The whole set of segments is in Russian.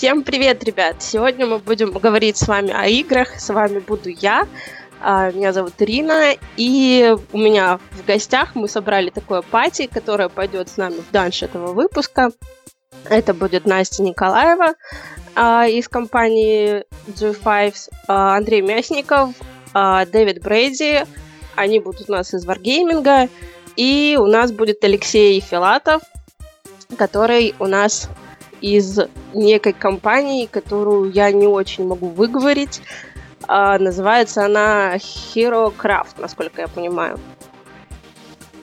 Всем привет, ребят! Сегодня мы будем говорить с вами о играх. С вами буду я. А, меня зовут Ирина, и у меня в гостях мы собрали такое пати, которое пойдет с нами в дальше этого выпуска. Это будет Настя Николаева а, из компании G5, а, Андрей Мясников, Дэвид Брейди. Они будут у нас из Wargaming. И у нас будет Алексей Филатов, который у нас из некой компании, которую я не очень могу выговорить. А, называется она Hero Craft, насколько я понимаю.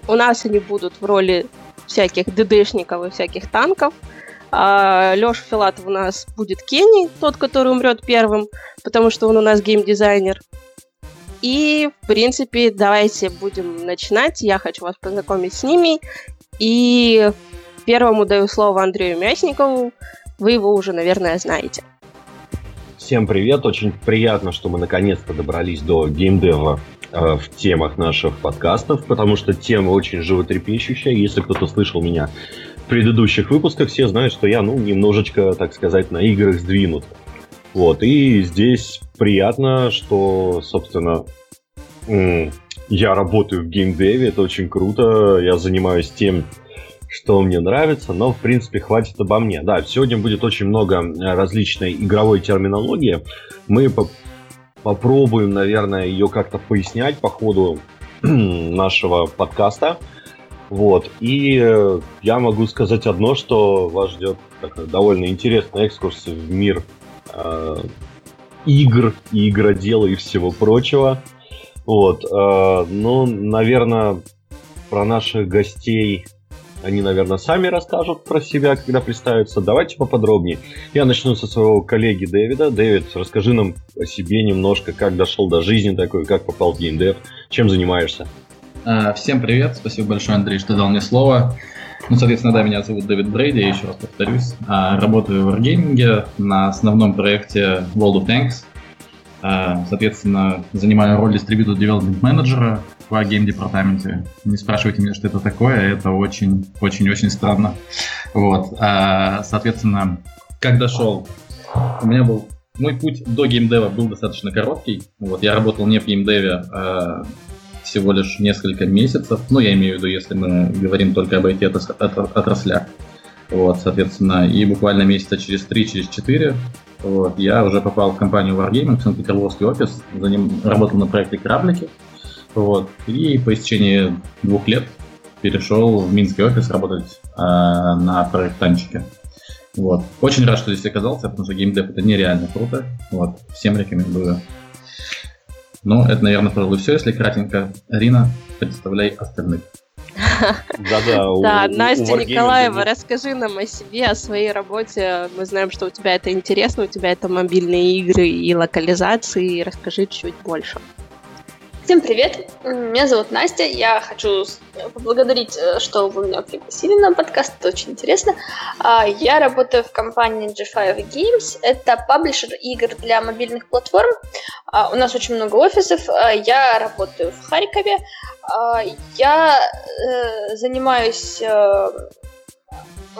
У нас они будут в роли всяких ДДшников и всяких танков. А, Леша Филатов у нас будет Кенни, тот, который умрет первым, потому что он у нас геймдизайнер. И, в принципе, давайте будем начинать. Я хочу вас познакомить с ними. И Первому даю слово Андрею Мясникову. Вы его уже, наверное, знаете. Всем привет! Очень приятно, что мы наконец-то добрались до геймдева э, в темах наших подкастов, потому что тема очень животрепещущая. Если кто-то слышал меня в предыдущих выпусках, все знают, что я, ну, немножечко, так сказать, на играх сдвинут. Вот, и здесь приятно, что, собственно, я работаю в геймдеве, это очень круто, я занимаюсь тем, что мне нравится, но, в принципе, хватит обо мне. Да, сегодня будет очень много различной игровой терминологии. Мы по попробуем, наверное, ее как-то пояснять по ходу нашего подкаста. Вот. И э, я могу сказать одно, что вас ждет довольно интересный экскурс в мир э, игр и игродела и всего прочего. Вот. Э, ну, наверное, про наших гостей они, наверное, сами расскажут про себя, когда представятся. Давайте поподробнее. Я начну со своего коллеги Дэвида. Дэвид, расскажи нам о себе немножко, как дошел до жизни такой, как попал в геймдев, чем занимаешься. А, всем привет, спасибо большое, Андрей, что дал мне слово. Ну, соответственно, да, меня зовут Дэвид Брейди, я еще раз повторюсь. А, работаю в Wargaming на основном проекте World of Tanks. А, соответственно, занимаю роль дистрибьютор девелопмент менеджера в гейм-департаменте. Не спрашивайте меня, что это такое, это очень-очень-очень странно. Вот. А, соответственно, как дошел? У меня был мой путь до геймдева был достаточно короткий. Вот, я работал не в геймдеве а всего лишь несколько месяцев. Ну, я имею в виду, если мы говорим только об этих отраслях. Вот, соответственно, и буквально месяца через 3, через 4 вот, я уже попал в компанию Wargaming, в Санкт-Петербургский офис, за ним работал на проекте «Кораблики», вот. И по истечении двух лет перешел в Минский офис работать э, на проектанчике. Вот. Очень рад, что здесь оказался, потому что геймдев это нереально круто. Вот. Всем рекомендую. Ну, это, наверное, пожалуй, все. Если кратенько, Рина, представляй остальных. Да-да. Да, Настя Николаева, расскажи нам о себе, о своей работе. Мы знаем, что у тебя это интересно, у тебя это мобильные игры и локализации. Расскажи чуть больше. Всем привет, меня зовут Настя, я хочу поблагодарить, э, что вы меня пригласили на подкаст, это очень интересно. А, я работаю в компании G5 Games, это паблишер игр для мобильных платформ. А, у нас очень много офисов, а, я работаю в Харькове, я э, занимаюсь э,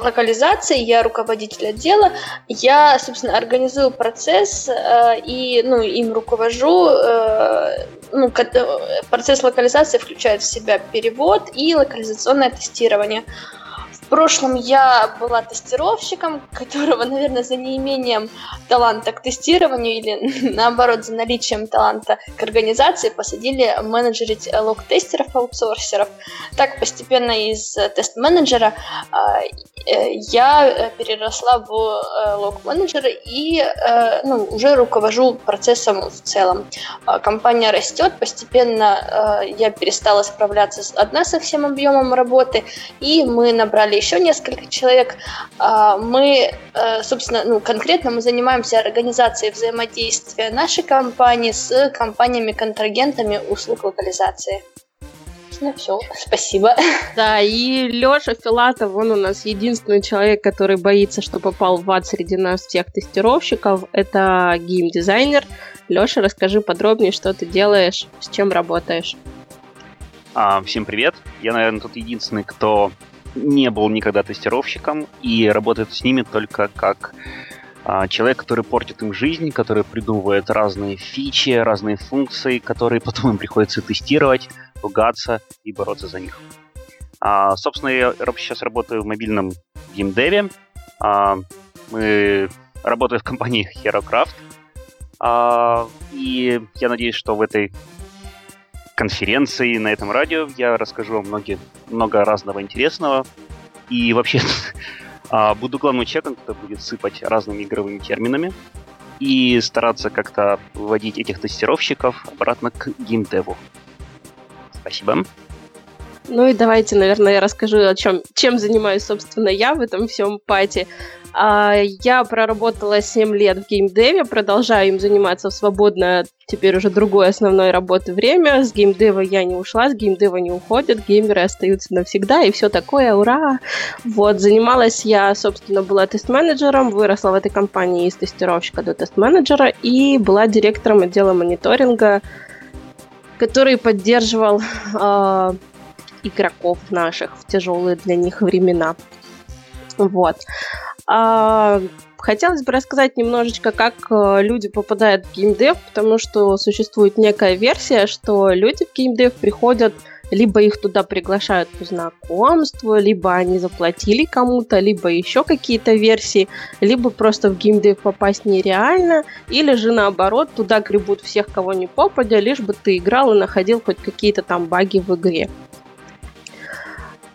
локализации, я руководитель отдела, я, собственно, организую процесс э, и, ну, им руковожу. Э, ну, э, процесс локализации включает в себя перевод и локализационное тестирование. В прошлом я была тестировщиком, которого, наверное, за неимением таланта к тестированию или наоборот за наличием таланта к организации посадили менеджерить лог-тестеров, аутсорсеров. Так постепенно из тест-менеджера а, э, я э, переросла в э, лог-менеджера и ну, уже руковожу процессом в целом. А, компания растет, постепенно я перестала справляться одна со всем объемом работы, и мы набрали еще несколько человек. А, мы, э, собственно, ну, конкретно мы занимаемся организацией взаимодействия нашей компании с компаниями-контрагентами услуг локализации. Ну все, спасибо. Да, и Леша Филатов, он у нас единственный человек, который боится, что попал в ад среди нас всех тестировщиков. Это геймдизайнер. Леша, расскажи подробнее, что ты делаешь, с чем работаешь. А, всем привет. Я, наверное, тут единственный, кто не был никогда тестировщиком и работает с ними только как А, человек, который портит им жизнь, который придумывает разные фичи, разные функции, которые потом им приходится тестировать, ругаться и бороться за них. А, собственно, я сейчас работаю в мобильном геймдеве. А, мы работаем в компании HeroCraft. А, и я надеюсь, что в этой конференции на этом радио я расскажу вам многие, много разного интересного. И вообще а, буду главным человеком, который будет сыпать разными игровыми терминами и стараться как-то выводить этих тестировщиков обратно к геймдеву. Спасибо. Ну и давайте, наверное, я расскажу, о чем, чем занимаюсь, собственно, я в этом всем пати. А, я проработала 7 лет в геймдеве, продолжаю им заниматься в свободное, теперь уже другой основной работы время. С геймдева я не ушла, с геймдева не уходят, геймеры остаются навсегда и все такое, ура! Вот, занималась я, собственно, была тест-менеджером, выросла в этой компании из тестировщика до тест-менеджера и была директором отдела мониторинга, который поддерживал э, игроков наших в тяжелые для них времена. Вот. А, хотелось бы рассказать немножечко, как э, люди попадают в геймдев, потому что существует некая версия, что люди в геймдев приходят либо их туда приглашают по знакомству, либо они заплатили кому-то, либо еще какие-то версии, либо просто в геймдев попасть нереально, или же наоборот, туда гребут всех, кого не попадя, лишь бы ты играл и находил хоть какие-то там баги в игре.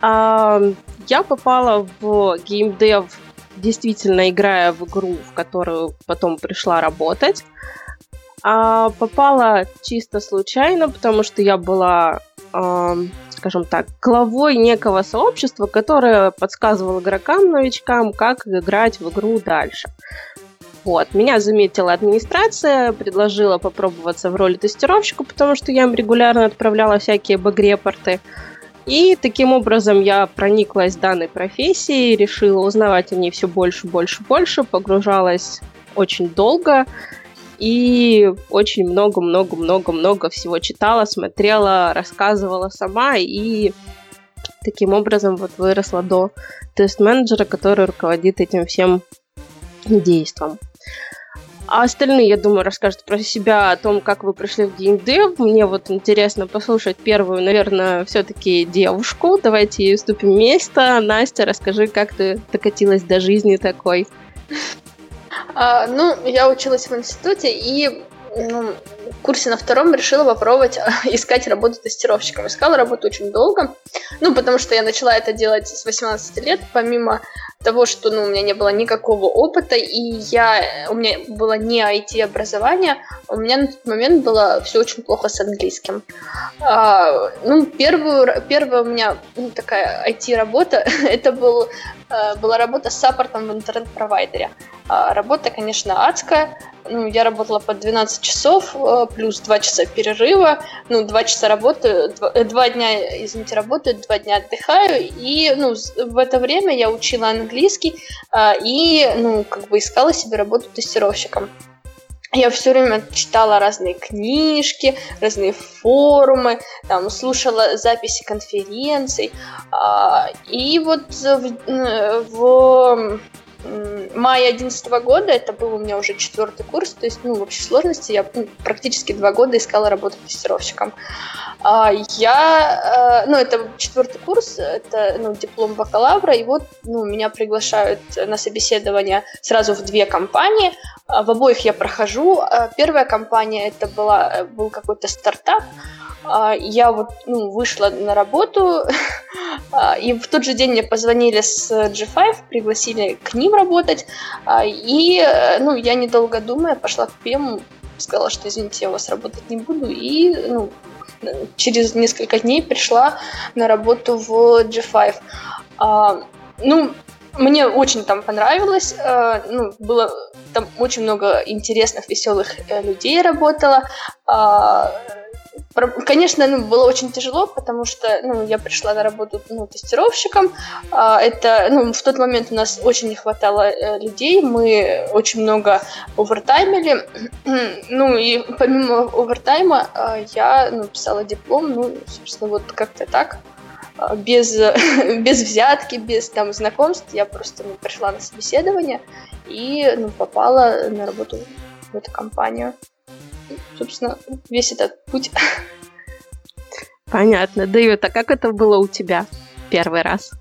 А, я попала в геймдев действительно играя в игру, в которую потом пришла работать. А попала чисто случайно, потому что я была, э, скажем так, главой некого сообщества, которое подсказывало игрокам, новичкам, как играть в игру дальше. Вот. Меня заметила администрация, предложила попробоваться в роли тестировщика, потому что я им регулярно отправляла всякие баг-репорты. И таким образом я прониклась данной профессией, решила узнавать о ней все больше, больше, больше, погружалась очень долго и очень много-много-много-много всего читала, смотрела, рассказывала сама и таким образом вот выросла до тест-менеджера, который руководит этим всем действом. А остальные, я думаю, расскажут про себя, о том, как вы пришли в геймдев. Мне вот интересно послушать первую, наверное, все-таки девушку. Давайте ей уступим место. Настя, расскажи, как ты докатилась до жизни такой. А, ну, я училась в институте, и ну, курсе на втором решила попробовать а, искать работу тестировщиком. Искала работу очень долго, ну, потому что я начала это делать с 18 лет, помимо того, что ну, у меня не было никакого опыта, и я, у меня было не IT-образование, у меня на тот момент было все очень плохо с английским. А, ну, первую, первая у меня ну, такая IT-работа, это был, была работа с саппортом в интернет-провайдере. А, работа, конечно, адская, ну, я работала по 12 часов, а, плюс 2 часа перерыва, ну, 2 часа работы, 2, 2 дня, извините, работаю, 2 дня отдыхаю, и, ну, в это время я учила английский а, и, ну, как бы искала себе работу тестировщиком. Я все время читала разные книжки, разные форумы, там, слушала записи конференций. А, и вот в, в мая 2011 года, это был у меня уже четвертый курс, то есть, ну, в общей сложности я ну, практически два года искала работу тестировщиком. А, я, э, ну, это четвертый курс, это, ну, диплом бакалавра, и вот, ну, меня приглашают на собеседование сразу в две компании, а, в обоих я прохожу. А, первая компания, это была, э, был какой-то стартап, я вот ну, вышла на работу, а, и в тот же день мне позвонили с G5, пригласили к ним работать, а, и ну, я недолго думая пошла к ПМ, сказала, что извините, я у вас работать не буду, и ну, через несколько дней пришла на работу в G5. Ну, мне очень там понравилось, ну, было там очень много интересных, веселых э, людей работало, Конечно, ну, было очень тяжело, потому что ну, я пришла на работу ну, тестировщиком. А, это, ну, в тот момент у нас очень не хватало э, людей, мы очень много овертаймили. Ну и помимо овертайма а, я ну, диплом, ну, собственно, вот как-то так. без, без взятки, без там знакомств. Я просто ну, пришла на собеседование и ну, попала на работу в эту компанию. Собственно, весь этот путь. Понятно. Дают, а как это было у тебя первый раз?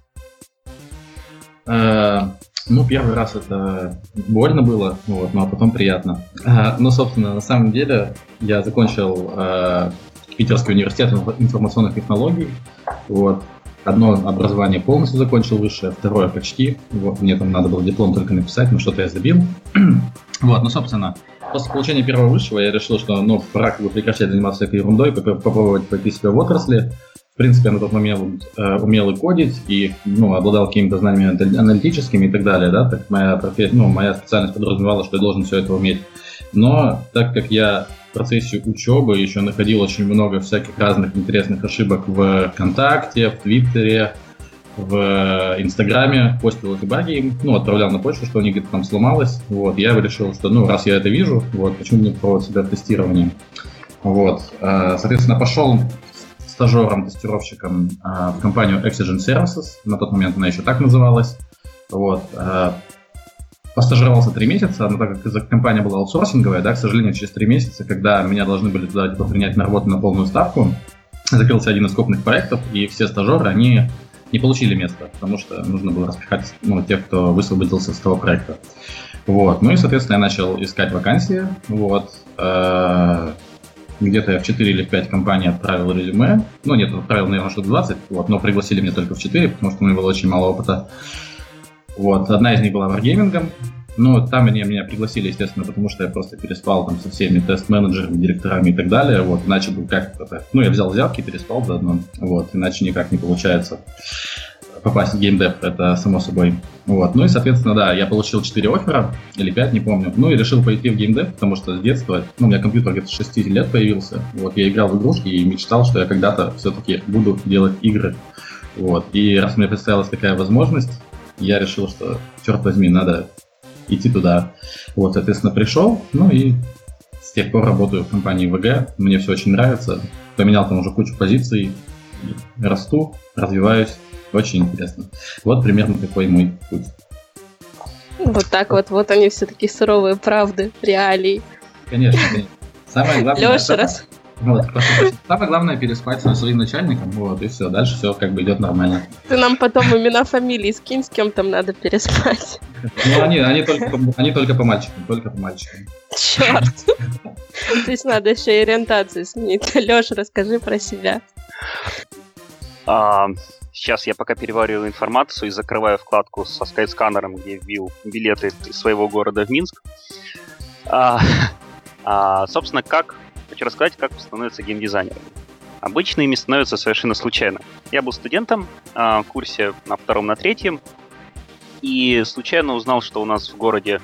Э, ну, первый раз это больно было, вот, но потом приятно. А, ну, собственно, на самом деле я закончил э, Питерский университет информационных технологий. Вот. Одно образование полностью закончил высшее, второе почти. Вот, мне там надо было диплом только написать, но что-то я забил. вот, ну, собственно, после получения первого высшего я решил, что ну, пора как бы прекращать заниматься этой ерундой, попробовать пойти себя в отрасли. В принципе, я на тот момент э, умел и кодить, и ну, обладал какими-то знаниями аналитическими и так далее. Да? Так моя, профессия, ну, моя специальность подразумевала, что я должен все это уметь. Но так как я в процессе учебы еще находил очень много всяких разных интересных ошибок в ВКонтакте, в Твиттере, в Инстаграме, постил эти баги, ну, отправлял на почту, что у них где-то там сломалось. Вот, я решил, что, ну, раз я это вижу, вот, почему не пробовать себя в. Вот, э, соответственно, пошел стажером-тестировщиком э, в компанию Exigent Services, на тот момент она еще так называлась. Вот, э, постажировался три месяца, но так как компания была аутсорсинговая, да, к сожалению, через три месяца, когда меня должны были туда типа, принять на работу на полную ставку, закрылся один из крупных проектов, и все стажеры, они не получили место, потому что нужно было распихать ну, тех, кто высвободился с того проекта. Вот. Ну и, соответственно, я начал искать вакансии. Вот. Э, где-то я в 4 или в 5 компаний отправил резюме. Ну, нет, отправил, наверное, что 20, вот, но пригласили меня только в 4, потому что у меня было очень мало опыта. Вот, одна из них была Wargaming, ну, там они меня пригласили, естественно, потому что я просто переспал там со всеми тест-менеджерами, директорами и так далее, вот, иначе бы как это... Ну, я взял взятки, переспал заодно, вот, иначе никак не получается попасть в геймдев, это само собой. Вот, ну и, соответственно, да, я получил 4 оффера, или 5, не помню, ну и решил пойти в геймдев, потому что с детства, ну, у меня компьютер где-то с 6 лет появился, вот, я играл в игрушки и мечтал, что я когда-то все-таки буду делать игры, вот, и раз мне представилась такая возможность, я решил, что, черт возьми, надо идти туда. Вот, соответственно, пришел, ну и с тех пор работаю в компании ВГ, мне все очень нравится, поменял там уже кучу позиций, расту, развиваюсь, очень интересно. Вот примерно такой мой путь. Вот так вот, вот они все такие суровые правды, реалии. Конечно, конечно. Самое главное... Леша, раз... Вот, самое главное переспать со своим начальником, вот, и все, дальше все как бы идет нормально. Ты нам потом имена фамилии скинь, с кем там надо переспать. Ну, они, они, только, они только по мальчикам, только по мальчикам. Черт. Здесь надо еще и ориентацию сменить. Леша, расскажи про себя. А, сейчас я пока перевариваю информацию и закрываю вкладку со скайсканером, где вбил билеты из своего города в Минск. А, а, собственно, как хочу рассказать, как становятся геймдизайнерами. Обычно ими становятся совершенно случайно. Я был студентом а, в курсе на втором, на третьем, и случайно узнал, что у нас в городе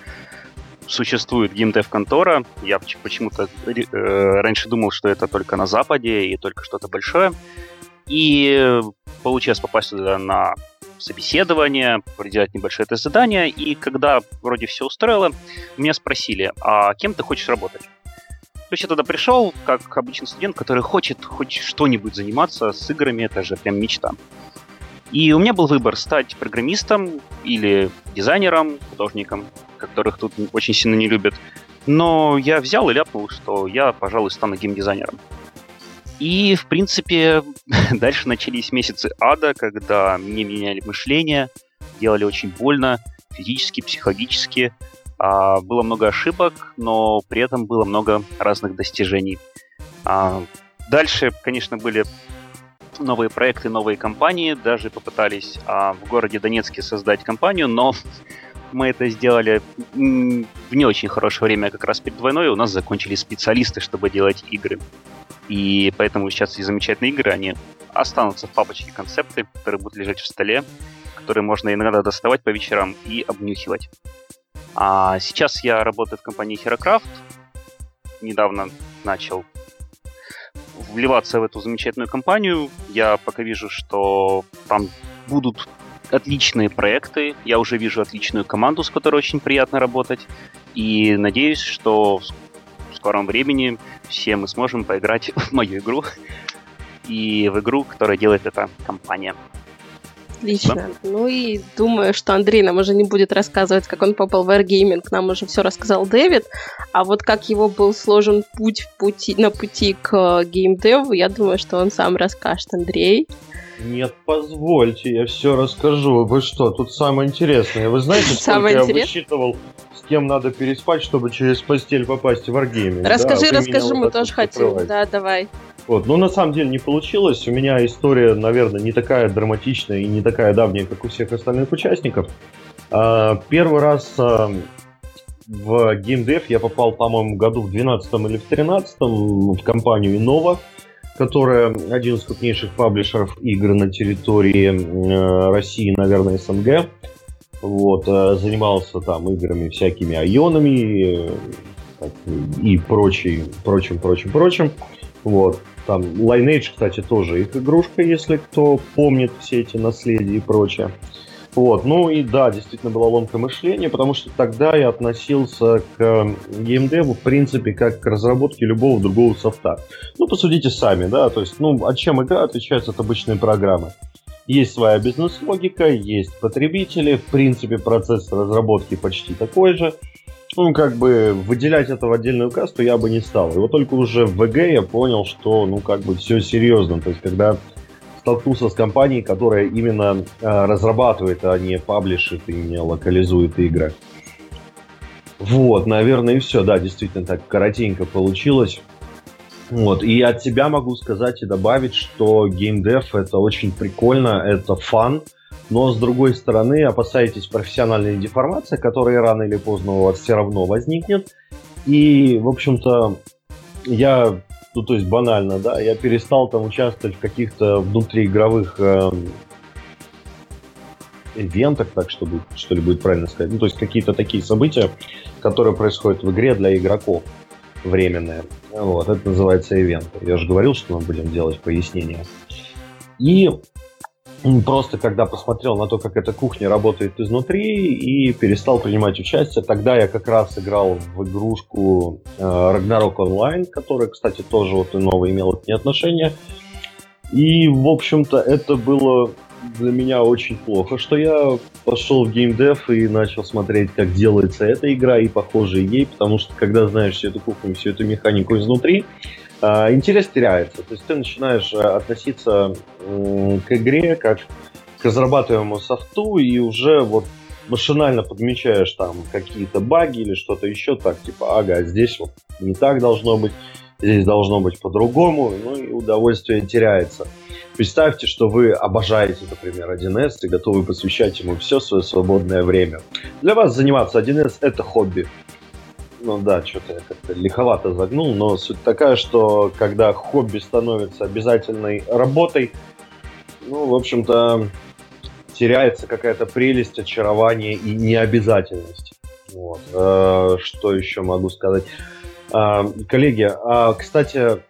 существует геймдев-контора. Я почему-то э, раньше думал, что это только на Западе и только что-то большое. И получилось попасть туда на собеседование, проделать небольшое тест-задание, и когда вроде все устроило, меня спросили, а кем ты хочешь работать? То есть я туда пришел, как обычный студент, который хочет хоть что-нибудь заниматься с играми, это же прям мечта. И у меня был выбор стать программистом или дизайнером, художником, которых тут очень сильно не любят. Но я взял и ляпнул, что я, пожалуй, стану геймдизайнером. И, в принципе, дальше начались месяцы ада, когда мне меняли мышление, делали очень больно, физически, психологически. А, было много ошибок, но при этом было много разных достижений. А, дальше, конечно, были новые проекты, новые компании. Даже попытались а, в городе Донецке создать компанию, но мы это сделали в не очень хорошее время, как раз перед войной. У нас закончились специалисты, чтобы делать игры. И поэтому сейчас эти замечательные игры, они останутся в папочке концепты, которые будут лежать в столе, которые можно иногда доставать по вечерам и обнюхивать. А сейчас я работаю в компании HeroCraft. Недавно начал вливаться в эту замечательную компанию. Я пока вижу, что там будут отличные проекты. Я уже вижу отличную команду, с которой очень приятно работать. И надеюсь, что в скором времени все мы сможем поиграть в мою игру. и в игру, которая делает эта компания. Отлично. Да? Ну и думаю, что Андрей нам уже не будет рассказывать, как он попал в Wargaming. Нам уже все рассказал Дэвид. А вот как его был сложен путь в пути, на пути к геймдеву, я думаю, что он сам расскажет. Андрей? Нет, позвольте, я все расскажу. Вы что, тут самое интересное. Вы знаете, сколько я высчитывал, с кем надо переспать, чтобы через постель попасть в Wargaming? Расскажи, да, расскажи, мы тоже хотим. Да, давай. Вот. Но на самом деле не получилось. У меня история, наверное, не такая драматичная и не такая давняя, как у всех остальных участников. А, первый раз а, в геймдев я попал, по-моему, году в 12 или в 13 в компанию Innova, которая один из крупнейших паблишеров игр на территории э, России, наверное, СНГ. Вот, э, занимался там играми всякими айонами э, и прочим, прочим, прочим, прочим. Вот. Там Lineage, кстати, тоже их игрушка, если кто помнит все эти наследия и прочее. Вот, ну и да, действительно была ломка мышления, потому что тогда я относился к геймдеву, в принципе, как к разработке любого другого софта. Ну, посудите сами, да, то есть, ну, от чем игра отличается от обычной программы? Есть своя бизнес-логика, есть потребители, в принципе, процесс разработки почти такой же ну, как бы выделять это в отдельную касту я бы не стал. И вот только уже в ВГ я понял, что, ну, как бы все серьезно. То есть, когда столкнулся с компанией, которая именно э, разрабатывает, а не паблишит и не локализует игры. Вот, наверное, и все. Да, действительно, так коротенько получилось. Вот, и от себя могу сказать и добавить, что геймдев это очень прикольно, это фан, но с другой стороны опасаетесь профессиональной деформации, которая рано или поздно у вас все равно возникнет. И, в общем-то, я, ну то есть банально, да, я перестал там участвовать в каких-то внутриигровых э, так чтобы что ли будет правильно сказать. Ну то есть какие-то такие события, которые происходят в игре для игроков временные. Вот, это называется ивент. Я же говорил, что мы будем делать пояснения. И просто когда посмотрел на то, как эта кухня работает изнутри и перестал принимать участие, тогда я как раз играл в игрушку э, Ragnarok Online, которая, кстати, тоже вот и новая имела к ней отношение. И, в общем-то, это было для меня очень плохо, что я пошел в геймдев и начал смотреть, как делается эта игра и похожие ей, потому что когда знаешь всю эту кухню, всю эту механику изнутри, интерес теряется. То есть ты начинаешь э, относиться к игре как к разрабатываемому софту и уже вот машинально подмечаешь там какие-то баги или что-то еще так, типа, ага, здесь вот не так должно быть, здесь должно быть по-другому, ну и удовольствие теряется. Представьте, что вы обожаете, например, 1С и готовы посвящать ему все свое свободное время. Для вас заниматься 1С — это хобби. Ну да, что-то я как-то лиховато загнул, но суть такая, что когда хобби становится обязательной работой, ну, в общем-то, теряется какая-то прелесть, очарование и необязательность. Вот. Э, что еще могу сказать? Э, коллеги, а, кстати,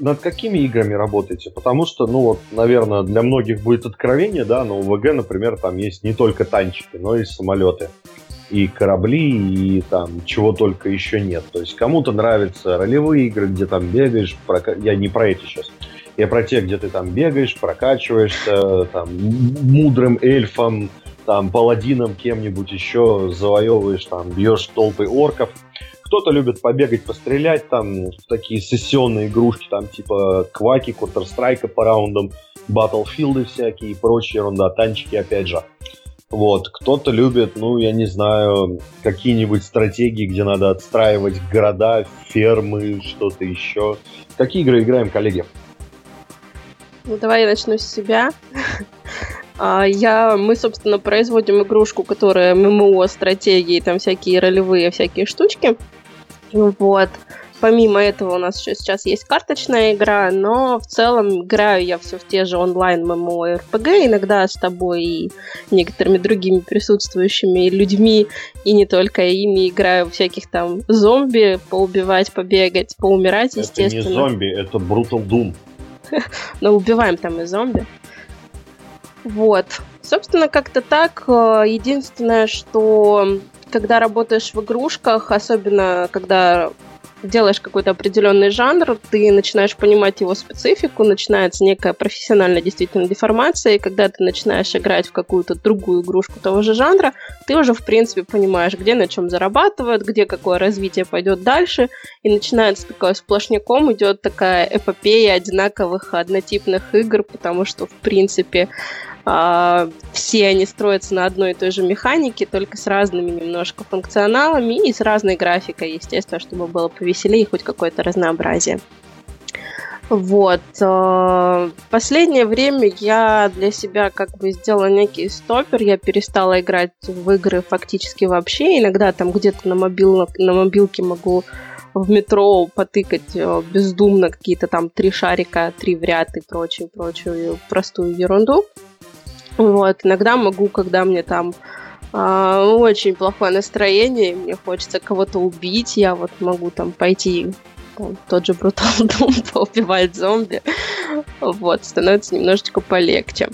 над какими играми работаете? Потому что, ну вот, наверное, для многих будет откровение, да, но у ВГ, например, там есть не только танчики, но и самолеты и корабли, и там чего только еще нет. То есть кому-то нравятся ролевые игры, где там бегаешь, прока... я не про эти сейчас. Я про те, где ты там бегаешь, прокачиваешься, там, мудрым эльфом, там, паладином кем-нибудь еще завоевываешь, там, бьешь толпы орков. Кто-то любит побегать, пострелять, там, такие сессионные игрушки, там, типа Кваки, Counter-Strike по раундам, Battlefield всякие и прочие ерунда, танчики, опять же. Вот, кто-то любит, ну, я не знаю, какие-нибудь стратегии, где надо отстраивать города, фермы, что-то еще. Какие игры играем, коллеги? Ну, давай я начну с себя. А, я, мы, собственно, производим игрушку, которая ММО, стратегии, там всякие ролевые, всякие штучки. Вот. Помимо этого у нас еще сейчас есть карточная игра, но в целом играю я все в те же онлайн ММО РПГ, иногда с тобой и некоторыми другими присутствующими людьми, и не только ими играю всяких там зомби, поубивать, побегать, поумирать, естественно. Это не зомби, это Brutal Doom. Но убиваем там и зомби. Вот. Собственно, как-то так. Э, единственное, что когда работаешь в игрушках, особенно когда делаешь какой-то определенный жанр, ты начинаешь понимать его специфику, начинается некая профессиональная действительно деформация, и когда ты начинаешь играть в какую-то другую игрушку того же жанра, ты уже, в принципе, понимаешь, где на чем зарабатывают, где какое развитие пойдет дальше, и начинается такое сплошняком, идет такая эпопея одинаковых однотипных игр, потому что, в принципе, все они строятся на одной и той же механике, только с разными немножко функционалами и с разной графикой, естественно, чтобы было повеселее и хоть какое-то разнообразие. Вот. А, последнее время я для себя как бы сделала некий стопер. Я перестала играть в игры фактически вообще. Иногда там где-то на, мобил, на мобилке могу в метро потыкать э, бездумно какие-то там три шарика, три в ряд и прочую, прочую простую ерунду. Вот, иногда могу, когда мне там э, очень плохое настроение, мне хочется кого-то убить, я вот могу там пойти там, тот же Брутал Дом поубивать зомби. Вот, становится немножечко полегче.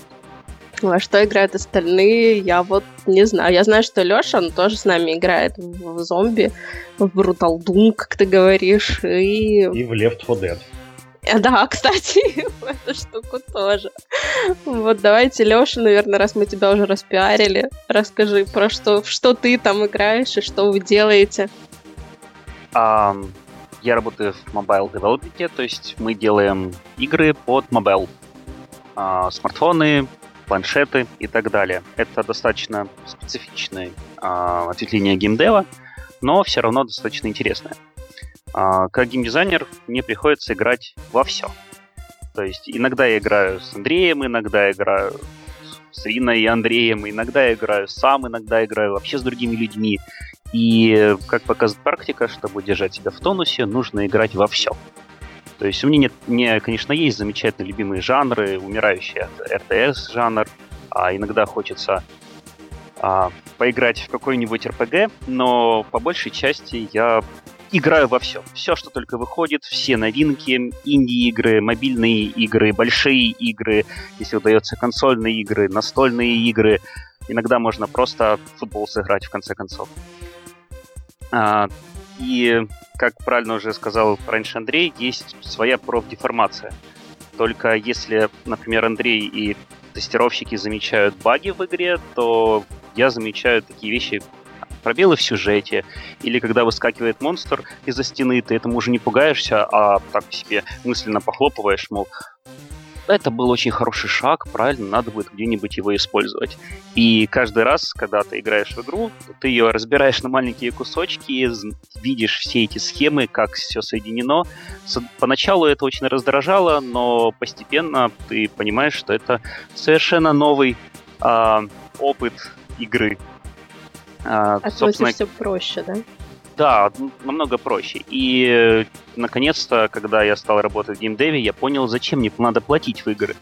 Во что играют остальные, я вот не знаю. Я знаю, что Леша, он тоже с нами играет в, в зомби, в Brutal Doom, как ты говоришь, и... И в Left 4 Dead. Да, кстати, эту штуку тоже. Вот давайте, Леша, наверное, раз мы тебя уже распиарили, расскажи про что, что ты там играешь и что вы делаете. Um, я работаю в mobile development, то есть мы делаем игры под mobile. Uh, смартфоны, планшеты и так далее. Это достаточно специфичное uh, ответвление геймдева, но все равно достаточно интересное. А, как геймдизайнер мне приходится играть во все. То есть иногда я играю с Андреем, иногда я играю с Риной и Андреем, иногда я играю сам, иногда я играю вообще с другими людьми. И, как показывает практика, чтобы держать себя в тонусе, нужно играть во все. То есть у меня, нет, мне, конечно, есть замечательные любимые жанры, умирающий РТС жанр, а иногда хочется а, поиграть в какой-нибудь РПГ, но по большей части я играю во все. Все, что только выходит, все новинки, инди-игры, мобильные игры, большие игры, если удается консольные игры, настольные игры. Иногда можно просто в футбол сыграть, в конце концов. А, и, как правильно уже сказал раньше Андрей, есть своя профдеформация. Только если, например, Андрей и тестировщики замечают баги в игре, то я замечаю такие вещи, пробелы в сюжете, или когда выскакивает монстр из-за стены, ты этому уже не пугаешься, а так себе мысленно похлопываешь, мол, это был очень хороший шаг, правильно, надо будет где-нибудь его использовать. И каждый раз, когда ты играешь в игру, ты ее разбираешь на маленькие кусочки, видишь все эти схемы, как все соединено. Поначалу это очень раздражало, но постепенно ты понимаешь, что это совершенно новый э, опыт игры. А, собственно, все проще, да? Да, намного проще. И наконец-то, когда я стал работать в геймдеве, я понял, зачем мне надо платить в игры.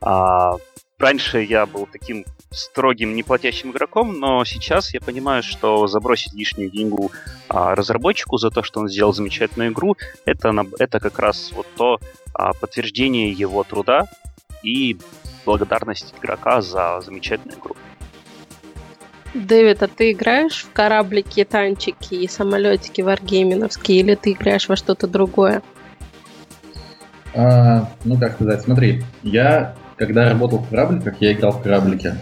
А, раньше я был таким строгим, неплатящим игроком, но сейчас я понимаю, что забросить лишнюю деньгу а, разработчику за то, что он сделал замечательную игру, это, это как раз вот то а, подтверждение его труда и благодарность игрока за замечательную игру. Дэвид, а ты играешь в кораблики, танчики и самолетики варгейминовские, или ты играешь во что-то другое? А, ну, как сказать, смотри, я, когда работал в корабликах, я играл в кораблике.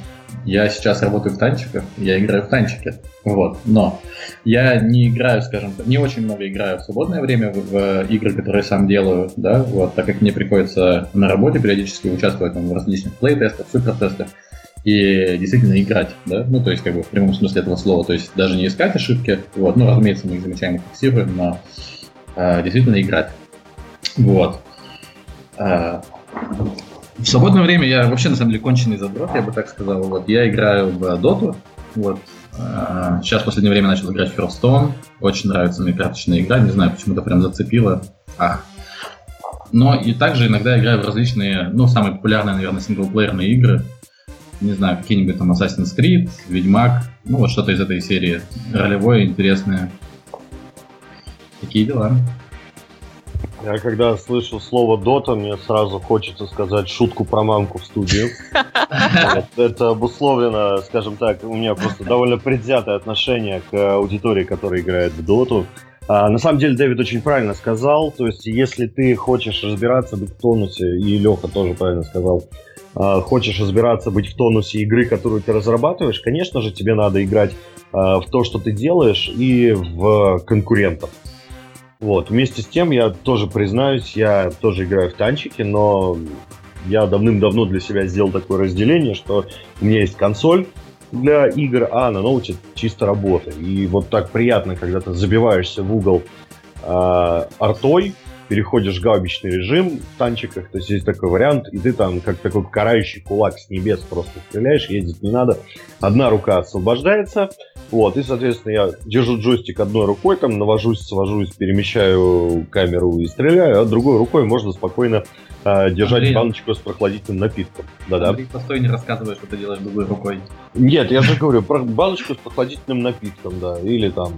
Я сейчас работаю в танчиках, я играю в танчики. Вот. Но я не играю, скажем так, не очень много играю в свободное время в, в игры, которые сам делаю, да, вот, так как мне приходится на работе периодически участвовать там, в различных плей-тестах, супер-тестах и действительно играть, да, ну, то есть, как бы, в прямом смысле этого слова, то есть, даже не искать ошибки, вот, ну, разумеется, мы их замечаем и фиксируем, но э, действительно играть. Вот. Э, в свободное время я вообще, на самом деле, конченый задрот, я бы так сказал, вот, я играю в Dota, вот, э, сейчас в последнее время начал играть в Hearthstone, очень нравится мне карточная игра, не знаю, почему-то прям зацепила, ах, но и также иногда играю в различные, ну, самые популярные, наверное, синглплеерные игры, не знаю, какие-нибудь там Assassin's Creed, Ведьмак, ну вот что-то из этой серии. Ролевое, интересное. Такие дела. Я когда слышу слово Дота, мне сразу хочется сказать шутку про мамку в студию. Это обусловлено, скажем так, у меня просто довольно предвзятое отношение к аудитории, которая играет в Доту. А, на самом деле Дэвид очень правильно сказал, то есть если ты хочешь разбираться, быть в тонусе, и Леха тоже правильно сказал, хочешь разбираться, быть в тонусе игры, которую ты разрабатываешь, конечно же, тебе надо играть а, в то, что ты делаешь, и в конкурентов. Вот. Вместе с тем, я тоже признаюсь, я тоже играю в танчики, но я давным-давно для себя сделал такое разделение, что у меня есть консоль для игр, а на ноуте чисто работа. И вот так приятно, когда ты забиваешься в угол э, артой, переходишь в гаубичный режим в танчиках, то есть есть такой вариант, и ты там как такой карающий кулак с небес просто стреляешь, ездить не надо. Одна рука освобождается, вот, и, соответственно, я держу джойстик одной рукой, там, навожусь, свожусь, перемещаю камеру и стреляю, а другой рукой можно спокойно э, держать Андрей, баночку с прохладительным напитком. Да-да. Андрей, постой, не рассказывай, что ты делаешь другой рукой. Нет, я же говорю, про баночку с прохладительным напитком, да, или там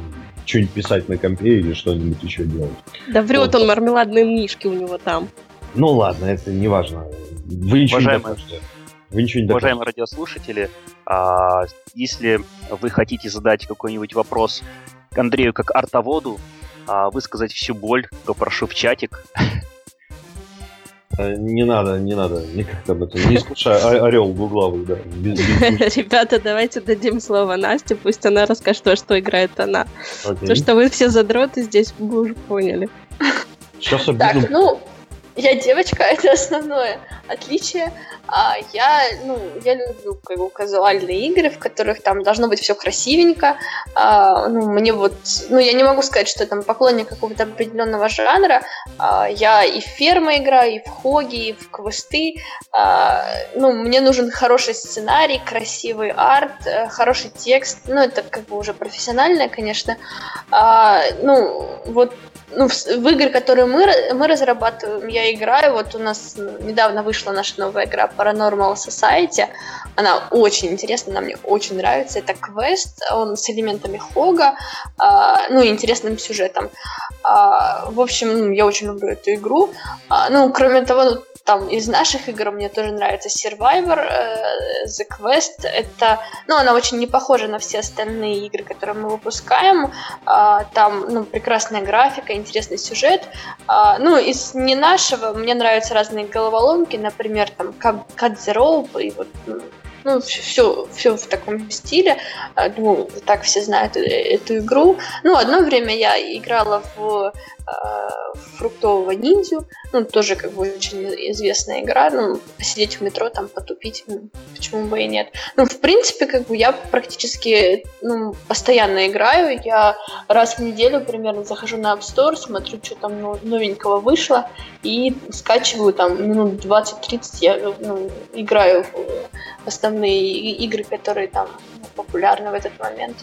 что-нибудь писать на компе или что-нибудь еще делать. Да врет вот. он, мармеладные мишки у него там. Ну ладно, это не важно. Вы ничего Уважаемые... не докажете. Вы ничего не Уважаемые радиослушатели, а, если вы хотите задать какой-нибудь вопрос к Андрею как артоводу, а, высказать всю боль, то прошу в чатик. Э, не надо, не надо, никак об этом. Не слушай а, орел гугловый, да. Ребята, давайте дадим слово Насте, пусть она расскажет, что играет она. То, что вы все задроты здесь, вы уже поняли. Сейчас обидно. Так, ну, я девочка, это основное отличие. А я, ну, я люблю как бы, казуальные игры, в которых там должно быть все красивенько. А, ну, мне вот, ну, я не могу сказать, что я там поклонник какого-то определенного жанра. А, я и в ферма играю, и в хоги, и в квесты. А, ну, мне нужен хороший сценарий, красивый арт, э, хороший текст. Ну, это как бы уже профессиональное, конечно. А, ну, вот ну, в, в игры, которые мы, мы разрабатываем, я играю. Вот у нас недавно вышла наша новая игра Paranormal Society. Она очень интересна, она мне очень нравится. Это квест, он с элементами Хога, э, ну интересным сюжетом. Э, в общем, я очень люблю эту игру. Э, ну, кроме того, там из наших игр мне тоже нравится Survivor, э, The Quest. Это, ну, она очень не похожа на все остальные игры, которые мы выпускаем. Э, там, ну, прекрасная графика, интересный сюжет. Э, ну, из не нашего мне нравятся разные головоломки, например, там Cut the Rope и вот ну, все, все в таком стиле. Ну, так все знают э, эту игру. Ну, одно время я играла в фруктового ниндзю. Ну, тоже как бы очень известная игра. Ну, посидеть в метро, там, потупить, ну, почему бы и нет. Ну, в принципе, как бы я практически ну, постоянно играю. Я раз в неделю примерно захожу на App Store, смотрю, что там новенького вышло, и скачиваю там минут 20-30 я ну, играю в основные игры, которые там популярны в этот момент.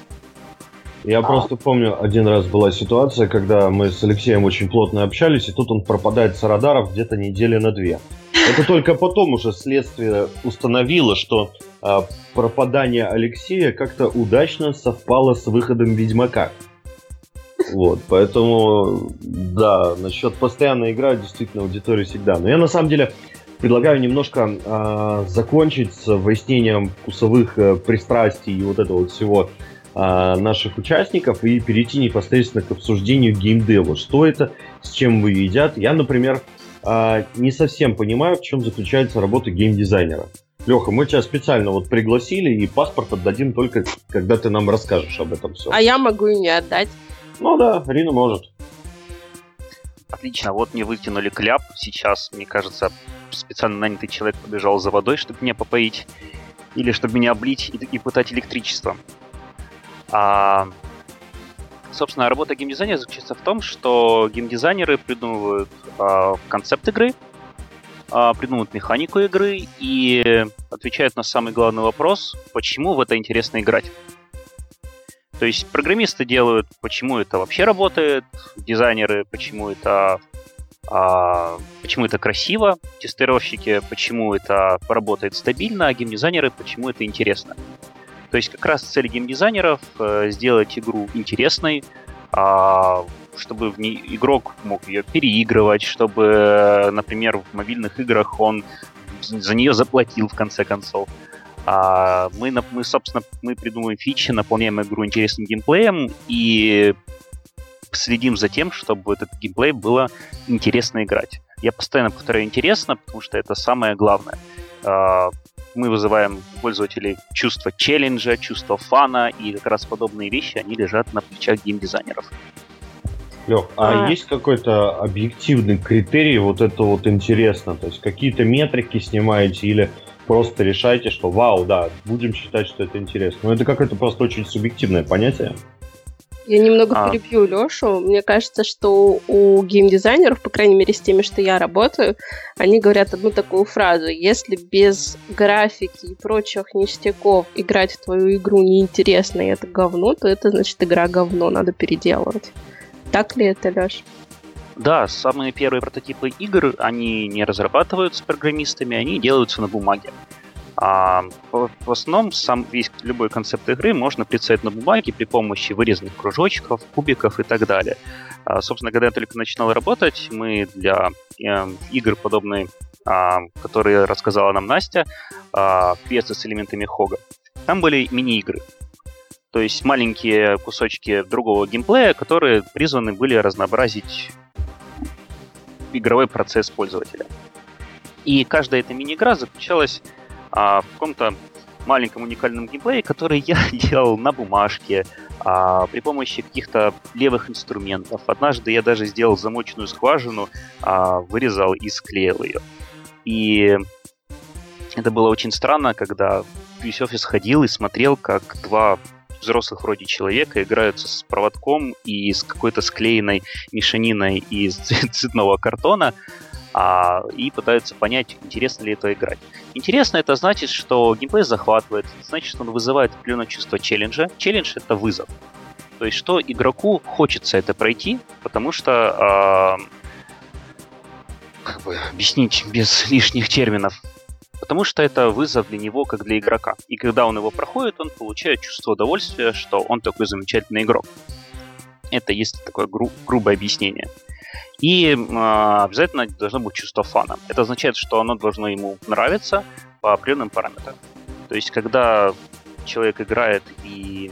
Я а. просто помню, один раз была ситуация, когда мы с Алексеем очень плотно общались, и тут он пропадает с радаров где-то недели на две. Это только потом уже следствие установило, что э, пропадание Алексея как-то удачно совпало с выходом Ведьмака. Вот, поэтому, да, насчет постоянной игры действительно аудитория всегда. Но я на самом деле предлагаю немножко э, закончить с выяснением вкусовых э, пристрастий и вот этого вот всего наших участников и перейти непосредственно к обсуждению геймдева. Что это, с чем вы едят. Я, например, а, не совсем понимаю, в чем заключается работа геймдизайнера. Леха, мы тебя специально вот пригласили, и паспорт отдадим только, когда ты нам расскажешь об этом все. А я могу и не отдать. Ну да, Рина может. Отлично, вот мне вытянули кляп. Сейчас, мне кажется, специально нанятый человек побежал за водой, чтобы меня попоить. Или чтобы меня облить и, и пытать электричеством. А, собственно, работа геймдизайнера заключается в том, что геймдизайнеры придумывают а, концепт игры, а, придумывают механику игры и отвечают на самый главный вопрос, почему в это интересно играть. То есть программисты делают, почему это вообще работает, дизайнеры, почему это а, почему это красиво, тестировщики, почему это работает стабильно, а геймдизайнеры, почему это интересно. То есть как раз цель геймдизайнеров э, сделать игру интересной, э, чтобы в ней игрок мог ее переигрывать, чтобы, например, в мобильных играх он за нее заплатил в конце концов. А мы, мы, собственно, мы придумываем фичи, наполняем игру интересным геймплеем и следим за тем, чтобы этот геймплей было интересно играть. Я постоянно повторяю интересно, потому что это самое главное. Мы вызываем у пользователей чувство челленджа, чувство фана, и как раз подобные вещи, они лежат на плечах геймдизайнеров. Лех, а, а есть какой-то объективный критерий вот это вот интересно? То есть какие-то метрики снимаете или просто решаете, что вау, да, будем считать, что это интересно. Но ну, это какое-то просто очень субъективное понятие. Я немного а. перебью Лешу. Мне кажется, что у геймдизайнеров, по крайней мере, с теми, что я работаю, они говорят одну такую фразу. Если без графики и прочих ништяков играть в твою игру неинтересно и это говно, то это значит игра говно, надо переделывать. Так ли это, Леш? Да, самые первые прототипы игр, они не разрабатываются программистами, они делаются на бумаге. А в основном сам весь любой концепт игры можно представить на бумаге при помощи вырезанных кружочков, кубиков и так далее. А, собственно, когда я только начинал работать, мы для э, игр подобной, а, которые рассказала нам Настя, а, квесты с элементами Хога, там были мини-игры. То есть маленькие кусочки другого геймплея, которые призваны были разнообразить игровой процесс пользователя. И каждая эта мини-игра заключалась а, в каком-то маленьком уникальном геймплее, который я делал на бумажке, а, при помощи каких-то левых инструментов. Однажды я даже сделал замоченную скважину, а, вырезал и склеил ее. И это было очень странно, когда весь офис ходил и смотрел, как два взрослых вроде человека играются с проводком и с какой-то склеенной мешаниной из цветного картона, а, и пытаются понять, интересно ли это играть. Интересно это значит, что геймплей захватывает, значит, что он вызывает определенное чувство челленджа. Челлендж — это вызов. То есть, что игроку хочется это пройти, потому что... Э, как бы объяснить без лишних терминов. Потому что это вызов для него, как для игрока. И когда он его проходит, он получает чувство удовольствия, что он такой замечательный игрок. Это есть такое гру- грубое объяснение. И э, обязательно должно быть чувство фана. Это означает, что оно должно ему нравиться по определенным параметрам. То есть, когда человек играет и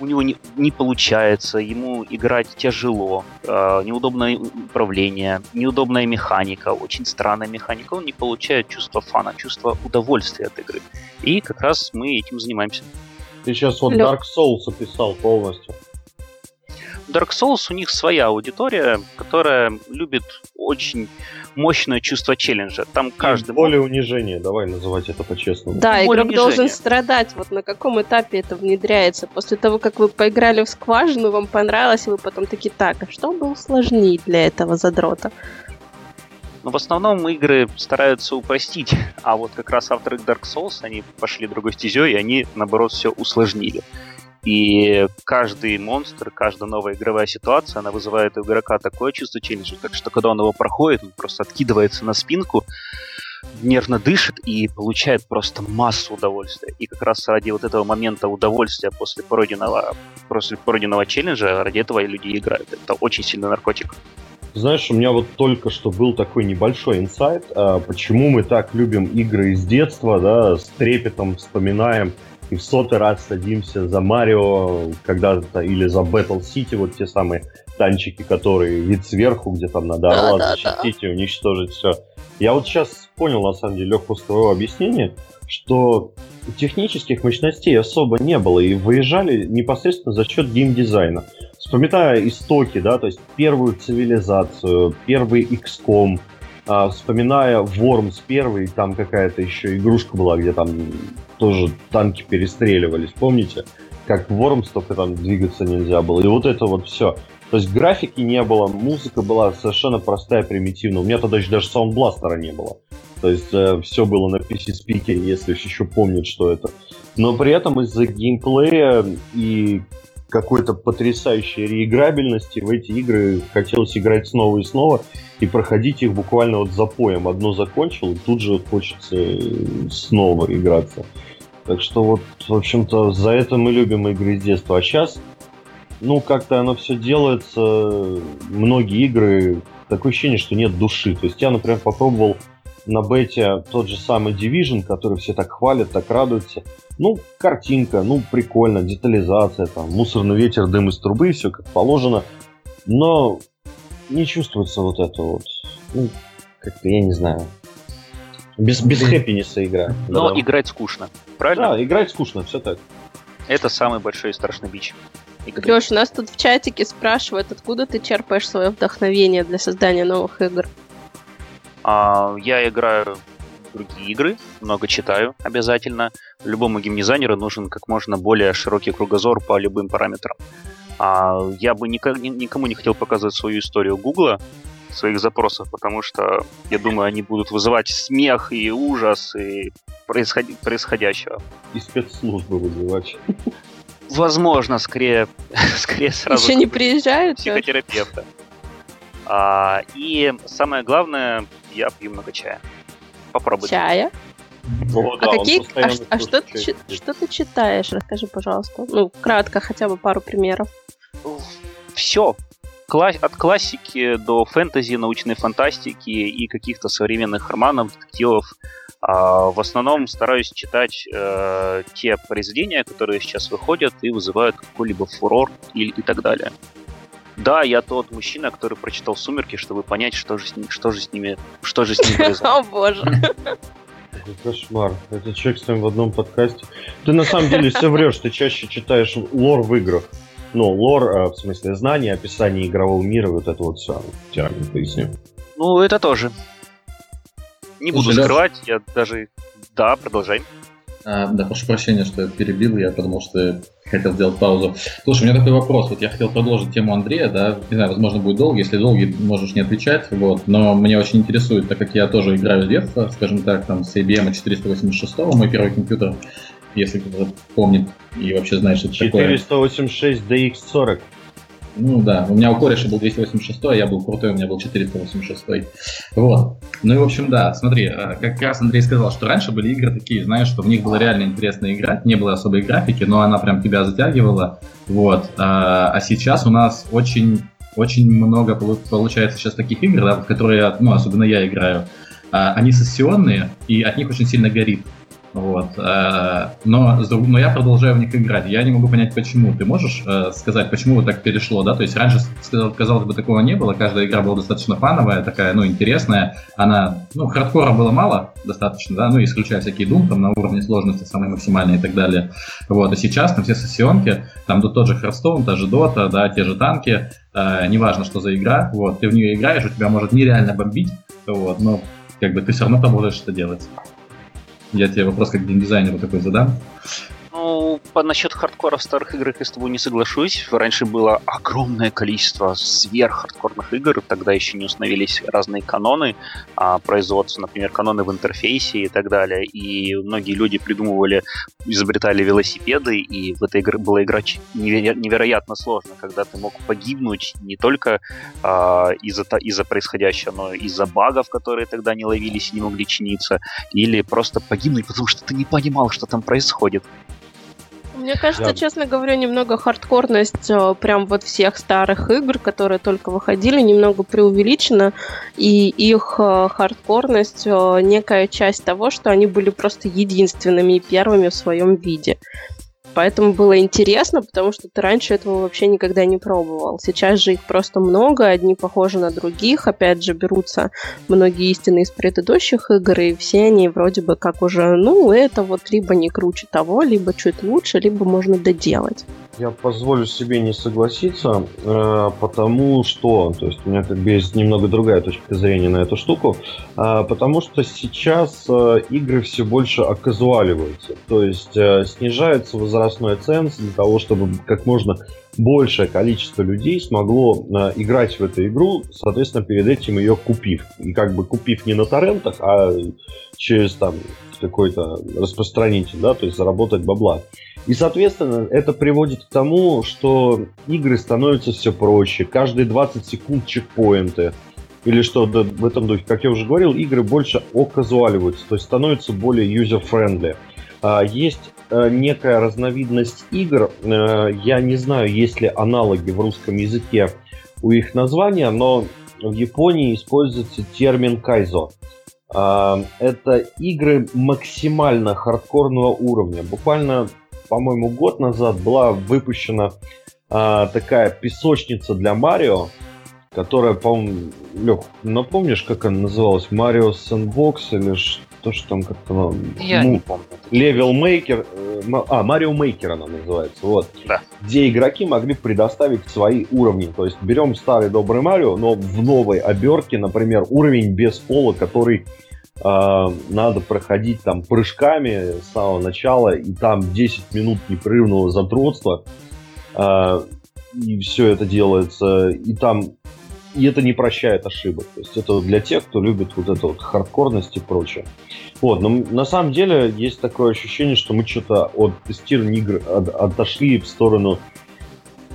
у него не, не получается, ему играть тяжело, э, неудобное управление, неудобная механика, очень странная механика, он не получает чувство фана, чувство удовольствия от игры. И как раз мы этим занимаемся. Ты сейчас вот Dark Souls описал полностью. Dark Souls у них своя аудитория, которая любит очень мощное чувство челленджа. Там каждый... более унижение, давай называть это по-честному. Да, более игрок унижение. должен страдать. Вот на каком этапе это внедряется? После того, как вы поиграли в скважину, вам понравилось, и вы потом такие, так, а что бы усложнить для этого задрота? Но в основном игры стараются упростить, а вот как раз авторы Dark Souls, они пошли другой стезей, и они, наоборот, все усложнили. И каждый монстр, каждая новая игровая ситуация, она вызывает у игрока такое чувство челленджа, так что когда он его проходит, он просто откидывается на спинку, нервно дышит и получает просто массу удовольствия. И как раз ради вот этого момента удовольствия после пройденного, после пройденного челленджа, ради этого люди играют. Это очень сильный наркотик. Знаешь, у меня вот только что был такой небольшой инсайт, а, почему мы так любим игры из детства, да, с трепетом вспоминаем и в сотый раз садимся за Марио когда-то или за Battle City, вот те самые танчики, которые вид сверху, где там надо орла да, защитить да, да. и уничтожить все. Я вот сейчас понял, на самом деле, легко с твоего объяснения, что технических мощностей особо не было, и выезжали непосредственно за счет геймдизайна. Вспоминая истоки, да, то есть первую цивилизацию, первый XCOM, а, вспоминая Worms первый, там какая-то еще игрушка была, где там тоже танки перестреливались, помните? Как в Worms, только там двигаться нельзя было. И вот это вот все. То есть графики не было, музыка была совершенно простая, примитивная. У меня тогда еще даже саундбластера не было. То есть э, все было на PC-спикере, если еще помнят, что это. Но при этом из-за геймплея и какой-то потрясающей реиграбельности в эти игры хотелось играть снова и снова и проходить их буквально вот запоем. Одно закончил, и тут же хочется снова играться. Так что вот, в общем-то, за это мы любим игры с детства. А сейчас, ну, как-то оно все делается, многие игры, такое ощущение, что нет души. То есть я, например, попробовал на бете тот же самый Division, который все так хвалят, так радуются. Ну, картинка, ну, прикольно, детализация, там, мусорный ветер, дым из трубы, все как положено. но не чувствуется вот это вот, ну, как-то, я не знаю, без, без хэппинеса игра. Но да. играть скучно, правильно? Да, играть скучно, все так. Это самый большой и страшный бич. Игры. Леш, у нас тут в чатике спрашивают, откуда ты черпаешь свое вдохновение для создания новых игр? А, я играю в другие игры, много читаю обязательно. Любому геймдизайнеру нужен как можно более широкий кругозор по любым параметрам. А, я бы никак, никому не хотел показывать свою историю Гугла, своих запросов, потому что, я думаю, они будут вызывать смех и ужас и происход... происходящего. И спецслужбы вызывать. Возможно, скорее, скорее сразу... Еще не приезжают? Психотерапевта. А, и самое главное, я пью много чая. Попробуйте. Чая? О, а да, какие, а, а что, ты, что ты читаешь? Расскажи, пожалуйста. Ну, кратко, хотя бы пару примеров. Все. Кла- от классики до фэнтези, научной фантастики и каких-то современных романов, детективов. А, в основном стараюсь читать э, те произведения, которые сейчас выходят и вызывают какой-либо фурор и, и так далее. Да, я тот мужчина, который прочитал «Сумерки», чтобы понять, что же с, ним, что же с ними, что же с ними произошло. О боже. Кошмар. Это человек с ним в одном подкасте. Ты на самом деле все врешь, ты чаще читаешь лор в играх. Ну, лор, а, в смысле, знания, описание игрового мира, вот это вот все. Термин поясню. Ну, это тоже. Не буду скрывать, я даже... Да, продолжай. А, да, прошу прощения, что я перебил, я подумал, что хотел сделать паузу. Слушай, у меня такой вопрос. Вот я хотел продолжить тему Андрея, да, не знаю, возможно, будет долго, если долгий, можешь не отвечать, вот, но мне очень интересует, так как я тоже играю с детства, скажем так, там, с IBM 486, мой первый компьютер, если кто-то помнит и вообще знает, что это 486 такое. 486 DX40. Ну да, у меня у кореша был 286, а я был крутой, у меня был 486. Вот. Ну и в общем, да, смотри, э, как раз Андрей сказал, что раньше были игры такие, знаешь, что в них было реально интересно играть, не было особой графики, но она прям тебя затягивала. Вот. А, а сейчас у нас очень, очень много получается сейчас таких игр, да, в которые, ну, особенно я играю. А, они сессионные, и от них очень сильно горит. Вот. Э, но, но я продолжаю в них играть. Я не могу понять, почему. Ты можешь э, сказать, почему вот так перешло, да? То есть раньше, казалось бы, такого не было. Каждая игра была достаточно фановая, такая, ну, интересная. Она, ну, хардкора было мало достаточно, да, ну, исключая всякие Doom, там, на уровне сложности самые максимальные и так далее. Вот. И сейчас там все сессионки, там тот же Hearthstone, та же Dota, да, те же танки, э, неважно, что за игра, вот, ты в нее играешь, у тебя может нереально бомбить, вот, но как бы ты все равно продолжаешь это делать. Я тебе вопрос как геймдизайнеру такой задам. Ну, по насчет хардкора в старых играх я с тобой не соглашусь. Раньше было огромное количество сверххардкорных игр, тогда еще не установились разные каноны а, производства, например, каноны в интерфейсе и так далее. И многие люди придумывали, изобретали велосипеды, и в этой игре было играть невероятно сложно, когда ты мог погибнуть не только а, из-за из происходящего, но и из-за багов, которые тогда не ловились и не могли чиниться, или просто погибнуть, потому что ты не понимал, что там происходит. Мне кажется, Я... честно говоря, немного хардкорность э, прям вот всех старых игр, которые только выходили, немного преувеличена, и их э, хардкорность э, некая часть того, что они были просто единственными и первыми в своем виде поэтому было интересно, потому что ты раньше этого вообще никогда не пробовал. Сейчас же их просто много, одни похожи на других, опять же берутся многие истины из предыдущих игр, и все они вроде бы как уже, ну, это вот либо не круче того, либо чуть лучше, либо можно доделать. Я позволю себе не согласиться, э, потому что, то есть у меня как бы есть немного другая точка зрения на эту штуку, э, потому что сейчас э, игры все больше оказуаливаются, то есть снижается возрастной ценз для того, чтобы как можно большее количество людей смогло играть в эту игру, соответственно, перед этим ее купив. И как бы купив не на торрентах, а через там какой-то распространитель, да, то есть заработать бабла. И, соответственно, это приводит к тому, что игры становятся все проще. Каждые 20 секунд чекпоинты. Или что да, в этом духе, как я уже говорил, игры больше оказуаливаются, то есть становятся более user-friendly. А, есть а, некая разновидность игр, а, я не знаю, есть ли аналоги в русском языке у их названия, но в Японии используется термин кайзо. А, это игры максимально хардкорного уровня. Буквально по-моему, год назад была выпущена а, такая песочница для Марио, которая, по-моему, Лех, напомнишь, как она называлась? Марио Sandbox или что что там как-то... Я ну, не помню. Level Maker, э, а, Марио Maker она называется, вот. Да. Где игроки могли предоставить свои уровни. То есть берем старый добрый Марио, но в новой обертке, например, уровень без пола, который э, надо проходить там прыжками с самого начала, и там 10 минут непрерывного задротства. Э, и все это делается, и там и это не прощает ошибок. То есть это для тех, кто любит вот эту вот хардкорность и прочее. Вот, но на самом деле есть такое ощущение, что мы что-то от тестирования игр от, отошли в сторону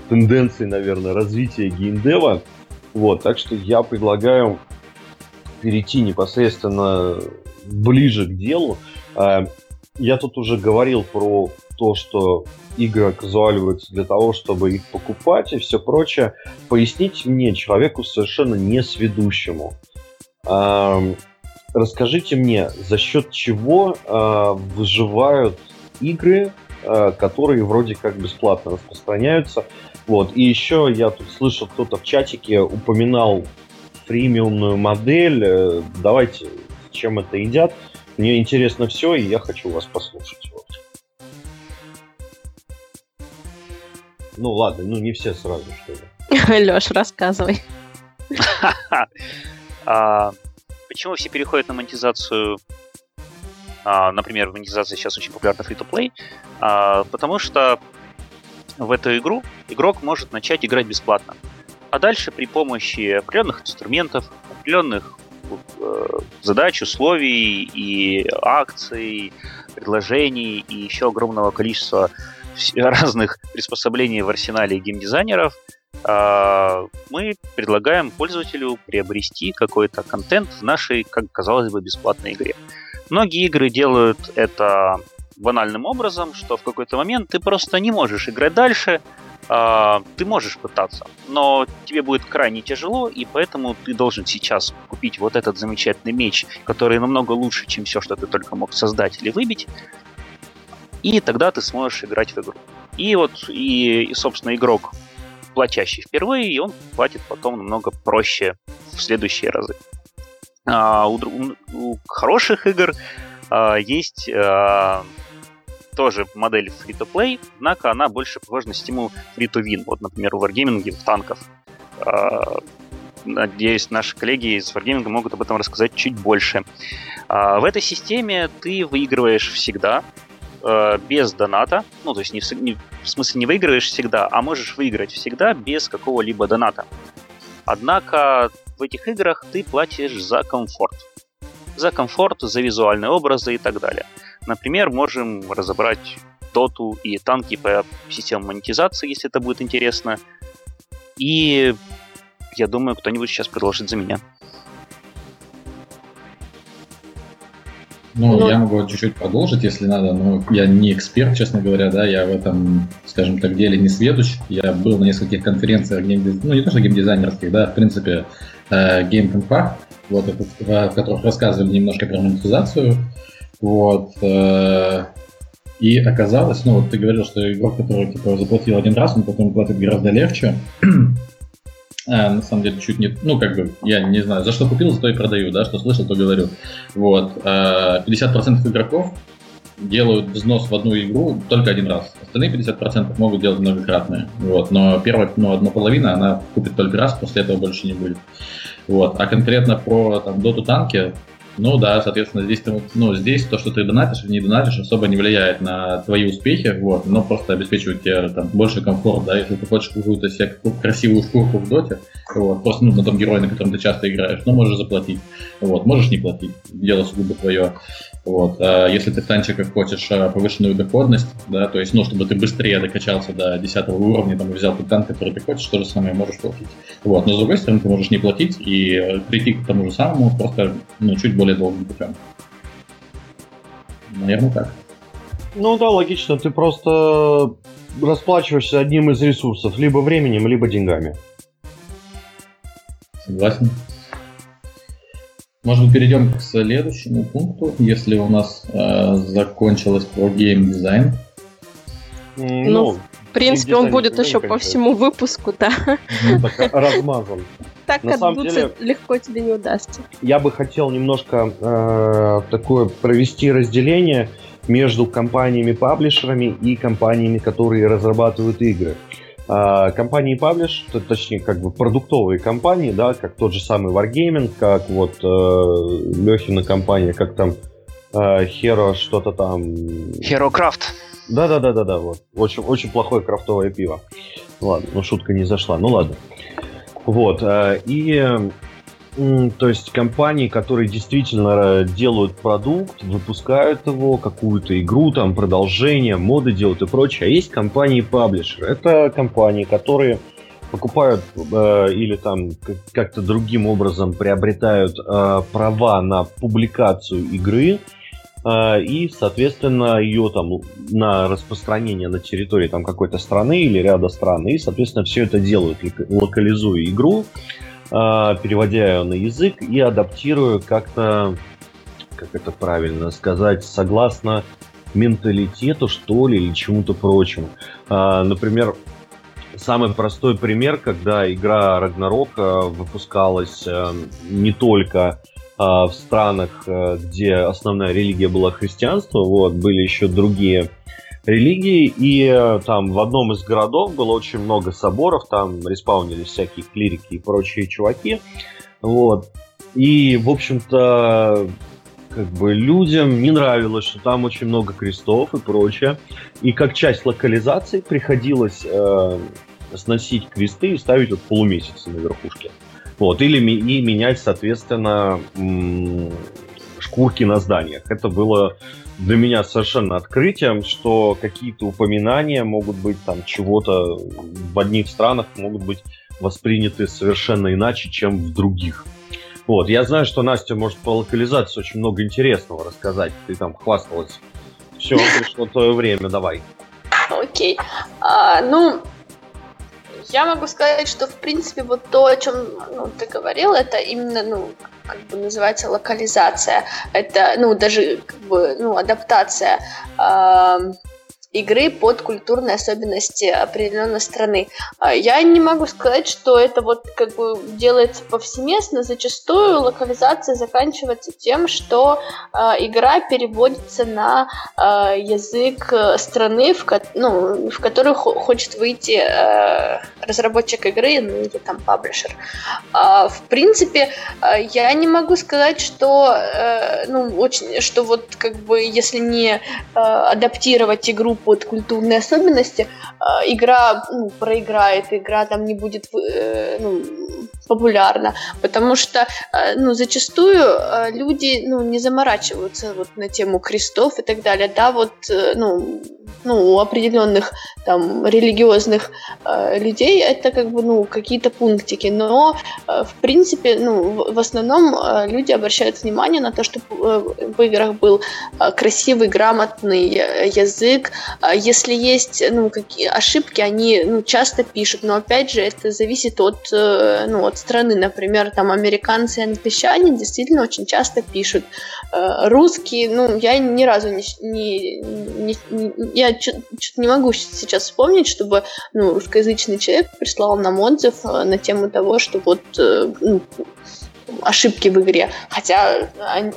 тенденции, наверное, развития геймдева. Вот, так что я предлагаю перейти непосредственно ближе к делу. А, я тут уже говорил про то, что игры казуаливаются для того, чтобы их покупать и все прочее. Поясните мне, человеку совершенно не сведущему, расскажите мне, за счет чего а, выживают игры, а, которые вроде как бесплатно распространяются. Вот. И еще я тут слышал, кто-то в чатике упоминал премиумную модель. Э, давайте, чем это едят. Мне интересно все, и я хочу вас послушать. Вот. Ну ладно, ну не все сразу, что ли. Леш, рассказывай. А, почему все переходят на монетизацию? А, например, монетизация сейчас очень популярна free-to-play. А, потому что в эту игру игрок может начать играть бесплатно. А дальше при помощи определенных инструментов, определенных э, задач, условий и акций, предложений и еще огромного количества разных приспособлений в арсенале геймдизайнеров, а, мы предлагаем пользователю приобрести какой-то контент в нашей, как казалось бы, бесплатной игре. Многие игры делают это банальным образом, что в какой-то момент ты просто не можешь играть дальше, а, ты можешь пытаться, но тебе будет крайне тяжело, и поэтому ты должен сейчас купить вот этот замечательный меч, который намного лучше, чем все, что ты только мог создать или выбить, и тогда ты сможешь играть в игру. И вот, и, и собственно, игрок, платящий впервые, и он платит потом намного проще в следующие разы. А, у, у хороших игр а, есть а, тоже модель free-to-play, однако она больше похожа на систему free-to-win. Вот, например, у Wargaming в танков. А, надеюсь, наши коллеги из Wargaming могут об этом рассказать чуть больше. А, в этой системе ты выигрываешь всегда, э, без доната, ну, то есть не в, не, в смысле не выигрываешь всегда, а можешь выиграть всегда без какого-либо доната. Однако в этих играх ты платишь за комфорт. За комфорт, за визуальные образы и так далее. Например, можем разобрать доту и танки по системам монетизации, если это будет интересно. И я думаю, кто-нибудь сейчас продолжит за меня. Ну, ну, я могу чуть-чуть продолжить, если надо, но я не эксперт, честно говоря, да, я в этом, скажем так, деле не сведущ. Я был на нескольких конференциях, геймдиз... ну, не то что геймдизайнерских, да, в принципе, э, геймкомпах, вот, в которых рассказывали немножко про монетизацию, вот, э, и оказалось, ну, вот ты говорил, что игрок, который, типа, заплатил один раз, он потом платит гораздо легче, а, на самом деле чуть не... Ну, как бы, я не знаю, за что купил, за то и продаю, да, что слышал, то говорю. Вот. 50% а, игроков делают взнос в одну игру только один раз. Остальные 50% могут делать многократные. Вот. Но первая, ну, одна половина, она купит только раз, после этого больше не будет. Вот. А конкретно про там, доту танки, ну да, соответственно, здесь, ну, здесь то, что ты донатишь или не донатишь, особо не влияет на твои успехи, вот, но просто обеспечивает тебе там больше комфорт, да, если ты хочешь какую-то себе красивую шкурку в доте, вот, просто ну, на том герое, на котором ты часто играешь, ну, можешь заплатить, вот, можешь не платить, дело сугубо твое, вот. А если ты в танчиках хочешь а, повышенную доходность, да, то есть, ну, чтобы ты быстрее докачался до 10 уровня, там, и взял тот танк, который ты хочешь, то же самое можешь платить. Вот. Но, с другой стороны, ты можешь не платить и э, прийти к тому же самому, просто, ну, чуть более долгим путем. Наверное, так. Ну да, логично. Ты просто расплачиваешься одним из ресурсов, либо временем, либо деньгами. Согласен. Может быть, перейдем к следующему пункту, если у нас э, закончилось про геймдизайн. Ну, В принципе, он будет еще по всему выпуску, да. Ну, так размазан. Так отдуться легко тебе не удастся. Я бы хотел немножко э, такое провести разделение между компаниями-паблишерами и компаниями, которые разрабатывают игры. А, компании паблиш, точнее, как бы продуктовые компании, да, как тот же самый Wargaming, как вот э, Лехина компания, как там э, Hero что-то там... Hero Craft. Да-да-да-да-да, вот. Очень, очень плохое крафтовое пиво. Ладно, ну шутка не зашла, ну ладно. Вот, э, и то есть компании, которые действительно делают продукт, выпускают его, какую-то игру, там продолжение, моды делают и прочее. А есть компании-паблишеры. Это компании, которые покупают э, или там как-то другим образом приобретают э, права на публикацию игры э, и, соответственно, ее там на распространение на территории там какой-то страны или ряда стран. И, соответственно, все это делают, локализуя игру переводя ее на язык и адаптируя как-то, как это правильно сказать, согласно менталитету, что ли, или чему-то прочему. А, например, самый простой пример, когда игра Рагнарок выпускалась э, не только а, в странах, где основная религия была христианство, вот, были еще другие религии, и э, там в одном из городов было очень много соборов, там респаунились всякие клирики и прочие чуваки, вот. И, в общем-то, как бы людям не нравилось, что там очень много крестов и прочее. И как часть локализации приходилось э, сносить кресты и ставить вот полумесяцы на верхушке. Вот, или и менять, соответственно, шкурки на зданиях. Это было для меня совершенно открытием, что какие-то упоминания могут быть там чего-то в одних странах могут быть восприняты совершенно иначе, чем в других. Вот, я знаю, что Настя может по локализации очень много интересного рассказать. Ты там хвасталась. Все, пришло твое время, давай. Окей. А, ну, я могу сказать, что в принципе вот то, о чем ну, ты говорил, это именно, ну, как бы называется локализация. Это, ну, даже как бы, ну, адаптация. Э- игры под культурные особенности определенной страны. А, я не могу сказать, что это вот как бы делается повсеместно. Зачастую локализация заканчивается тем, что э, игра переводится на э, язык страны, в, ко- ну, в которую хочет выйти э, разработчик игры, ну или там паблишер. Э, в принципе, э, я не могу сказать, что э, ну очень, что вот как бы если не э, адаптировать игру под культурные особенности, а, игра ну, проиграет, игра там не будет э, ну, популярна, потому что э, ну, зачастую э, люди ну, не заморачиваются вот на тему крестов и так далее. Да, вот ну, ну, у определенных там религиозных э, людей это как бы ну какие-то пунктики, но э, в принципе ну в, в основном э, люди обращают внимание на то, чтобы э, в играх был э, красивый, грамотный язык. Э, если есть ну какие ошибки, они ну часто пишут, но опять же это зависит от э, ну от страны, например там американцы и англичане действительно очень часто пишут э, русские, ну я ни разу не, не, не, не я что-то не могу сейчас вспомнить, чтобы ну, русскоязычный человек прислал нам отзыв э, на тему того, что вот э, ну, ошибки в игре, хотя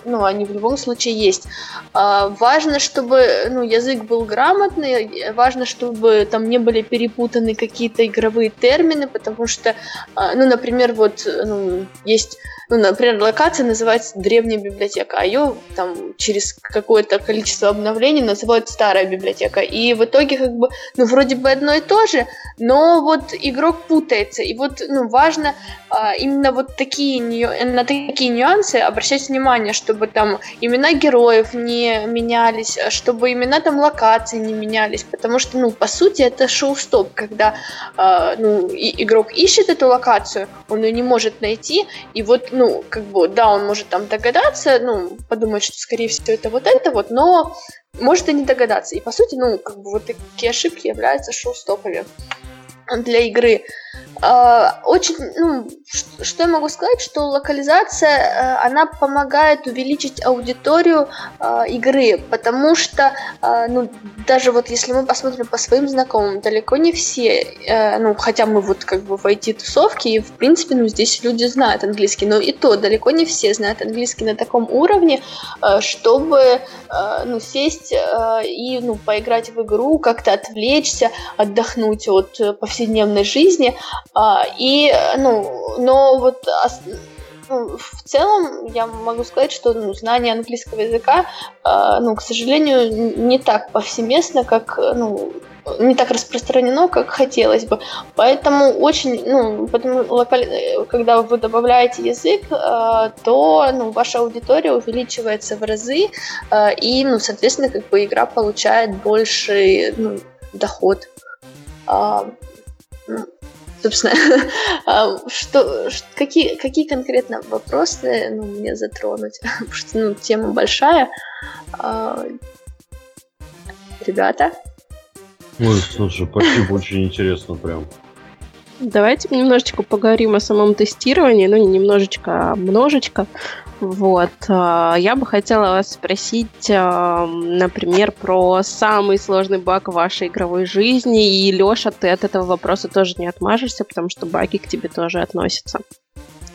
ну, они в любом случае есть. А, важно, чтобы ну, язык был грамотный, важно, чтобы там не были перепутаны какие-то игровые термины, потому что, а, ну, например, вот ну, есть ну, например, локация называется древняя библиотека, а ее там через какое-то количество обновлений называют старая библиотека. И в итоге как бы, ну, вроде бы одно и то же, но вот игрок путается. И вот, ну, важно а, именно вот такие, на такие нюансы обращать внимание, чтобы там имена героев не менялись, чтобы имена там локаций не менялись, потому что, ну, по сути, это шоу-стоп, когда, а, ну, и, игрок ищет эту локацию, он ее не может найти, и вот ну, как бы, да, он может там догадаться, ну, подумать, что, скорее всего, это вот это вот, но может и не догадаться. И, по сути, ну, как бы вот такие ошибки являются шоу-стопами для игры. А, очень, ну, что я могу сказать, что локализация, э, она помогает увеличить аудиторию а, игры, потому что, а, ну, даже вот если мы посмотрим по своим знакомым, далеко не все, э, ну, хотя мы вот как бы в IT-тусовке, и в принципе, ну, здесь люди знают английский, но и то далеко не все знают английский на таком уровне, э, чтобы, ну, сесть и, ну, поиграть в игру, как-то отвлечься, отдохнуть от повседневной жизни, и, ну, но вот ну, в целом я могу сказать, что ну, знание английского языка, э, ну, к сожалению, не так повсеместно, как, ну, не так распространено, как хотелось бы. Поэтому очень, ну, поэтому локаль... когда вы добавляете язык, э, то, ну, ваша аудитория увеличивается в разы, э, и, ну, соответственно, как бы игра получает больший, ну, доход. Э, собственно, а, что, какие, какие конкретно вопросы ну, мне затронуть? Потому что ну, тема большая. А, ребята? Ой, слушай, спасибо, очень интересно прям. Давайте немножечко поговорим о самом тестировании, ну не немножечко, а множечко. Вот. А, я бы хотела вас спросить, а, например, про самый сложный баг в вашей игровой жизни. И, Леша, ты от этого вопроса тоже не отмажешься, потому что баги к тебе тоже относятся.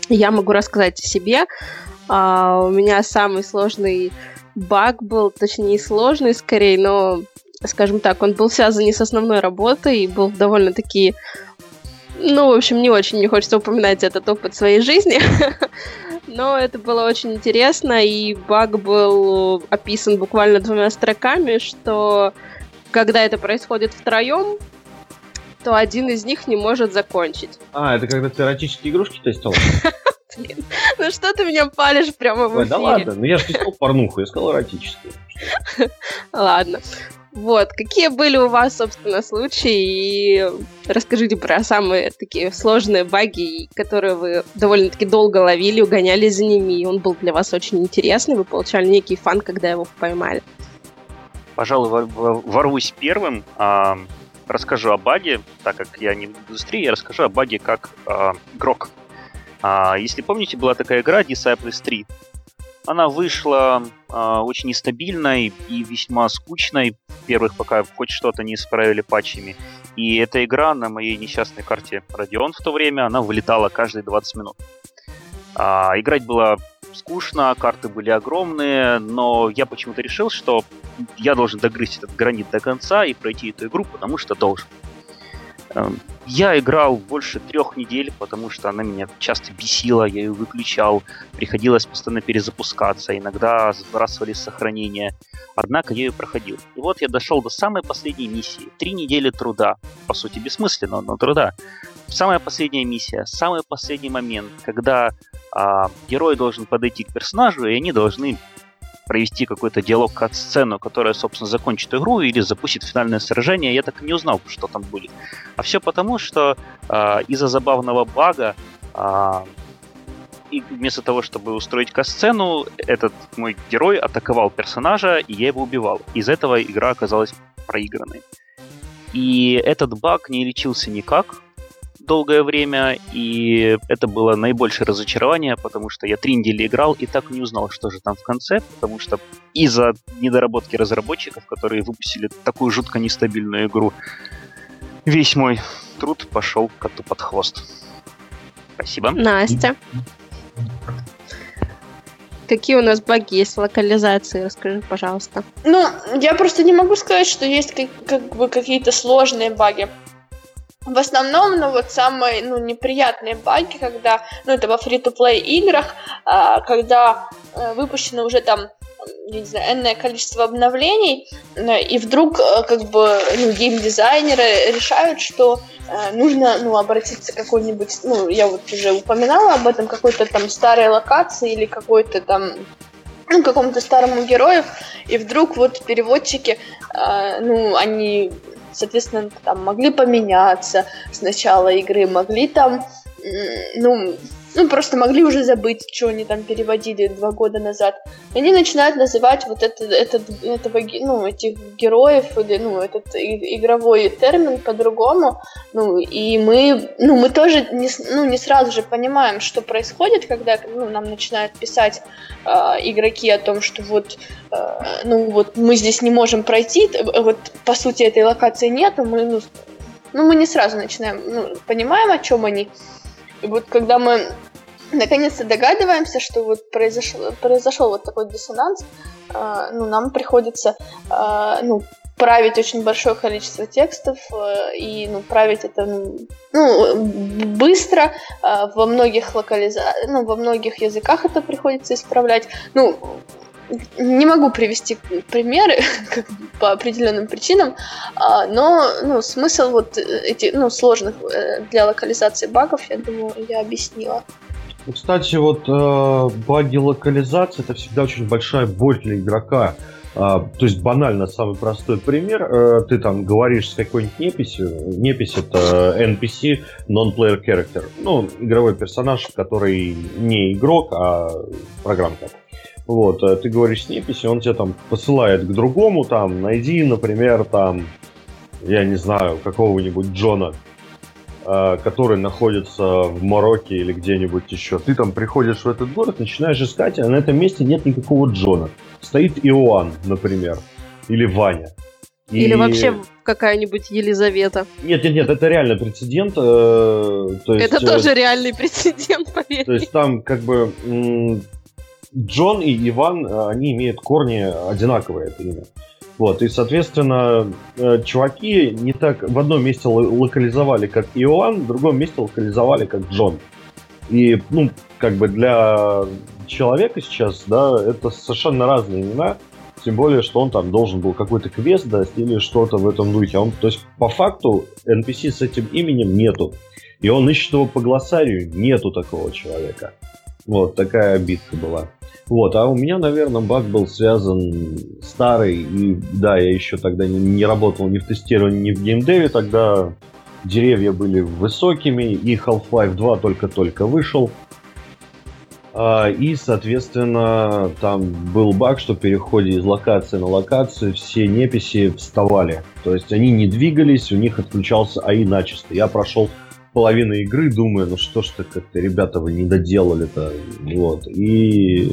Я могу рассказать о себе. А, у меня самый сложный баг был, точнее, не сложный скорее, но, скажем так, он был связан не с основной работой и был довольно-таки... Ну, в общем, не очень мне хочется упоминать этот опыт своей жизни. Но это было очень интересно, и баг был описан буквально двумя строками, что когда это происходит втроем, то один из них не может закончить. А, это когда ты эротические игрушки тестил? Блин, ну что ты меня палишь прямо в эфире? Да ладно, ну я же тестил порнуху, я сказал эротические. Ладно. Вот, какие были у вас, собственно, случаи? И расскажите про самые такие сложные баги, которые вы довольно-таки долго ловили, угоняли за ними, и он был для вас очень интересный, вы получали некий фан, когда его поймали. Пожалуй, ворвусь первым. А, расскажу о баге, так как я не в индустрии, я расскажу о баге как а, игрок. А, если помните, была такая игра Disciples 3. Она вышла э, очень нестабильной и весьма скучной. Первых, пока хоть что-то не исправили патчами. И эта игра на моей несчастной карте Radeon в то время, она вылетала каждые 20 минут. А, играть было скучно, карты были огромные, но я почему-то решил, что я должен догрызть этот гранит до конца и пройти эту игру, потому что должен. Эм, я играл больше трех недель, потому что она меня часто бесила, я ее выключал, приходилось постоянно перезапускаться, иногда сбрасывали сохранение. Однако я ее проходил. И вот я дошел до самой последней миссии. Три недели труда. По сути, бессмысленно, но труда. Самая последняя миссия, самый последний момент, когда а, герой должен подойти к персонажу, и они должны провести какой-то диалог как сцену, которая, собственно, закончит игру или запустит финальное сражение, я так и не узнал, что там будет. А все потому, что э, из-за забавного бага э, и вместо того, чтобы устроить касцену, этот мой герой атаковал персонажа, и я его убивал. Из этого игра оказалась проигранной. И этот баг не лечился никак, долгое время, и это было наибольшее разочарование, потому что я три недели играл и так и не узнал, что же там в конце, потому что из-за недоработки разработчиков, которые выпустили такую жутко нестабильную игру, весь мой труд пошел коту под хвост. Спасибо. Настя. Какие у нас баги есть в локализации? Расскажи, пожалуйста. Ну, я просто не могу сказать, что есть как, как бы какие-то сложные баги. В основном, ну вот самые ну, неприятные баги, когда, ну это во фри-то-плей играх, а, когда а, выпущено уже там не знаю, энное количество обновлений, э, и вдруг э, как бы ну, геймдизайнеры решают, что э, нужно ну, обратиться к какой-нибудь, ну, я вот уже упоминала об этом, какой-то там старой локации или какой-то там ну, какому-то старому герою, и вдруг вот переводчики, э, ну, они соответственно, там могли поменяться с начала игры, могли там, ну, ну, просто могли уже забыть, что они там переводили два года назад. Они начинают называть вот это, это, этого, ну, этих героев или, ну, этот игровой термин по-другому. Ну, и мы, ну, мы тоже не, ну, не сразу же понимаем, что происходит, когда ну, нам начинают писать э, игроки о том, что вот, э, ну, вот мы здесь не можем пройти, вот, по сути, этой локации нет, мы, ну, ну, мы не сразу начинаем, ну, понимаем, о чем они, и вот когда мы наконец-то догадываемся, что вот произошел, произошел вот такой диссонанс, э, ну, нам приходится, э, ну, править очень большое количество текстов э, и ну, править это ну, ну быстро э, во многих локализа... ну, во многих языках это приходится исправлять. Ну, не могу привести примеры по определенным причинам, а, но ну, смысл вот эти ну, сложных э, для локализации багов, я думаю, я объяснила. Ну, кстати, вот э, баги локализации это всегда очень большая боль для игрока. А, то есть банально самый простой пример. Э, ты там говоришь с какой-нибудь неписью. Непись это NPC, non-player character. Ну, игровой персонаж, который не игрок, а программка. Вот, э, ты говоришь с неписью, он тебя там посылает к другому, там, найди, например, там, я не знаю, какого-нибудь Джона, э, который находится в Марокке или где-нибудь еще. Ты там приходишь в этот город, начинаешь искать, а на этом месте нет никакого Джона. Стоит Иоанн, например, или Ваня. И... Или вообще какая-нибудь Елизавета. Нет, нет, нет, это реально прецедент. Э, то есть, это тоже реальный прецедент, поверь. То есть там как бы Джон и Иван, э, они имеют корни одинаковые, это имя. Вот, и, соответственно, э, чуваки не так в одном месте локализовали как Иоанн, в другом месте локализовали как Джон. И, ну, как бы для человека сейчас, да, это совершенно разные имена, тем более, что он там должен был какой-то квест дать или что-то в этом духе. Он, то есть, по факту, NPC с этим именем нету. И он ищет его по глоссарию, нету такого человека. Вот, такая обидка была. Вот, а у меня, наверное, баг был связан старый, и да, я еще тогда не, не работал ни в тестировании, ни в геймдеве, тогда деревья были высокими, и Half-Life 2 только-только вышел. А, и, соответственно, там был баг, что в переходе из локации на локацию все неписи вставали. То есть они не двигались, у них отключался АИ начисто. Я прошел половину игры, думаю, ну что ж ты как-то, ребята, вы не доделали-то. Вот. И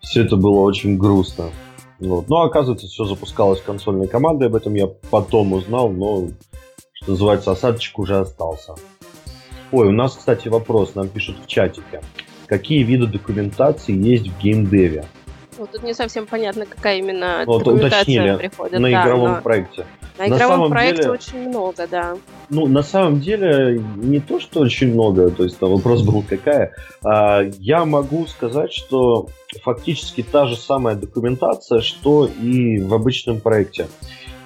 все это было очень грустно. Вот. Но оказывается, все запускалось консольной командой, об этом я потом узнал, но, что называется, осадочек уже остался. Ой, у нас, кстати, вопрос, нам пишут в чатике. Какие виды документации есть в геймдеве? Ну, тут не совсем понятно, какая именно ну, документация уточнили, приходит. На да, игровом но... проекте. На, на игровом проекте деле, очень много, да. Ну, на самом деле, не то, что очень много, то есть там вопрос был какая. А, я могу сказать, что фактически та же самая документация, что и в обычном проекте.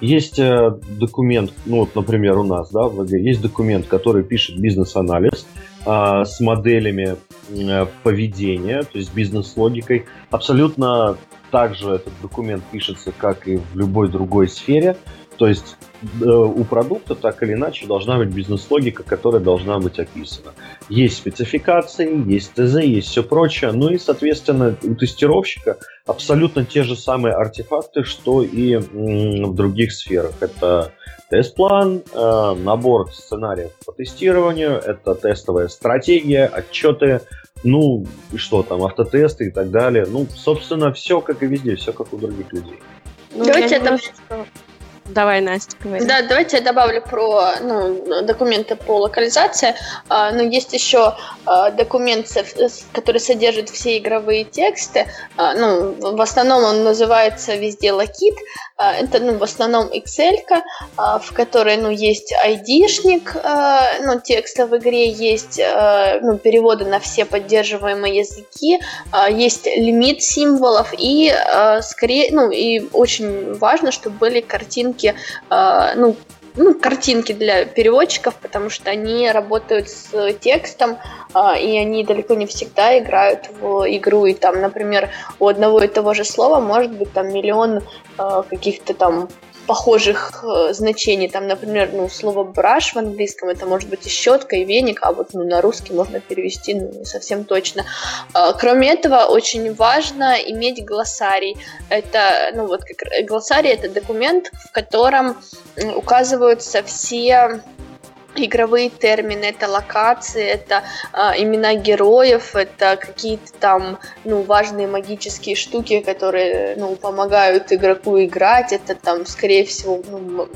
Есть э, документ, ну вот, например, у нас, да, в ВГ, есть документ, который пишет бизнес-анализ э, с моделями э, поведения, то есть бизнес-логикой. Абсолютно так же этот документ пишется, как и в любой другой сфере. То есть э, у продукта так или иначе должна быть бизнес-логика, которая должна быть описана. Есть спецификации, есть ТЗ, есть все прочее. Ну и, соответственно, у тестировщика абсолютно те же самые артефакты, что и в других сферах. Это тест-план, э, набор сценариев по тестированию, это тестовая стратегия, отчеты, ну и что там, автотесты и так далее. Ну, собственно, все как и везде, все как у других людей. Ну, Давайте я немножко... Давай, Настя, говори. Да, давайте я добавлю про ну, документы по локализации. А, но есть еще а, документ, который содержит все игровые тексты. А, ну, в основном он называется везде локит. А, это ну, в основном Excel, а, в которой ну, есть ID-шник а, ну, текста в игре, есть ну, переводы на все поддерживаемые языки, есть лимит символов и скорее, ну и очень важно, чтобы были картинки ну, ну, картинки для переводчиков, потому что они работают с текстом, э, и они далеко не всегда играют в игру. И там, например, у одного и того же слова может быть там миллион э, каких-то там похожих э, значений. Там, например, ну, слово brush в английском это может быть и щетка, и веник, а вот ну, на русский можно перевести ну, не совсем точно. Э, кроме этого, очень важно иметь глоссарий. Это, ну вот, как, глоссарий это документ, в котором указываются все игровые термины, это локации, это э, имена героев, это какие-то там ну важные магические штуки, которые ну помогают игроку играть, это там скорее всего ну,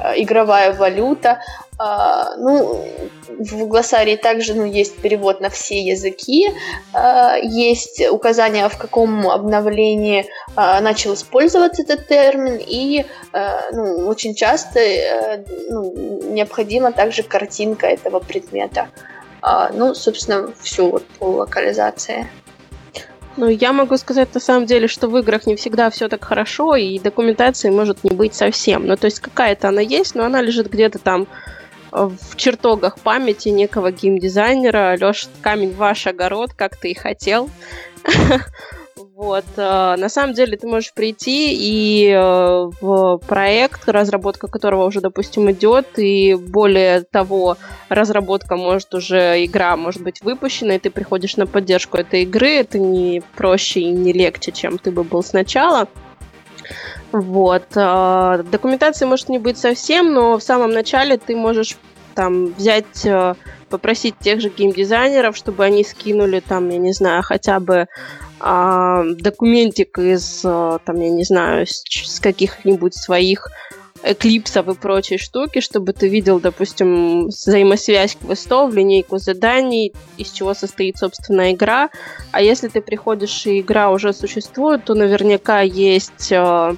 Э, игровая валюта. А, ну, в глоссарии также ну, есть перевод на все языки, а, есть указание, в каком обновлении а, начал использоваться этот термин, и ну, очень часто э, ну, необходима также картинка этого предмета. Ну, собственно, все вот по локализации. Ну, я могу сказать на самом деле, что в играх не всегда все так хорошо, и документации может не быть совсем. Ну, то есть какая-то она есть, но она лежит где-то там в чертогах памяти некого геймдизайнера. Леш, камень ваш огород, как ты и хотел. Вот. Э, на самом деле ты можешь прийти и э, в проект, разработка которого уже, допустим, идет, и более того, разработка может уже, игра может быть выпущена, и ты приходишь на поддержку этой игры, это не проще и не легче, чем ты бы был сначала. Вот. Э, документации может не быть совсем, но в самом начале ты можешь там взять попросить тех же геймдизайнеров, чтобы они скинули там, я не знаю, хотя бы а, документик из, а, там, я не знаю, с, с каких-нибудь своих эклипсов и прочей штуки, чтобы ты видел, допустим, взаимосвязь квестов, линейку заданий, из чего состоит, собственно, игра. А если ты приходишь и игра уже существует, то наверняка есть э,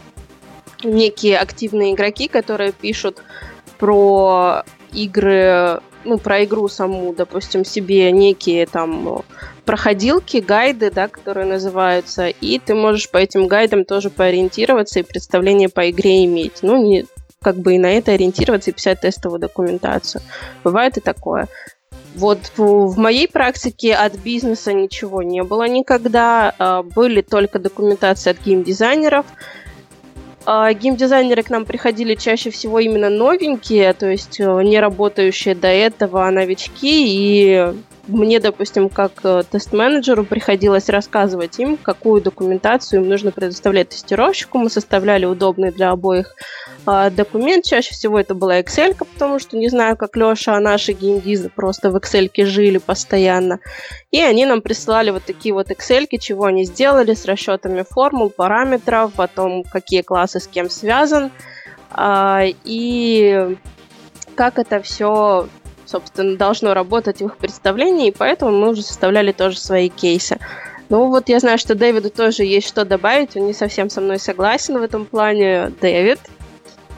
некие активные игроки, которые пишут про игры ну, про игру саму, допустим, себе некие там проходилки, гайды, да, которые называются, и ты можешь по этим гайдам тоже поориентироваться и представление по игре иметь. Ну, не как бы и на это ориентироваться и писать тестовую документацию. Бывает и такое. Вот в моей практике от бизнеса ничего не было никогда. А, были только документации от геймдизайнеров. дизайнеров а, геймдизайнеры к нам приходили чаще всего именно новенькие, то есть э, не работающие до этого, а новички, и мне, допустим, как э, тест-менеджеру приходилось рассказывать им, какую документацию им нужно предоставлять тестировщику. Мы составляли удобный для обоих э, документ. Чаще всего это была Excel, потому что не знаю, как Леша, а наши геймдизы просто в Excel жили постоянно. И они нам присылали вот такие вот Excel, чего они сделали с расчетами формул, параметров, о том, какие классы с кем связан. Э, и как это все собственно, должно работать в их представлении, и поэтому мы уже составляли тоже свои кейсы. Ну вот я знаю, что Дэвиду тоже есть что добавить, он не совсем со мной согласен в этом плане. Дэвид?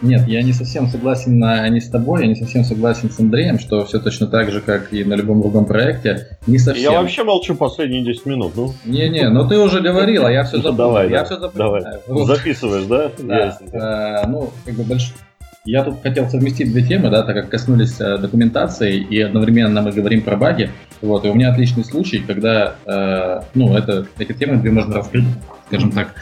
Нет, я не совсем согласен на, не с тобой, я не совсем согласен с Андреем, что все точно так же, как и на любом другом проекте. Не совсем. Я вообще молчу последние 10 минут. Ну. Не-не, ну ты уже говорил, а я все запомнил. Давай, я все запоминаю. Давай. Записываешь, да? Да. Э, ну, как бы больш... Я тут хотел совместить две темы, да, так как коснулись э, документации и одновременно мы говорим про баги. Вот, и у меня отличный случай, когда, э, ну, это, эти темы две можно раскрыть, скажем так,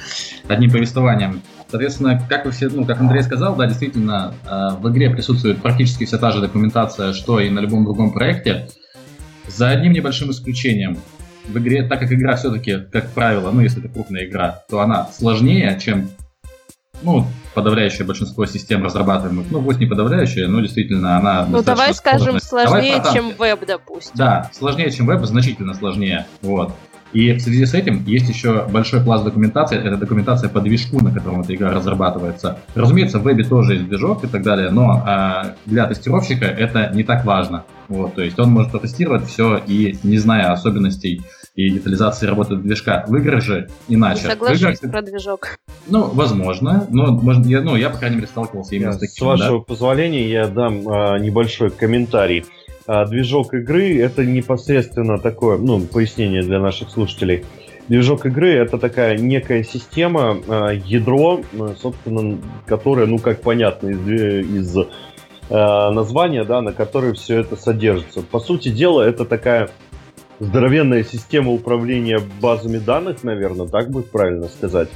одним повествованием. Соответственно, как вы все, ну, как Андрей сказал, да, действительно, э, в игре присутствует практически вся та же документация, что и на любом другом проекте, за одним небольшим исключением. В игре, так как игра все-таки, как правило, ну, если это крупная игра, то она сложнее, чем ну, подавляющее большинство систем разрабатываемых, ну, пусть не подавляющее, но действительно она... Ну, давай скажем, сложнее, давай чем веб, допустим. Да, сложнее, чем веб, значительно сложнее, вот. И в связи с этим есть еще большой пласт документации, это документация по движку, на котором эта игра разрабатывается. Разумеется, в вебе тоже есть движок и так далее, но э, для тестировщика это не так важно. Вот, то есть он может протестировать все и не зная особенностей и детализации работы движка. В играх же иначе. Соглашусь играх... про движок. Ну, возможно, но можно, я, ну, я, по крайней мере, сталкивался именно с таким. С вашего да? позволения я дам а, небольшой комментарий. А, движок игры это непосредственно такое, ну, пояснение для наших слушателей. Движок игры это такая некая система, а, ядро, собственно, которое, ну, как понятно из, из а, названия, да, на которой все это содержится. По сути дела, это такая здоровенная система управления базами данных, наверное, так будет правильно сказать.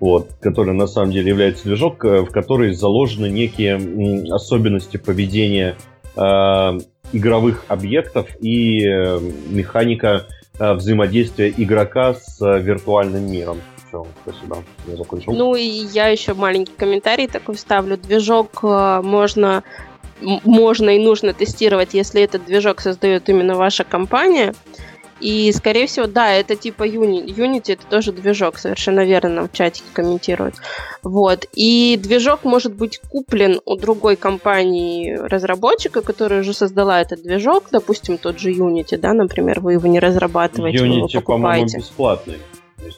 вот, который на самом деле является движок, э, в который заложены некие особенности поведения э, игровых объектов и э, механика э, взаимодействия игрока с э, виртуальным миром. Спасибо, я. Ну и я еще маленький комментарий такой вставлю. Движок э, можно можно и нужно тестировать, если этот движок создает именно ваша компания. И, скорее всего, да, это типа Unity. Unity это тоже движок, совершенно верно нам в чатике комментируют. Вот. И движок может быть куплен у другой компании разработчика, которая уже создала этот движок, допустим, тот же Unity, да, например, вы его не разрабатываете, Unity, вы его покупаете. по-моему, бесплатный.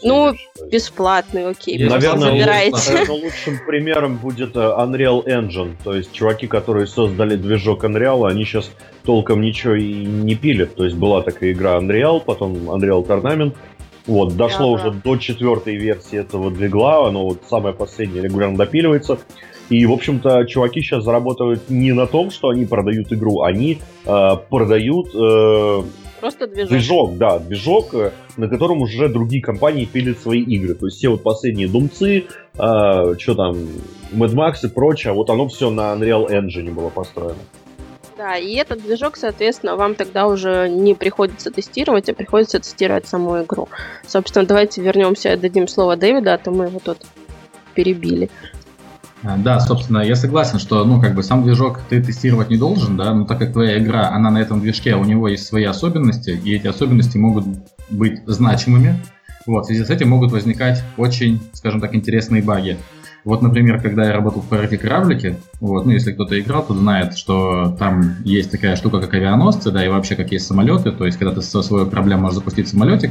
Ну, бесплатный, окей. Наверное, наверное, лучшим примером будет э, Unreal Engine. То есть чуваки, которые создали движок Unreal, они сейчас толком ничего и не пилят. То есть была такая игра Unreal, потом Unreal Tournament. Вот, дошло да, уже да. до четвертой версии этого двигла, оно вот самое последнее регулярно допиливается. И, в общем-то, чуваки сейчас зарабатывают не на том, что они продают игру, они э, продают э, Просто движок. Движок, да, движок, э, на котором уже другие компании пилят свои игры. То есть все вот последние Думцы, э, что там, Mad Max и прочее, вот оно все на Unreal Engine было построено. Да, и этот движок, соответственно, вам тогда уже не приходится тестировать, а приходится тестировать саму игру. Собственно, давайте вернемся, дадим слово Дэвида, а то мы его тут перебили. А, да, собственно, я согласен, что, ну, как бы сам движок ты тестировать не должен, да, но так как твоя игра, она на этом движке, у него есть свои особенности, и эти особенности могут быть значимыми, вот, в связи с этим могут возникать очень, скажем так, интересные баги. Вот, например, когда я работал в проекте «Кораблики», вот, ну, если кто-то играл, то знает, что там есть такая штука, как авианосцы, да, и вообще как есть самолеты, то есть когда ты со своего корабля можешь запустить самолетик,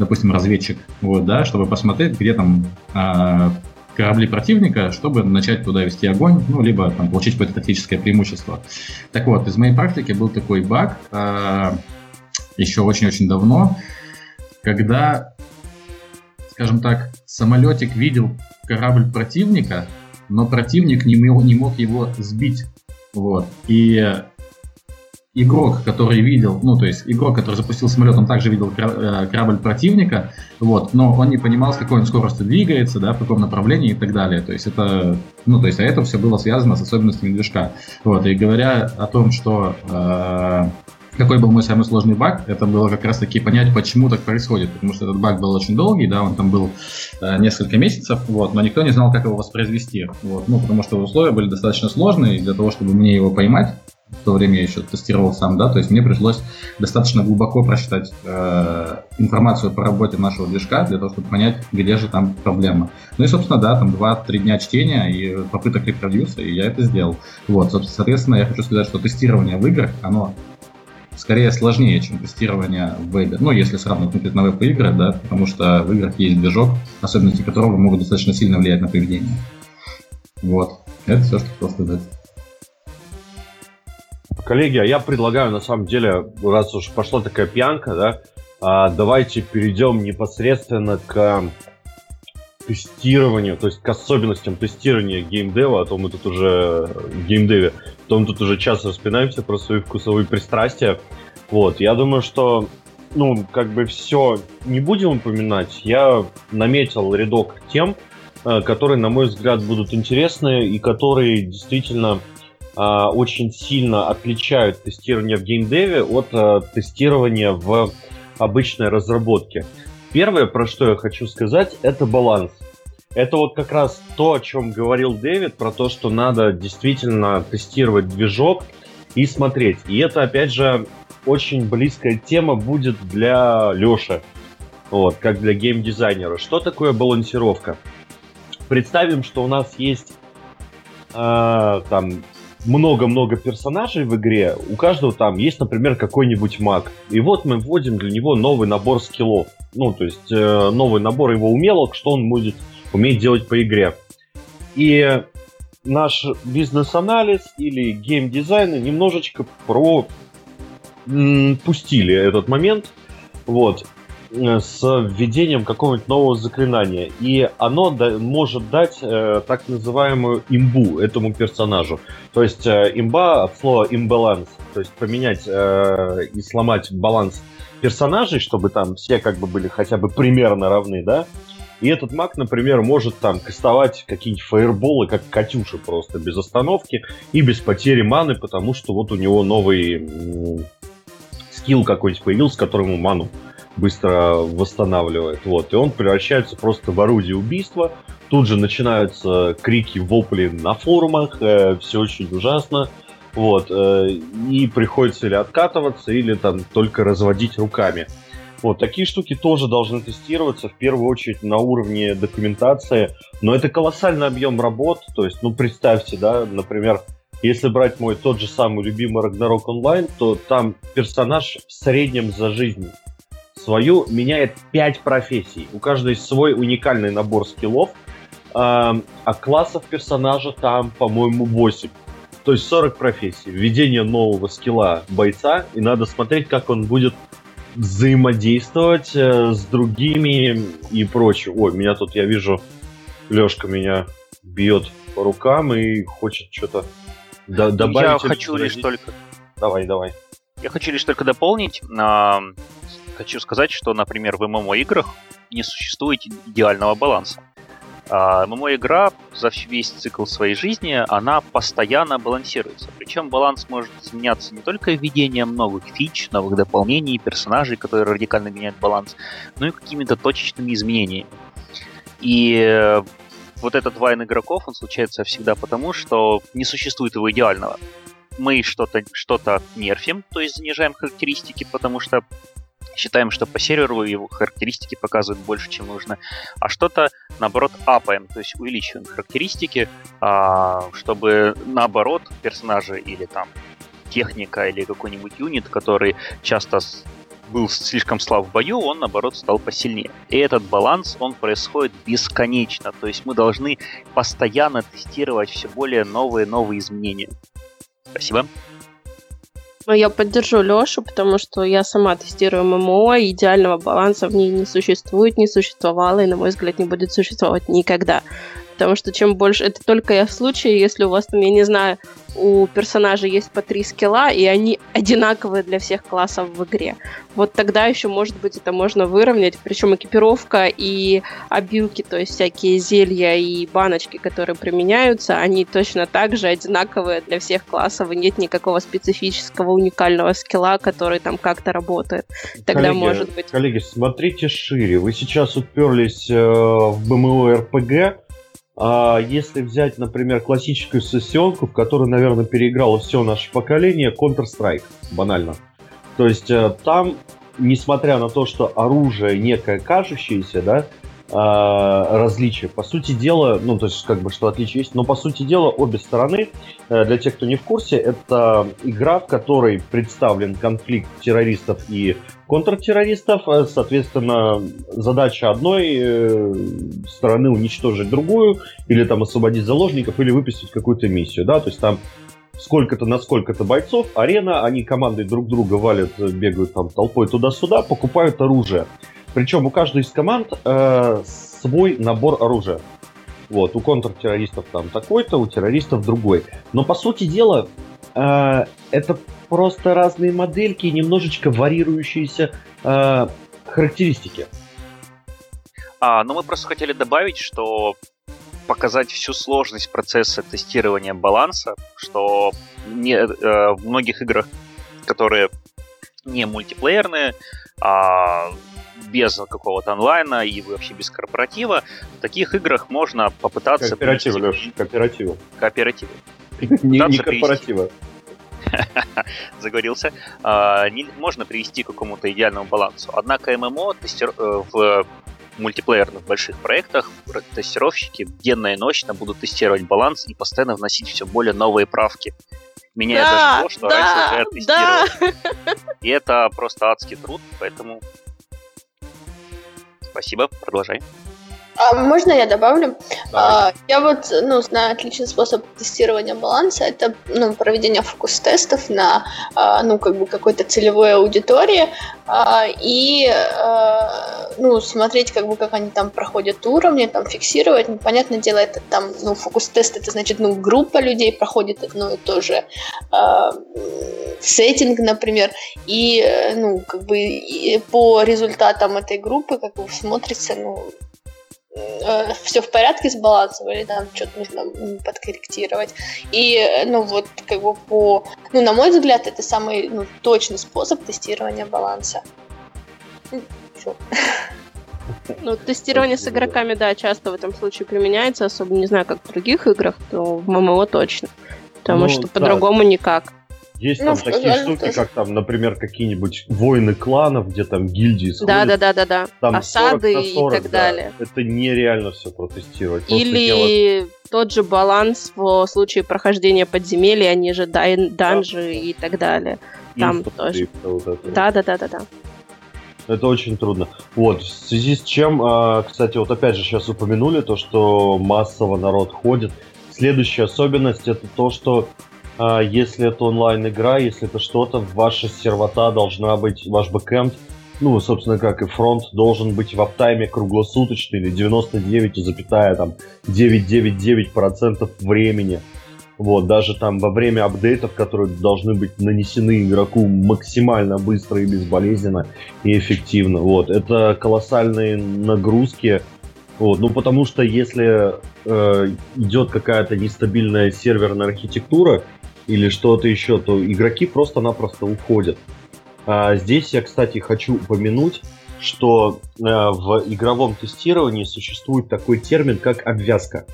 допустим, разведчик, вот, да, чтобы посмотреть, где там э, корабли противника, чтобы начать туда вести огонь, ну, либо там, получить какое-то тактическое преимущество. Так вот, из моей практики был такой баг э, еще очень-очень давно, когда, скажем так, самолетик видел корабль противника, но противник не мог, не мог его сбить. Вот. И игрок, который видел, ну, то есть игрок, который запустил самолет, он также видел э, корабль противника, вот, но он не понимал, с какой он скоростью двигается, да, в каком направлении и так далее. То есть это, ну, то есть а это все было связано с особенностями движка. Вот, и говоря о том, что э, какой был мой самый сложный баг, это было как раз таки понять, почему так происходит. Потому что этот баг был очень долгий, да, он там был э, несколько месяцев, вот, но никто не знал, как его воспроизвести. Вот, ну, потому что условия были достаточно сложные, и для того, чтобы мне его поймать, в то время я еще тестировал сам, да, то есть мне пришлось достаточно глубоко прочитать э, информацию по работе нашего движка для того, чтобы понять, где же там проблема. Ну и, собственно, да, там 2-3 дня чтения и попыток репродюса, и я это сделал. Вот, соответственно, я хочу сказать, что тестирование в играх, оно скорее сложнее, чем тестирование в вебе. Ну, если сравнивать на веб-игры, да, потому что в играх есть движок, особенности которого могут достаточно сильно влиять на поведение. Вот. Это все, что хотел сказать. Коллеги, а я предлагаю, на самом деле, раз уж пошла такая пьянка, да, а, давайте перейдем непосредственно к тестированию, то есть к особенностям тестирования геймдева, а то мы тут уже в геймдеве, а то мы тут уже час распинаемся про свои вкусовые пристрастия. Вот, я думаю, что ну, как бы все не будем упоминать. Я наметил рядок тем, э, которые, на мой взгляд, будут интересны и которые действительно очень сильно отличают тестирование в геймдеве от а, тестирования в обычной разработке. Первое, про что я хочу сказать, это баланс. Это вот как раз то, о чем говорил Дэвид, про то, что надо действительно тестировать движок и смотреть. И это, опять же, очень близкая тема будет для Леши, вот, как для геймдизайнера. Что такое балансировка? Представим, что у нас есть э, там много-много персонажей в игре, у каждого там есть, например, какой-нибудь маг. И вот мы вводим для него новый набор скиллов. Ну, то есть э, новый набор его умелок, что он будет уметь делать по игре. И наш бизнес-анализ или геймдизайны немножечко про пустили этот момент. Вот. Э, с введением какого-нибудь нового заклинания. И оно да, может дать э, так называемую имбу этому персонажу. То есть э, имба от слова имбаланс. То есть поменять э, и сломать баланс персонажей, чтобы там все как бы были хотя бы примерно равны, да? И этот маг, например, может там кастовать какие-нибудь фаерболы, как Катюша просто, без остановки и без потери маны, потому что вот у него новый скилл какой-нибудь появился, которым ему ману быстро восстанавливает. Вот. И он превращается просто в орудие убийства. Тут же начинаются крики, вопли на форумах, э, все очень ужасно. Вот. Э, и приходится или откатываться, или там только разводить руками. Вот, такие штуки тоже должны тестироваться, в первую очередь на уровне документации, но это колоссальный объем работ, то есть, ну, представьте, да, например, если брать мой тот же самый любимый Ragnarok Online, то там персонаж в среднем за жизнь свою меняет 5 профессий. У каждой свой уникальный набор скиллов, а классов персонажа там, по-моему, 8. То есть 40 профессий. Введение нового скилла бойца, и надо смотреть, как он будет взаимодействовать э, с другими и прочее. Ой, меня тут, я вижу, Лешка меня бьет по рукам и хочет что-то д- добавить. Я хочу лишь только... Давай, давай. Я хочу лишь только дополнить. Хочу сказать, что, например, в ММО-играх не существует идеального баланса. А ММО-игра за весь цикл своей жизни, она постоянно балансируется. Причем баланс может изменяться не только введением новых фич, новых дополнений, персонажей, которые радикально меняют баланс, но и какими-то точечными изменениями. И э, вот этот вайн игроков, он случается всегда потому, что не существует его идеального. Мы что-то что нерфим, то есть занижаем характеристики, потому что считаем, что по серверу его характеристики показывают больше, чем нужно, а что-то, наоборот, апаем, то есть увеличиваем характеристики, а, чтобы, наоборот, персонажи или там техника или какой-нибудь юнит, который часто был слишком слаб в бою, он, наоборот, стал посильнее. И этот баланс, он происходит бесконечно. То есть мы должны постоянно тестировать все более новые новые изменения. Спасибо. Я поддержу Лешу, потому что я сама тестирую ММО, идеального баланса в ней не существует, не существовало, и, на мой взгляд, не будет существовать никогда. Потому что чем больше... Это только я в случае, если у вас там, я не знаю, у персонажа есть по три скилла, и они одинаковые для всех классов в игре. Вот тогда еще, может быть, это можно выровнять. Причем экипировка и обилки, то есть всякие зелья и баночки, которые применяются, они точно так же одинаковые для всех классов, и нет никакого специфического уникального скилла, который там как-то работает. Тогда коллеги, может быть... Коллеги, смотрите шире. Вы сейчас уперлись э, в БМО РПГ, а если взять, например, классическую сессионку, в которой, наверное, переиграло все наше поколение, Counter-Strike, банально. То есть э, там, несмотря на то, что оружие некое кажущееся, да, различия. По сути дела, ну, то есть, как бы, что отличие есть, но, по сути дела, обе стороны, э, для тех, кто не в курсе, это игра, в которой представлен конфликт террористов и контртеррористов. Э, соответственно, задача одной э, стороны уничтожить другую, или там освободить заложников, или выпустить какую-то миссию, да, то есть там сколько-то на сколько-то бойцов, арена, они командой друг друга валят, бегают там толпой туда-сюда, покупают оружие. Причем у каждой из команд э, свой набор оружия. Вот, у контртеррористов там такой-то, у террористов другой. Но по сути дела, э, это просто разные модельки немножечко варьирующиеся э, характеристики. А, ну мы просто хотели добавить, что показать всю сложность процесса тестирования баланса, что не, э, в многих играх, которые не мультиплеерные, а без какого-то онлайна и вообще без корпоратива, в таких играх можно попытаться... Кооператива, привести... Леш, кооператива. Кооператива. Не, не корпоратива. Заговорился. А, можно привести к какому-то идеальному балансу. Однако ММО. Э, в мультиплеерных больших проектах тестировщики денно и ночно будут тестировать баланс и постоянно вносить все более новые правки. Меняя да, даже то, что да, раньше уже тестировали. Да. И это просто адский труд, поэтому Спасибо, продолжай. А можно я добавлю? А, я вот ну, знаю отличный способ тестирования баланса. Это ну, проведение фокус-тестов на а, ну, как бы какой-то целевой аудитории а, и а, ну, смотреть, как бы, как они там проходят уровни, там фиксировать. Ну, понятное дело, это там ну, фокус-тест, это значит, ну, группа людей проходит одно и то же а, сеттинг, например, и ну, как бы и по результатам этой группы как бы смотрится, ну, э, все в порядке с балансом или там что-то нужно подкорректировать. И, ну, вот, как бы по... Ну, на мой взгляд, это самый ну, точный способ тестирования баланса. Все. Ну, тестирование с игроками, да, часто в этом случае применяется, особенно не знаю, как в других играх, то в ММО точно. Потому ну, что да. по-другому никак. Есть ну, там такие штуки, тоже. как там, например, какие-нибудь войны кланов, где там гильдии сходят. Да, да, да, да, да. Там Осады 40 40, и так да. далее. Это нереально все протестировать. Или делать... тот же баланс в случае прохождения подземелья, они же дан данжи да. и так далее. Там тоже. Вот да, да, да, да, да. Это очень трудно. Вот, в связи с чем, а, кстати, вот опять же сейчас упомянули то, что массово народ ходит. Следующая особенность это то, что если это онлайн-игра, если это что-то, ваша сервата должна быть, ваш бэкэнд, ну, собственно, как и фронт, должен быть в аптайме круглосуточный или 99,999% времени. Вот, даже там во время апдейтов, которые должны быть нанесены игроку максимально быстро и безболезненно и эффективно. Вот, это колоссальные нагрузки. Вот, ну, потому что если э, идет какая-то нестабильная серверная архитектура, или что-то еще, то игроки просто-напросто уходят. А здесь я, кстати, хочу упомянуть, что э, в игровом тестировании существует такой термин, как обвязка.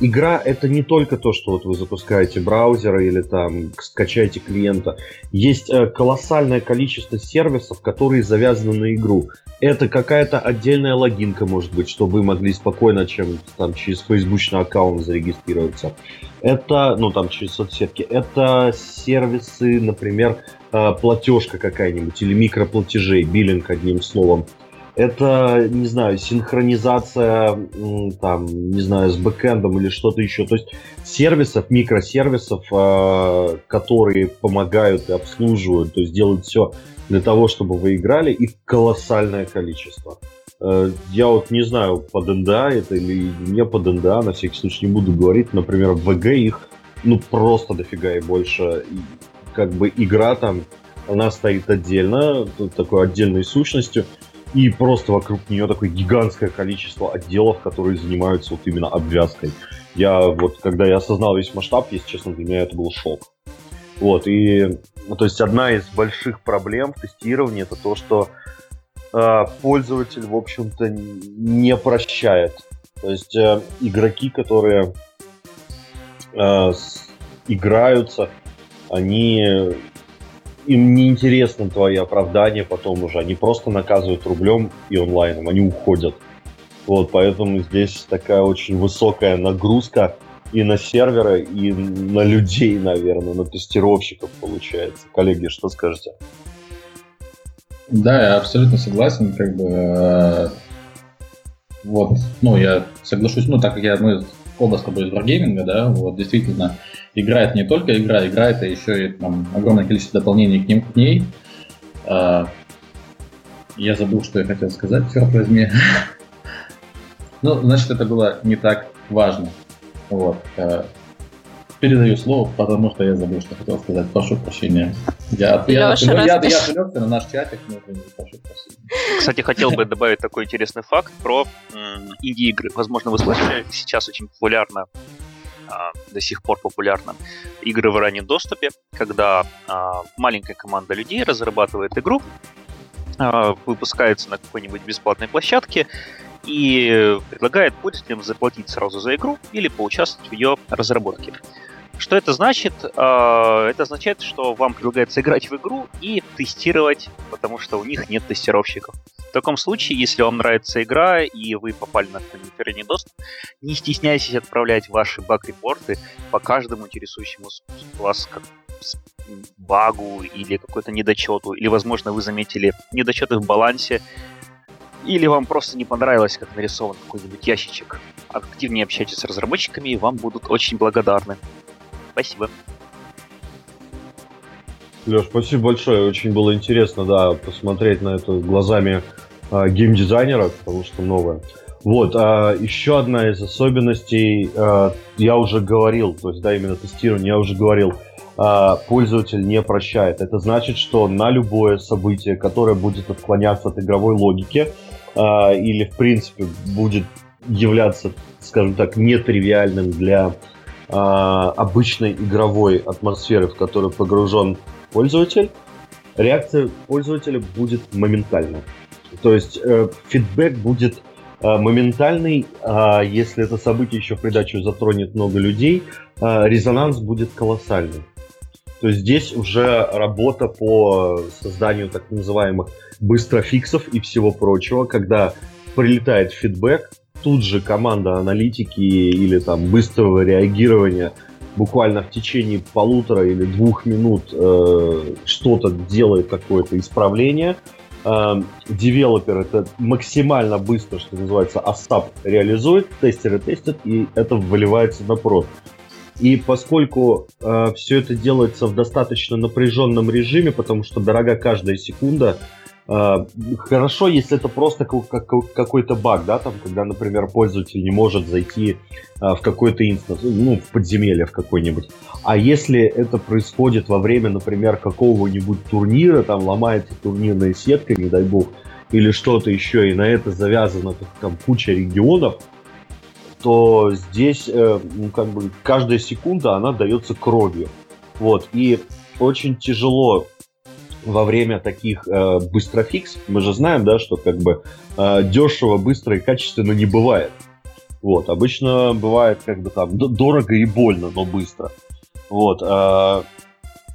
Игра это не только то, что вот вы запускаете браузеры или там скачаете клиента. Есть э, колоссальное количество сервисов, которые завязаны на игру. Это какая-то отдельная логинка, может быть, чтобы вы могли спокойно чем там через фейсбучный аккаунт зарегистрироваться. Это, ну там через соцсетки. Это сервисы, например, э, платежка какая-нибудь или микроплатежей, биллинг одним словом. Это, не знаю, синхронизация, там, не знаю, с бэкэндом или что-то еще. То есть сервисов, микросервисов, э, которые помогают и обслуживают, то есть делают все для того, чтобы вы играли, их колоссальное количество. Э, я вот не знаю, под НДА это или не под НДА, на всякий случай не буду говорить. Например, в ВГ их ну просто дофига и больше. И, как бы игра там, она стоит отдельно, такой отдельной сущностью, и просто вокруг нее такое гигантское количество отделов, которые занимаются вот именно обвязкой. Я вот, когда я осознал весь масштаб, если честно, для меня это был шок. Вот, и, ну, то есть одна из больших проблем в тестировании это то, что э, пользователь, в общем-то, не прощает. То есть э, игроки, которые э, с, играются, они им не интересно твои оправдания потом уже. Они просто наказывают рублем и онлайном, они уходят. Вот, поэтому здесь такая очень высокая нагрузка и на серверы, и на людей, наверное, на тестировщиков получается. Коллеги, что скажете? Да, я абсолютно согласен, как бы э, вот, ну, я соглашусь, ну, так как я, мы оба с тобой из Wargaming, да, вот, действительно, играет не только игра, играет, а еще и там огромное количество дополнений к, ним, к ней. А, я забыл, что я хотел сказать, черт возьми. ну, значит, это было не так важно. Вот. А, передаю слово, потому что я забыл, что хотел сказать. Прошу прощения. Я, я, Леша, я, я, я отвлекся на наш чатик, но прошу прощения. Кстати, хотел бы добавить такой интересный факт про инди-игры. Возможно, вы слышали, сейчас очень популярно до сих пор популярно игры в раннем доступе, когда а, маленькая команда людей разрабатывает игру, а, выпускается на какой-нибудь бесплатной площадке и предлагает пользователям заплатить сразу за игру или поучаствовать в ее разработке. Что это значит? Это означает, что вам предлагается играть в игру и тестировать, потому что у них нет тестировщиков. В таком случае, если вам нравится игра и вы попали на какой-нибудь доступ, не стесняйтесь отправлять ваши баг-репорты по каждому интересующему вас как багу или какой-то недочету, или, возможно, вы заметили недочеты в балансе, или вам просто не понравилось, как нарисован какой-нибудь ящичек. Активнее общайтесь с разработчиками, и вам будут очень благодарны. Спасибо. Леш, спасибо большое. Очень было интересно, да, посмотреть на это глазами э, геймдизайнера, потому что новое. Вот, а еще одна из особенностей, э, я уже говорил, то есть, да, именно тестирование, я уже говорил, э, пользователь не прощает. Это значит, что на любое событие, которое будет отклоняться от игровой логики, э, или, в принципе, будет являться, скажем так, нетривиальным для обычной игровой атмосферы, в которую погружен пользователь, реакция пользователя будет моментальна. То есть э, фидбэк будет э, моментальный, а если это событие еще в придачу затронет много людей, э, резонанс будет колоссальный. То есть здесь уже работа по созданию так называемых быстрофиксов и всего прочего, когда прилетает фидбэк, тут же команда аналитики или там быстрого реагирования буквально в течение полутора или двух минут э, что-то делает какое-то исправление. Э, девелопер это максимально быстро, что называется, ASAP реализует, тестеры тестят, и это выливается на прод. И поскольку э, все это делается в достаточно напряженном режиме, потому что дорога каждая секунда, хорошо, если это просто какой-то баг, да, там, когда, например, пользователь не может зайти э, в какой-то инстанс, ну, в подземелье в какой-нибудь. А если это происходит во время, например, какого-нибудь турнира, там ломается турнирная сетка, не дай бог, или что-то еще, и на это завязана там куча регионов, то здесь э, ну, как бы каждая секунда она дается кровью. Вот. И очень тяжело во время таких э, быстрофикс, мы же знаем, да, что как бы э, дешево, быстро и качественно не бывает. Вот, обычно бывает как бы там дорого и больно, но быстро. Вот, э,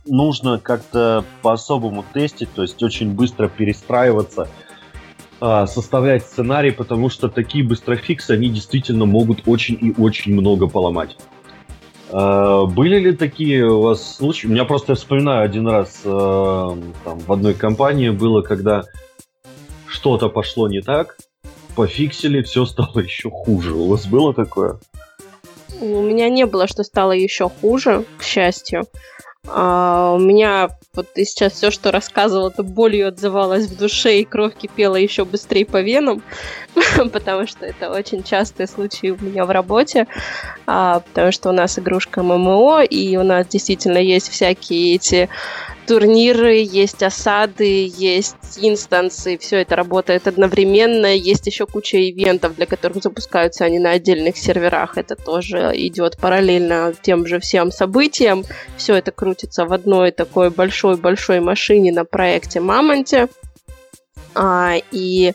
нужно как-то по-особому тестить, то есть очень быстро перестраиваться, а, составлять сценарий, потому что такие быстрофиксы, они действительно могут очень и очень много поломать. А, были ли такие у вас случаи? У меня просто я вспоминаю один раз а, там, в одной компании было, когда что-то пошло не так, пофиксили, все стало еще хуже. У вас было такое? У меня не было, что стало еще хуже, к счастью. А, у меня вот ты сейчас все, что рассказывал, это болью отзывалось в душе, и кровь кипела еще быстрее по венам, потому что это очень частые случаи у меня в работе, а, потому что у нас игрушка ММО, и у нас действительно есть всякие эти турниры, есть осады, есть инстансы, все это работает одновременно. Есть еще куча ивентов, для которых запускаются они на отдельных серверах. Это тоже идет параллельно тем же всем событиям. Все это крутится в одной такой большой-большой машине на проекте Мамонте. А, и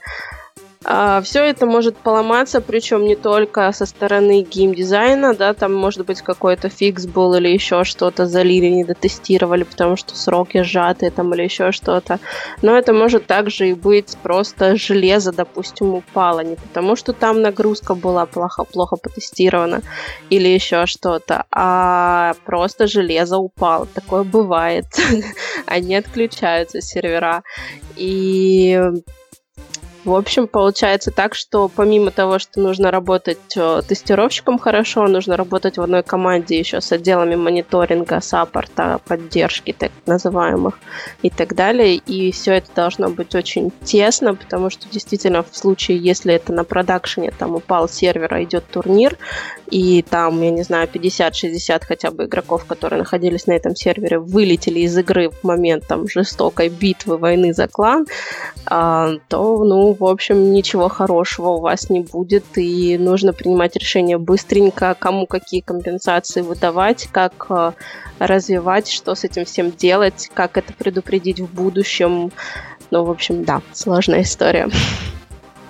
все это может поломаться, причем не только со стороны геймдизайна, да, там может быть какой-то фикс был или еще что-то залили, не дотестировали, потому что сроки сжатые там или еще что-то. Но это может также и быть просто железо, допустим, упало, не потому что там нагрузка была плохо, плохо потестирована или еще что-то, а просто железо упало. Такое бывает. Они отключаются сервера. И в общем, получается так, что помимо того, что нужно работать э, тестировщиком хорошо, нужно работать в одной команде еще с отделами мониторинга, саппорта, поддержки так называемых и так далее. И все это должно быть очень тесно, потому что действительно в случае, если это на продакшене, там упал сервер, а идет турнир, и там, я не знаю, 50-60 хотя бы игроков, которые находились на этом сервере, вылетели из игры в момент там жестокой битвы, войны за клан, а, то, ну, в общем, ничего хорошего у вас не будет, и нужно принимать решение быстренько, кому какие компенсации выдавать, как а, развивать, что с этим всем делать, как это предупредить в будущем. Ну, в общем, да, сложная история.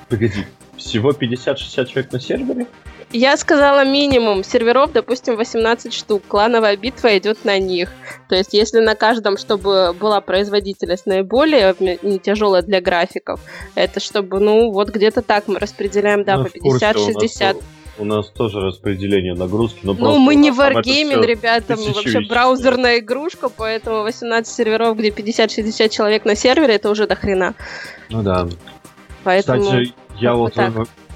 Погоди, всего 50-60 человек на сервере? Я сказала минимум. Серверов, допустим, 18 штук. Клановая битва идет на них. То есть, если на каждом, чтобы была производительность наиболее не тяжелая для графиков, это чтобы, ну, вот где-то так мы распределяем, да, ну, по 50-60 у нас тоже распределение нагрузки. Но ну, мы не Wargaming, ребята, мы вообще браузерная игрушка, поэтому 18 серверов, где 50-60 человек на сервере, это уже до хрена. Ну да. Поэтому... Кстати, я вот так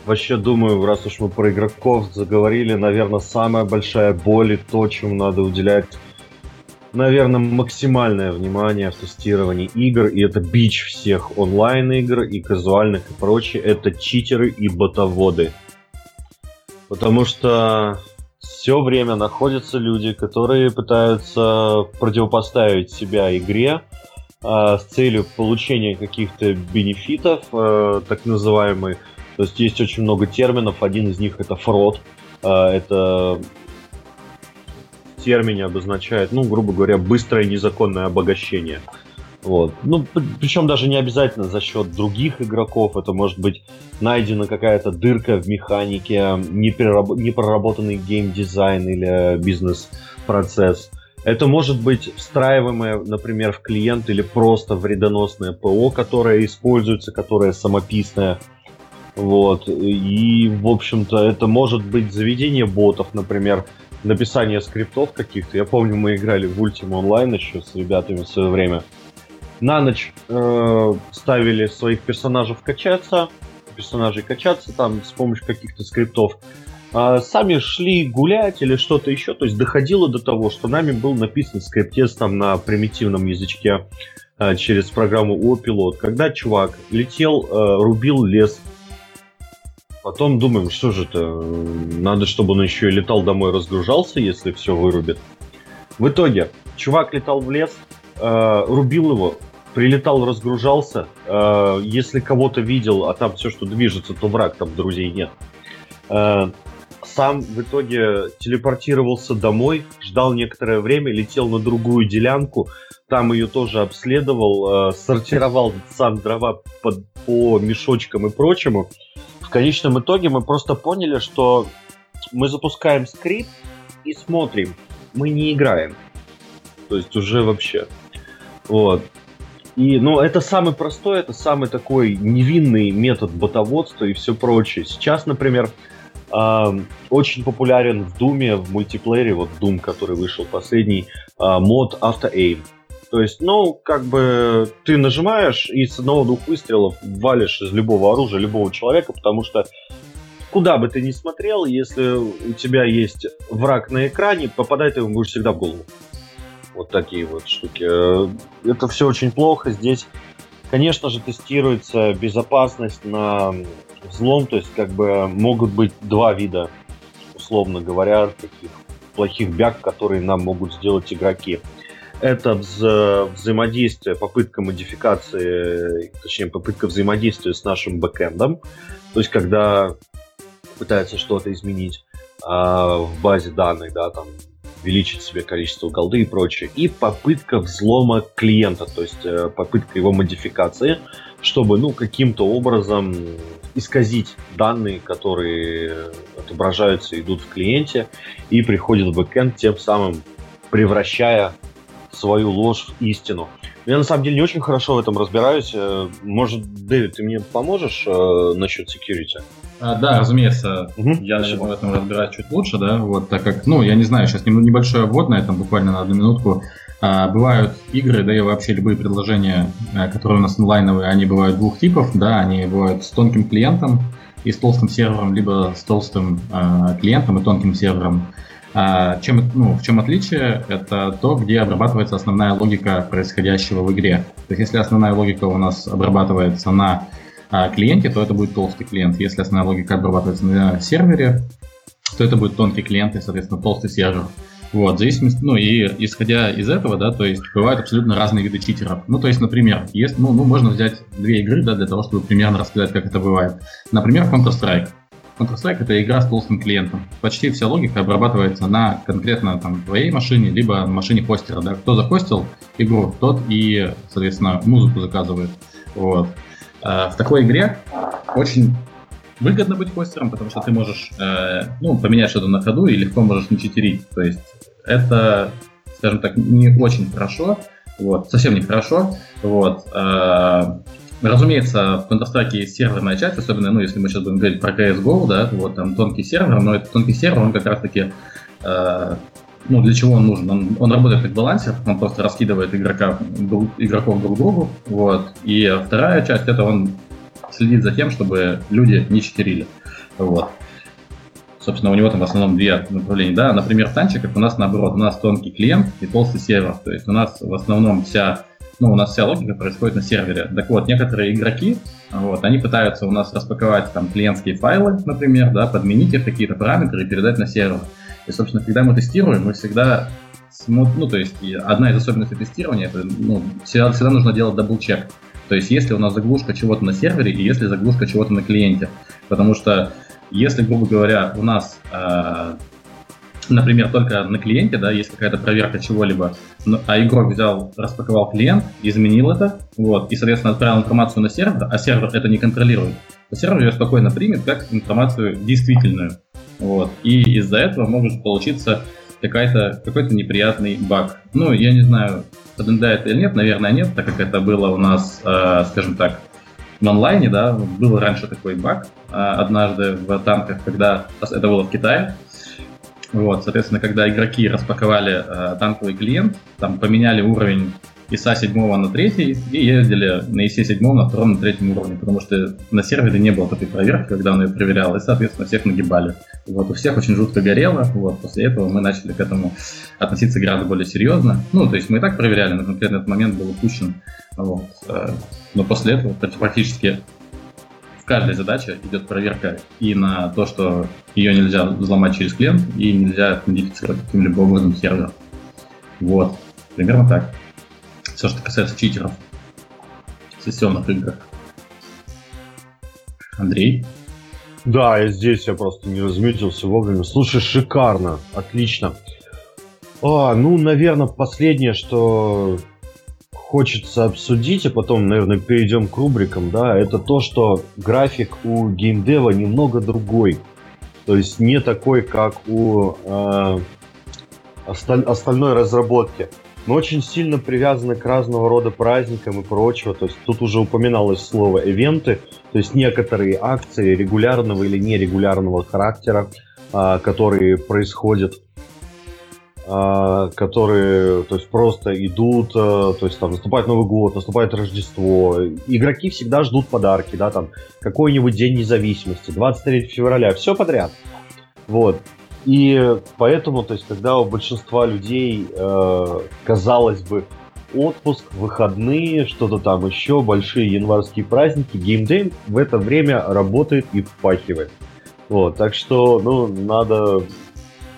вообще думаю, раз уж мы про игроков заговорили, наверное, самая большая боль и то, чему надо уделять, наверное, максимальное внимание в тестировании игр, и это бич всех онлайн-игр и казуальных и прочее, это читеры и ботоводы. Потому что все время находятся люди, которые пытаются противопоставить себя игре э, с целью получения каких-то бенефитов, э, так называемый То есть есть очень много терминов. Один из них это фрод. А, это термине обозначает, ну, грубо говоря, быстрое незаконное обогащение. Вот. Ну, причем даже не обязательно за счет других игроков. Это может быть найдена какая-то дырка в механике, непроработанный геймдизайн или бизнес-процесс. Это может быть встраиваемое, например, в клиент или просто вредоносное ПО, которое используется, которое самописное. Вот. И, в общем-то, это может быть заведение ботов, например, написание скриптов каких-то. Я помню, мы играли в Ultima Online еще с ребятами в свое время на ночь э, ставили своих персонажей качаться, персонажей качаться там с помощью каких-то скриптов. А сами шли гулять или что-то еще, то есть доходило до того, что нами был написан скриптец там на примитивном язычке э, через программу О-пилот. Когда чувак летел, э, рубил лес, потом думаем, что же это, надо, чтобы он еще и летал домой, разгружался, если все вырубит. В итоге, чувак летал в лес, э, рубил его, прилетал, разгружался. Э, если кого-то видел, а там все, что движется, то враг, там друзей нет. Э, сам в итоге телепортировался домой, ждал некоторое время, летел на другую делянку, там ее тоже обследовал, э, сортировал сам дрова под, по мешочкам и прочему. В конечном итоге мы просто поняли, что мы запускаем скрипт и смотрим, мы не играем. То есть уже вообще. Вот. И, ну, это самый простой, это самый такой невинный метод ботоводства и все прочее. Сейчас, например, э, очень популярен в Думе, в мультиплеере, вот Doom, который вышел последний, э, мод Auto Aim. То есть, ну, как бы ты нажимаешь и с одного-двух выстрелов валишь из любого оружия любого человека, потому что куда бы ты ни смотрел, если у тебя есть враг на экране, попадает ему будешь всегда в голову. Вот такие вот штуки. Э, это все очень плохо. Здесь, конечно же, тестируется безопасность на взлом. То есть, как бы могут быть два вида, условно говоря, таких плохих бяг, которые нам могут сделать игроки. Это вза- взаимодействие, попытка модификации, точнее, попытка взаимодействия с нашим бэкэндом. То есть, когда пытается что-то изменить а, в базе данных, да, там увеличить себе количество голды и прочее. И попытка взлома клиента, то есть э, попытка его модификации, чтобы ну, каким-то образом исказить данные, которые отображаются, идут в клиенте и приходят в бэкэнд, тем самым превращая свою ложь в истину. Я на самом деле не очень хорошо в этом разбираюсь. Э, может, Дэвид, ты мне поможешь э, насчет security? А, да, разумеется, угу, я спасибо. в этом разбираюсь чуть лучше, да, вот, так как, ну, я не знаю, сейчас небольшое ввод на этом, буквально на одну минутку. А, бывают игры, да и вообще любые предложения, а, которые у нас онлайновые, они бывают двух типов, да, они бывают с тонким клиентом и с толстым сервером, либо с толстым а, клиентом и тонким сервером. А, чем, ну, в чем отличие? Это то, где обрабатывается основная логика происходящего в игре. То есть если основная логика у нас обрабатывается на а, клиенте, то это будет толстый клиент. Если основная логика обрабатывается на сервере, то это будет тонкий клиент и, соответственно, толстый сервер. Вот, зависимость, ну и исходя из этого, да, то есть бывают абсолютно разные виды читеров. Ну, то есть, например, есть, ну, ну, можно взять две игры, да, для того, чтобы примерно рассказать, как это бывает. Например, Counter-Strike. Counter-Strike это игра с толстым клиентом. Почти вся логика обрабатывается на конкретно там твоей машине, либо машине хостера, да. Кто захостил игру, тот и, соответственно, музыку заказывает. Вот. Э, в такой игре очень выгодно быть хостером, потому что ты можешь э, ну, поменять что-то на ходу и легко можешь не читерить. То есть это, скажем так, не очень хорошо, вот, совсем не хорошо. Вот. Э, разумеется, в Counter-Strike есть серверная часть, особенно, ну, если мы сейчас будем говорить про CSGO, да, вот там тонкий сервер, но этот тонкий сервер, он как раз-таки ну, для чего он нужен? Он, он работает как балансер, он просто раскидывает игрока, игроков друг другу. Вот. И вторая часть это он следит за тем, чтобы люди не читерили. Вот. Собственно, у него там в основном две направления. Да, например, в танчиках у нас наоборот, у нас тонкий клиент и толстый сервер. То есть у нас в основном вся ну, у нас вся логика происходит на сервере. Так вот, некоторые игроки, вот, они пытаются у нас распаковать там клиентские файлы, например, да, подменить их какие-то параметры и передать на сервер. И, собственно, когда мы тестируем, мы всегда смотрим, ну, то есть одна из особенностей тестирования, это, ну, всегда, всегда нужно делать double check. То есть, если у нас заглушка чего-то на сервере и если заглушка чего-то на клиенте. Потому что, если, грубо говоря, у нас э, например, только на клиенте, да, есть какая-то проверка чего-либо, а игрок взял, распаковал клиент, изменил это, вот, и, соответственно, отправил информацию на сервер, а сервер это не контролирует, то сервер ее спокойно примет как информацию действительную. Вот. И из-за этого может получиться какая-то, какой-то неприятный баг. Ну, я не знаю, подтверждает или нет, наверное, нет, так как это было у нас, э, скажем так, в онлайне, да, был раньше такой баг э, однажды в танках, когда это было в Китае, вот, соответственно, когда игроки распаковали э, танковый клиент, там поменяли уровень ISA 7 на 3 и ездили на ISA 7 на 2 на 3 уровне, потому что на сервере не было такой проверки, когда он ее проверял, и, соответственно, всех нагибали. Вот, у всех очень жутко горело, вот, после этого мы начали к этому относиться гораздо более серьезно. Ну, то есть мы и так проверяли, но конкретно этот момент был упущен. Вот, э, но после этого практически каждой задаче идет проверка и на то, что ее нельзя взломать через клиент и нельзя модифицировать каким-либо образом сервер. Вот. Примерно так. Все, что касается читеров в сессионных играх. Андрей? Да, я здесь, я просто не разметился вовремя. Слушай, шикарно, отлично. А, ну, наверное, последнее, что хочется обсудить, а потом, наверное, перейдем к рубрикам, да, это то, что график у геймдева немного другой. То есть не такой, как у э, осталь- остальной разработки. Но очень сильно привязаны к разного рода праздникам и прочего. То есть тут уже упоминалось слово «ивенты», то есть некоторые акции регулярного или нерегулярного характера, э, которые происходят которые, то есть, просто идут, э, то есть, там, наступает Новый год, наступает Рождество. Игроки всегда ждут подарки, да, там, какой-нибудь День независимости, 23 февраля, все подряд. Вот. И поэтому, то есть, когда у большинства людей, э, казалось бы, отпуск, выходные, что-то там еще, большие январские праздники, геймдей в это время работает и впахивает. Вот, так что, ну, надо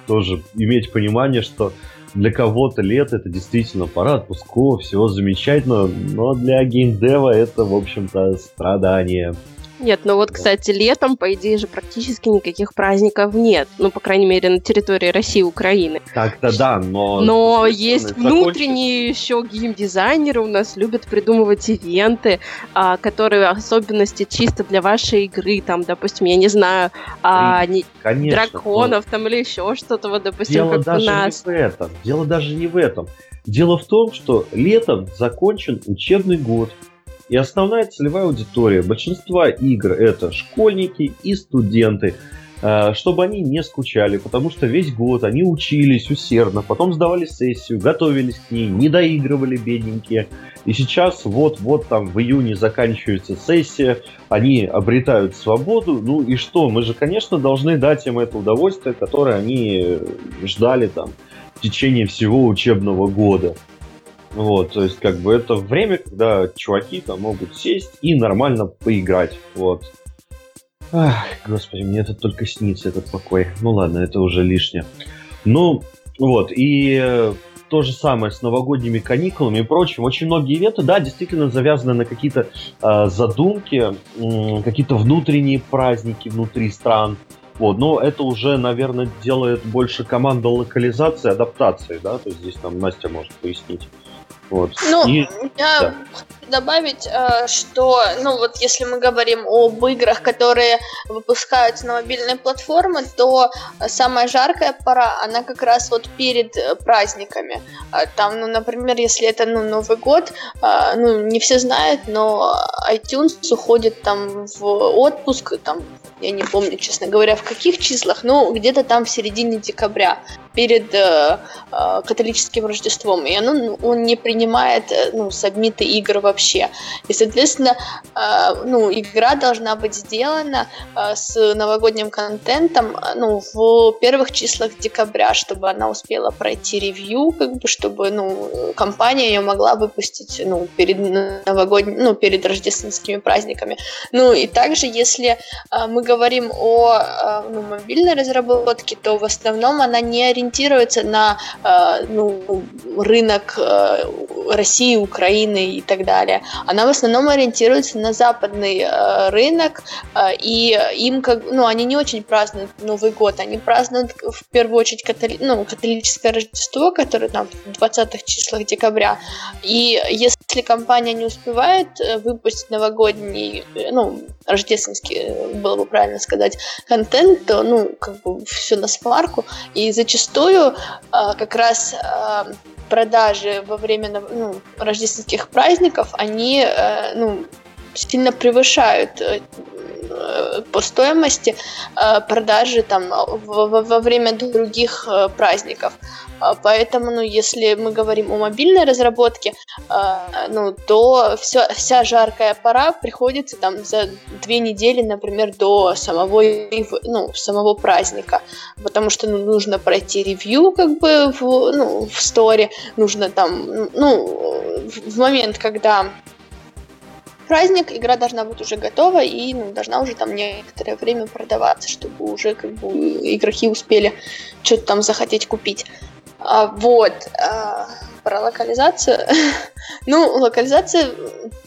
тоже иметь понимание, что для кого-то лето это действительно пора отпусков, всего замечательного, но для геймдева это, в общем-то, страдание. Нет, ну вот, кстати, летом, по идее же, практически никаких праздников нет. Ну, по крайней мере, на территории России и Украины. Так-то да, но... Но есть внутренние еще геймдизайнеры у нас любят придумывать ивенты, а, которые особенности чисто для вашей игры. Там, допустим, я не знаю, а, не, Конечно, драконов но... там или еще что-то, вот, допустим, Дело как даже у нас. не в этом. Дело даже не в этом. Дело в том, что летом закончен учебный год. И основная целевая аудитория большинства игр это школьники и студенты, э, чтобы они не скучали, потому что весь год они учились усердно, потом сдавали сессию, готовились к ней, не доигрывали бедненькие. И сейчас вот-вот там в июне заканчивается сессия, они обретают свободу. Ну и что, мы же, конечно, должны дать им это удовольствие, которое они ждали там в течение всего учебного года. Вот, то есть, как бы это время, когда чуваки там могут сесть и нормально поиграть. Вот. Ах, господи, мне это только снится, этот покой. Ну ладно, это уже лишнее. Ну, вот, и э, то же самое с новогодними каникулами и прочим. Очень многие ивенты, да, действительно завязаны на какие-то э, задумки, э, какие-то внутренние праздники внутри стран. Вот, но это уже, наверное, делает больше команда локализации, адаптации, да, то есть здесь там Настя может пояснить. Вот. Ну, и, я да. Добавить, э, что, ну вот если мы говорим об играх, которые выпускаются на мобильной платформы, то самая жаркая пора, она как раз вот перед э, праздниками. А там, ну, например, если это, ну, Новый год, э, ну, не все знают, но iTunes уходит там в отпуск, там, я не помню, честно говоря, в каких числах, но где-то там в середине декабря перед э, э, католическим Рождеством, и оно, ну, он не принимает ну, сабмиты игр вообще. И, соответственно, э, ну, игра должна быть сделана э, с новогодним контентом э, ну, в первых числах декабря, чтобы она успела пройти ревью, как бы, чтобы ну, компания ее могла выпустить ну, перед новогодним, ну, перед рождественскими праздниками. Ну и также, если мы говорим о ну, мобильной разработке, то в основном она не ориентируется на ну, рынок России, Украины и так далее. Далее. Она в основном ориентируется на западный э, рынок, э, и им как, ну, они не очень празднуют Новый год, они празднуют в первую очередь католи, ну, католическое Рождество, которое там в 20-х числах декабря. И если компания не успевает э, выпустить новогодний, э, ну, рождественский, э, было бы правильно сказать, контент, то, ну, как бы все на смарку. И зачастую как раз продажи во время ну, рождественских праздников, они ну, сильно превышают Э, по стоимости э, продажи там во, время других э, праздников. Поэтому, ну, если мы говорим о мобильной разработке, ну, то все, вся жаркая пора приходится там за две недели, например, до самого, ну, самого праздника, потому что ну, нужно пройти ревью как бы в, ну, в сторе, нужно там, ну, в момент, когда праздник, игра должна быть уже готова и ну, должна уже там некоторое время продаваться, чтобы уже как бы игроки успели что-то там захотеть купить. А, вот. А, про локализацию. ну, локализация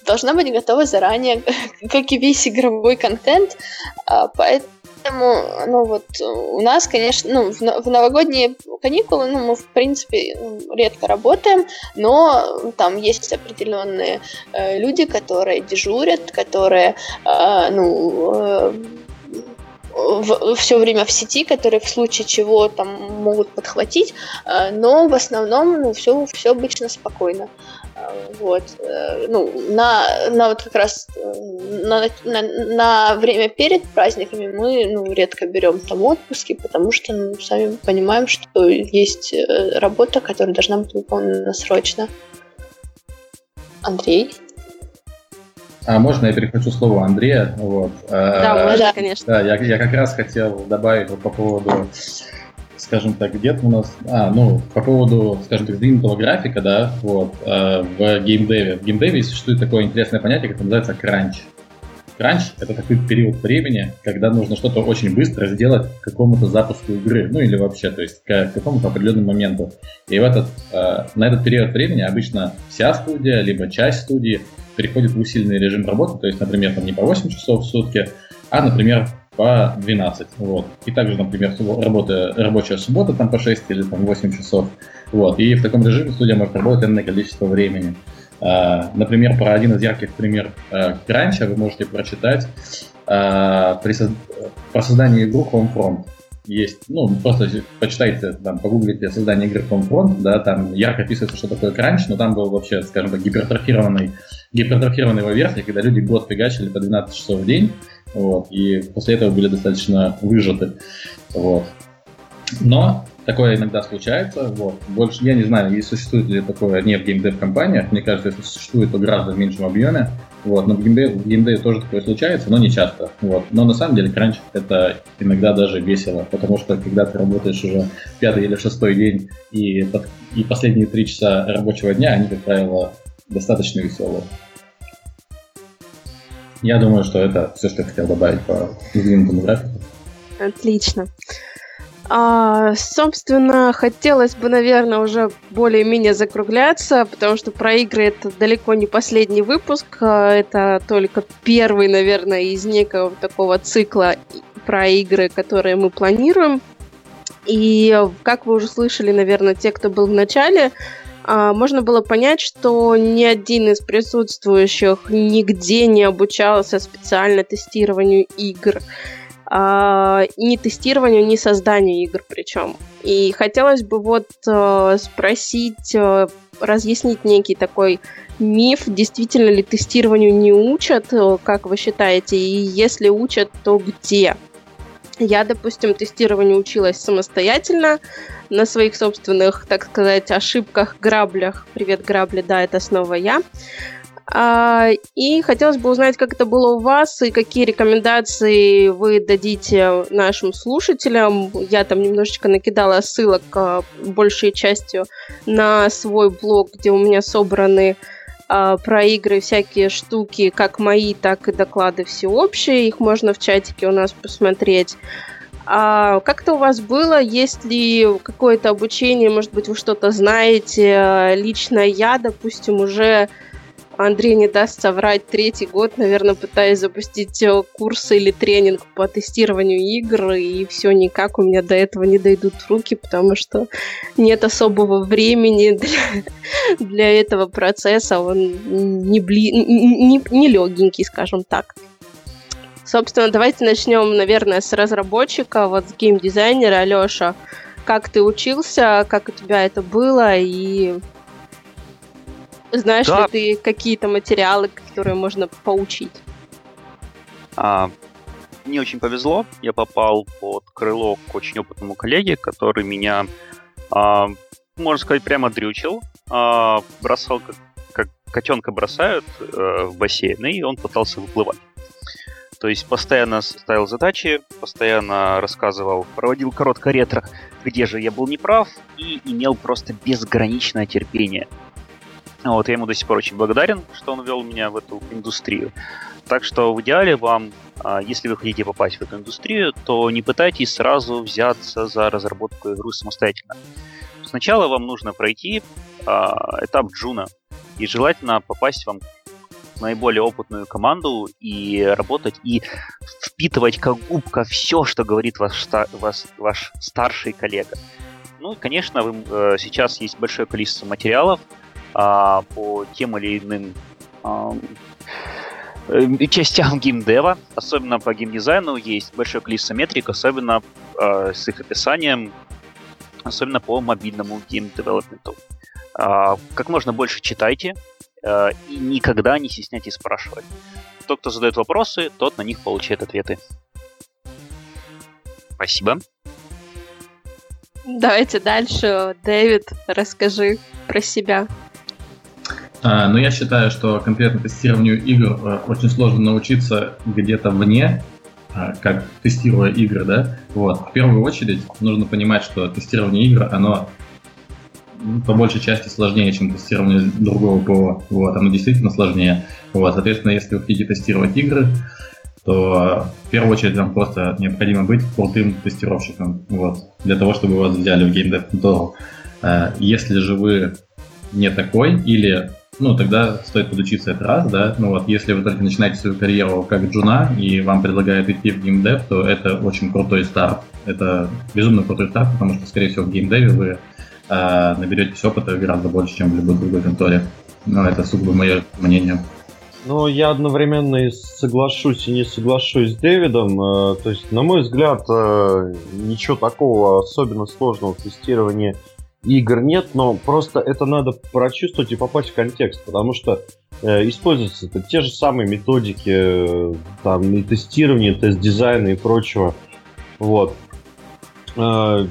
должна быть готова заранее, как и весь игровой контент. А, поэтому Поэтому, ну вот, у нас, конечно, ну, в, новогодние каникулы, ну, мы, в принципе, ну, редко работаем, но там есть определенные э, люди, которые дежурят, которые, э, ну, э, все время в сети, которые в случае чего там могут подхватить, э, но в основном, ну, все, все обычно спокойно. Вот. Э, ну, на, на вот как раз э, на, на, на время перед праздниками мы ну, редко берем там отпуски, потому что ну, сами понимаем, что есть э, работа, которая должна быть выполнена срочно. Андрей? А можно я перехвачу слово Андрея? Вот. Да, а, можно, конечно. Да, я, я как раз хотел добавить вот по поводу скажем так, где-то у нас, а, ну, по поводу, скажем так, сдвинутого графика, да, вот, э, в геймдеве. В геймдеве существует такое интересное понятие, которое называется кранч. Кранч — это такой период времени, когда нужно что-то очень быстро сделать к какому-то запуску игры, ну или вообще, то есть к какому-то определенному моменту. И в этот, э, на этот период времени обычно вся студия, либо часть студии переходит в усиленный режим работы, то есть, например, там не по 8 часов в сутки, а, например, по 12. Вот. И также, например, работа, рабочая суббота там по 6 или там 8 часов. Вот. И в таком режиме студия может работать энное количество времени. А, например, про один из ярких примеров а, кранча вы можете прочитать а, при со... про создание игры Homefront. Есть, ну, просто почитайте, там, погуглите создание игры Homefront, да, там ярко описывается, что такое кранч, но там был вообще, скажем так, гипертрофированный, гипертрофированный его версия, когда люди год фигачили по 12 часов в день, вот, и после этого были достаточно выжаты. Вот. Но такое иногда случается. Вот. Больше я не знаю, и существует ли такое не в геймдев компаниях. Мне кажется, если существует, то гораздо меньшем объеме. Вот. Но в геймдеве, в тоже такое случается, но не часто. Вот. Но на самом деле кранч это иногда даже весело, потому что когда ты работаешь уже пятый или шестой день и, и последние три часа рабочего дня, они, как правило, достаточно веселые. Я думаю, что это все, что я хотел добавить по измененному графику. Отлично. А, собственно, хотелось бы, наверное, уже более-менее закругляться, потому что про игры это далеко не последний выпуск, а, это только первый, наверное, из некого такого цикла про игры, которые мы планируем. И, как вы уже слышали, наверное, те, кто был в начале, можно было понять, что ни один из присутствующих нигде не обучался специально тестированию игр. Uh, ни тестированию, ни созданию игр причем. И хотелось бы вот uh, спросить, uh, разъяснить некий такой миф, действительно ли тестированию не учат, как вы считаете, и если учат, то где? Я, допустим, тестированию училась самостоятельно на своих собственных, так сказать, ошибках, граблях. Привет, грабли, да, это снова я. А, и хотелось бы узнать, как это было у вас и какие рекомендации вы дадите нашим слушателям. Я там немножечко накидала ссылок а, большей частью на свой блог, где у меня собраны про игры всякие штуки, как мои, так и доклады всеобщие. Их можно в чатике у нас посмотреть. А как-то у вас было? Есть ли какое-то обучение? Может быть, вы что-то знаете? Лично я, допустим, уже Андрей не даст соврать третий год, наверное, пытаясь запустить э, курсы или тренинг по тестированию игр, и все никак у меня до этого не дойдут руки, потому что нет особого времени для, для этого процесса, он не, бли, не, не легенький, скажем так. Собственно, давайте начнем, наверное, с разработчика, вот с геймдизайнера Алеша. Как ты учился, как у тебя это было, и знаешь да. ли ты какие-то материалы, которые можно поучить? А, мне очень повезло. Я попал под крыло к очень опытному коллеге, который меня, а, можно сказать, прямо дрючил. А, бросал, как, как котенка бросают а, в бассейн, и он пытался выплывать. То есть постоянно ставил задачи, постоянно рассказывал, проводил короткое ретро, где же я был неправ, и имел просто безграничное терпение. Вот, я ему до сих пор очень благодарен, что он ввел меня в эту индустрию. Так что в идеале вам, а, если вы хотите попасть в эту индустрию, то не пытайтесь сразу взяться за разработку игры самостоятельно. Сначала вам нужно пройти а, этап джуна, и желательно попасть вам наиболее опытную команду и работать и впитывать как губка все, что говорит ваш, ваш, ваш старший коллега. Ну и, конечно, вы, э, сейчас есть большое количество материалов э, по тем или иным э, частям геймдева, особенно по геймдизайну есть большое количество метрик, особенно э, с их описанием, особенно по мобильному геймдевелопменту. Э, как можно больше читайте, Э, и никогда не стесняйтесь спрашивать. Тот, кто задает вопросы, тот на них получает ответы. Спасибо. Давайте дальше. Дэвид, расскажи про себя. А, ну, я считаю, что конкретно тестированию игр э, очень сложно научиться где-то вне, а, как тестируя игры, да. Вот. В первую очередь нужно понимать, что тестирование игр, оно по большей части сложнее, чем тестирование другого ПО. Вот, оно действительно сложнее. Вот, соответственно, если вы хотите тестировать игры, то в первую очередь вам просто необходимо быть крутым тестировщиком, вот, для того, чтобы вас взяли в геймдев контору. Э, если же вы не такой, или, ну, тогда стоит подучиться это раз, да, ну вот, если вы только начинаете свою карьеру как джуна, и вам предлагают идти в геймдев, то это очень крутой старт. Это безумно крутой старт, потому что, скорее всего, в геймдеве вы э, наберетесь опыта гораздо больше, чем в любой другой конторе. Но это сугубо мое мнение. Ну, я одновременно и соглашусь и не соглашусь с Дэвидом. Э, то есть, на мой взгляд, э, ничего такого особенно сложного в тестировании игр нет, но просто это надо прочувствовать и попасть в контекст, потому что э, используются это те же самые методики э, там и тестирования, тест-дизайна и прочего. Вот. Э,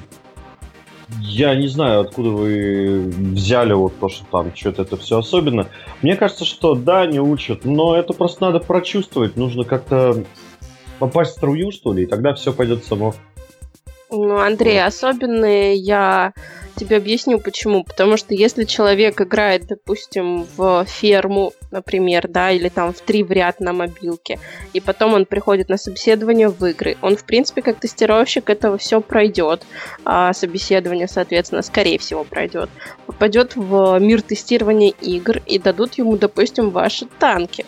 я не знаю, откуда вы взяли вот то, что там что-то это все особенно. Мне кажется, что да, не учат, но это просто надо прочувствовать. Нужно как-то попасть в струю, что ли, и тогда все пойдет само. Ну, Андрей, особенные я тебе объясню почему. Потому что если человек играет, допустим, в ферму, например, да, или там в три в ряд на мобилке, и потом он приходит на собеседование в игры, он, в принципе, как тестировщик этого все пройдет. А собеседование, соответственно, скорее всего пройдет. Попадет в мир тестирования игр и дадут ему, допустим, ваши танки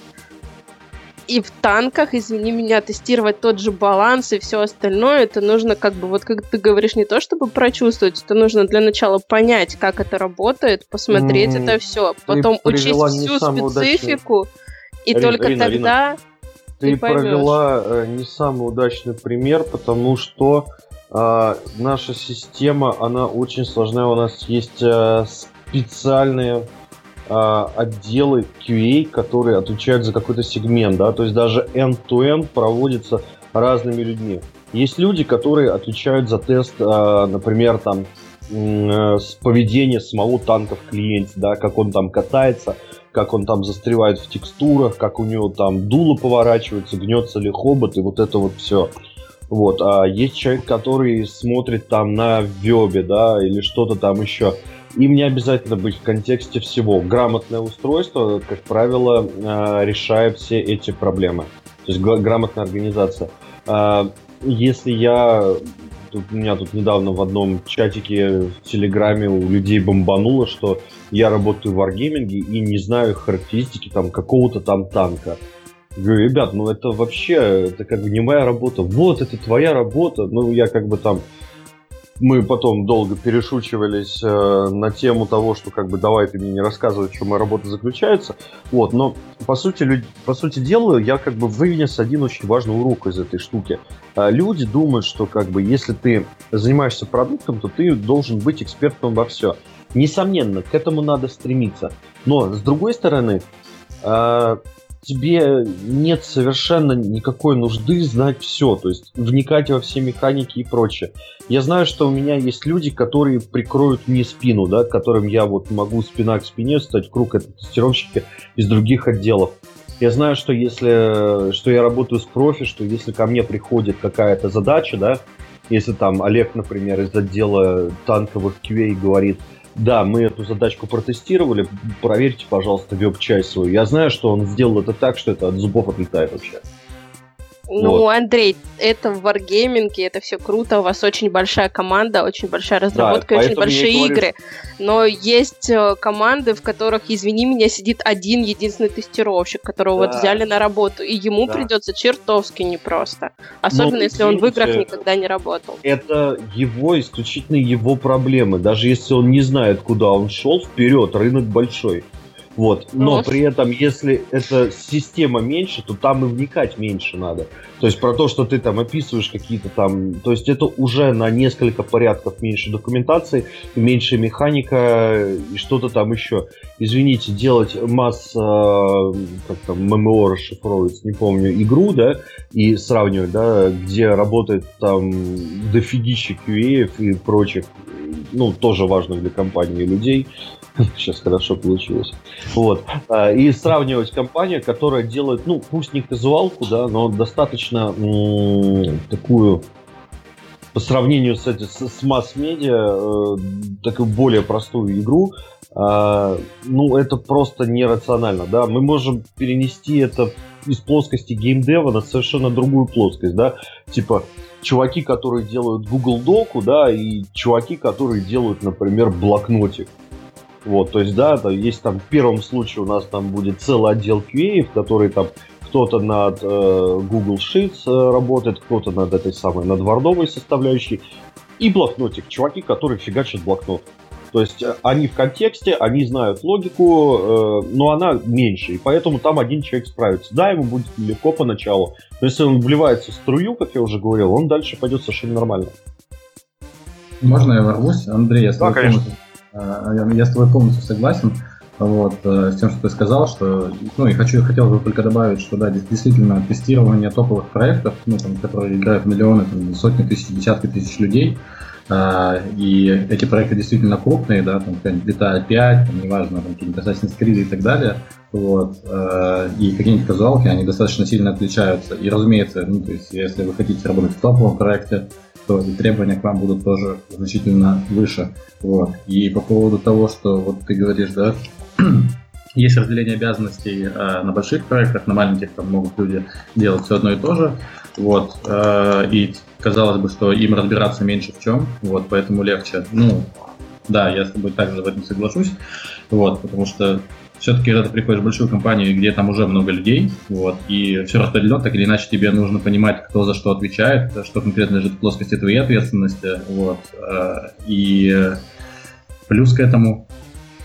и в танках, извини меня, тестировать тот же баланс и все остальное, это нужно как бы, вот как ты говоришь, не то чтобы прочувствовать, это нужно для начала понять, как это работает, посмотреть mm, это все, потом учесть всю специфику, удачный. и Рина, только Рина, тогда Рина. ты, ты провела э, не самый удачный пример, потому что э, наша система, она очень сложная, у нас есть э, специальные отделы QA, которые отвечают за какой-то сегмент, да, то есть даже end-to-end проводится разными людьми. Есть люди, которые отвечают за тест, э, например, там, э, с поведения самого танка в клиенте, да, как он там катается, как он там застревает в текстурах, как у него там дуло поворачивается, гнется ли хобот, и вот это вот все. Вот, а есть человек, который смотрит там на вебе, да, или что-то там еще. Им не обязательно быть в контексте всего. Грамотное устройство, как правило, э, решает все эти проблемы. То есть грамотная организация. Э, если я тут, меня тут недавно в одном чатике в Телеграме у людей бомбануло, что я работаю в варгейминге и не знаю характеристики там какого-то там танка. Говорю, ребят, ну это вообще, это как бы не моя работа. Вот, это твоя работа. Ну, я как бы там мы потом долго перешучивались э, на тему того, что как бы давай ты мне не рассказывай, в чем моя работа заключается. Вот, но по сути, люд... по сути дела я как бы вынес один очень важный урок из этой штуки. Э, люди думают, что как бы если ты занимаешься продуктом, то ты должен быть экспертом во все. Несомненно, к этому надо стремиться. Но с другой стороны, э, тебе нет совершенно никакой нужды знать все, то есть вникать во все механики и прочее. Я знаю, что у меня есть люди, которые прикроют мне спину, да, которым я вот могу спина к спине стать, круг это тестировщики из других отделов. Я знаю, что если что я работаю с профи, что если ко мне приходит какая-то задача, да, если там Олег, например, из отдела танковых QA говорит, да, мы эту задачку протестировали, проверьте, пожалуйста, веб-часть свою. Я знаю, что он сделал это так, что это от зубов отлетает вообще. Ну, вот. Андрей, это в Wargaming, это все круто, у вас очень большая команда, очень большая разработка, да, очень большие говорю... игры. Но есть э, команды, в которых, извини меня, сидит один единственный тестировщик, которого да. вот взяли на работу, и ему да. придется чертовски непросто. Особенно, ну, если он в играх никогда не работал. Это его, исключительно его проблемы. Даже если он не знает, куда он шел, вперед, рынок большой. Вот. Но при этом, если эта система меньше, то там и вникать меньше надо. То есть про то, что ты там описываешь какие-то там... То есть это уже на несколько порядков меньше документации, меньше механика и что-то там еще. Извините, делать масс... Э, как там ММО расшифровывается, не помню, игру, да, и сравнивать, да, где работает там дофигища QA и прочих, ну, тоже важных для компании людей, Сейчас хорошо получилось. Вот. А, и сравнивать компанию, которая делает, ну, пусть не казуалку, да, но достаточно м- такую по сравнению с, с, с масс-медиа, э, такую более простую игру, э, ну, это просто нерационально, да. Мы можем перенести это из плоскости геймдева на совершенно другую плоскость, да. Типа, чуваки, которые делают Google Доку, да, и чуваки, которые делают, например, блокнотик. Вот, то есть, да, то есть там в первом случае у нас там будет целый отдел QA, который там кто-то над э, Google Sheets э, работает, кто-то над этой самой, над вардовой составляющей, и блокнотик, чуваки, которые фигачат блокнот. То есть э, они в контексте, они знают логику, э, но она меньше, и поэтому там один человек справится. Да, ему будет легко поначалу, но если он вливается в струю, как я уже говорил, он дальше пойдет совершенно нормально. Можно я ворвусь? Андрей, я да, конечно. Я с тобой полностью согласен. Вот, э, с тем, что ты сказал, что, ну, и хочу, хотел бы только добавить, что, да, действительно, тестирование топовых проектов, ну, там, которые играют миллионы, там, сотни тысяч, десятки тысяч людей, э, и эти проекты действительно крупные, да, там, GTA 5, там, неважно, там, какие-нибудь Assassin's Creed и так далее, вот, и какие-нибудь казуалки, они достаточно сильно отличаются, и, разумеется, ну, то есть, если вы хотите работать в топовом проекте, то и требования к вам будут тоже значительно выше. Вот. И по поводу того, что вот ты говоришь, да, есть разделение обязанностей э, на больших проектах, на маленьких там могут люди делать все одно и то же. Вот. Э, и казалось бы, что им разбираться меньше в чем, вот, поэтому легче. Ну, да, я с тобой также в этом соглашусь, вот, потому что все-таки, когда ты приходишь в большую компанию, где там уже много людей, вот, и все распределено, так или иначе тебе нужно понимать, кто за что отвечает, что конкретно лежит в плоскости твоей ответственности, вот, э, и плюс к этому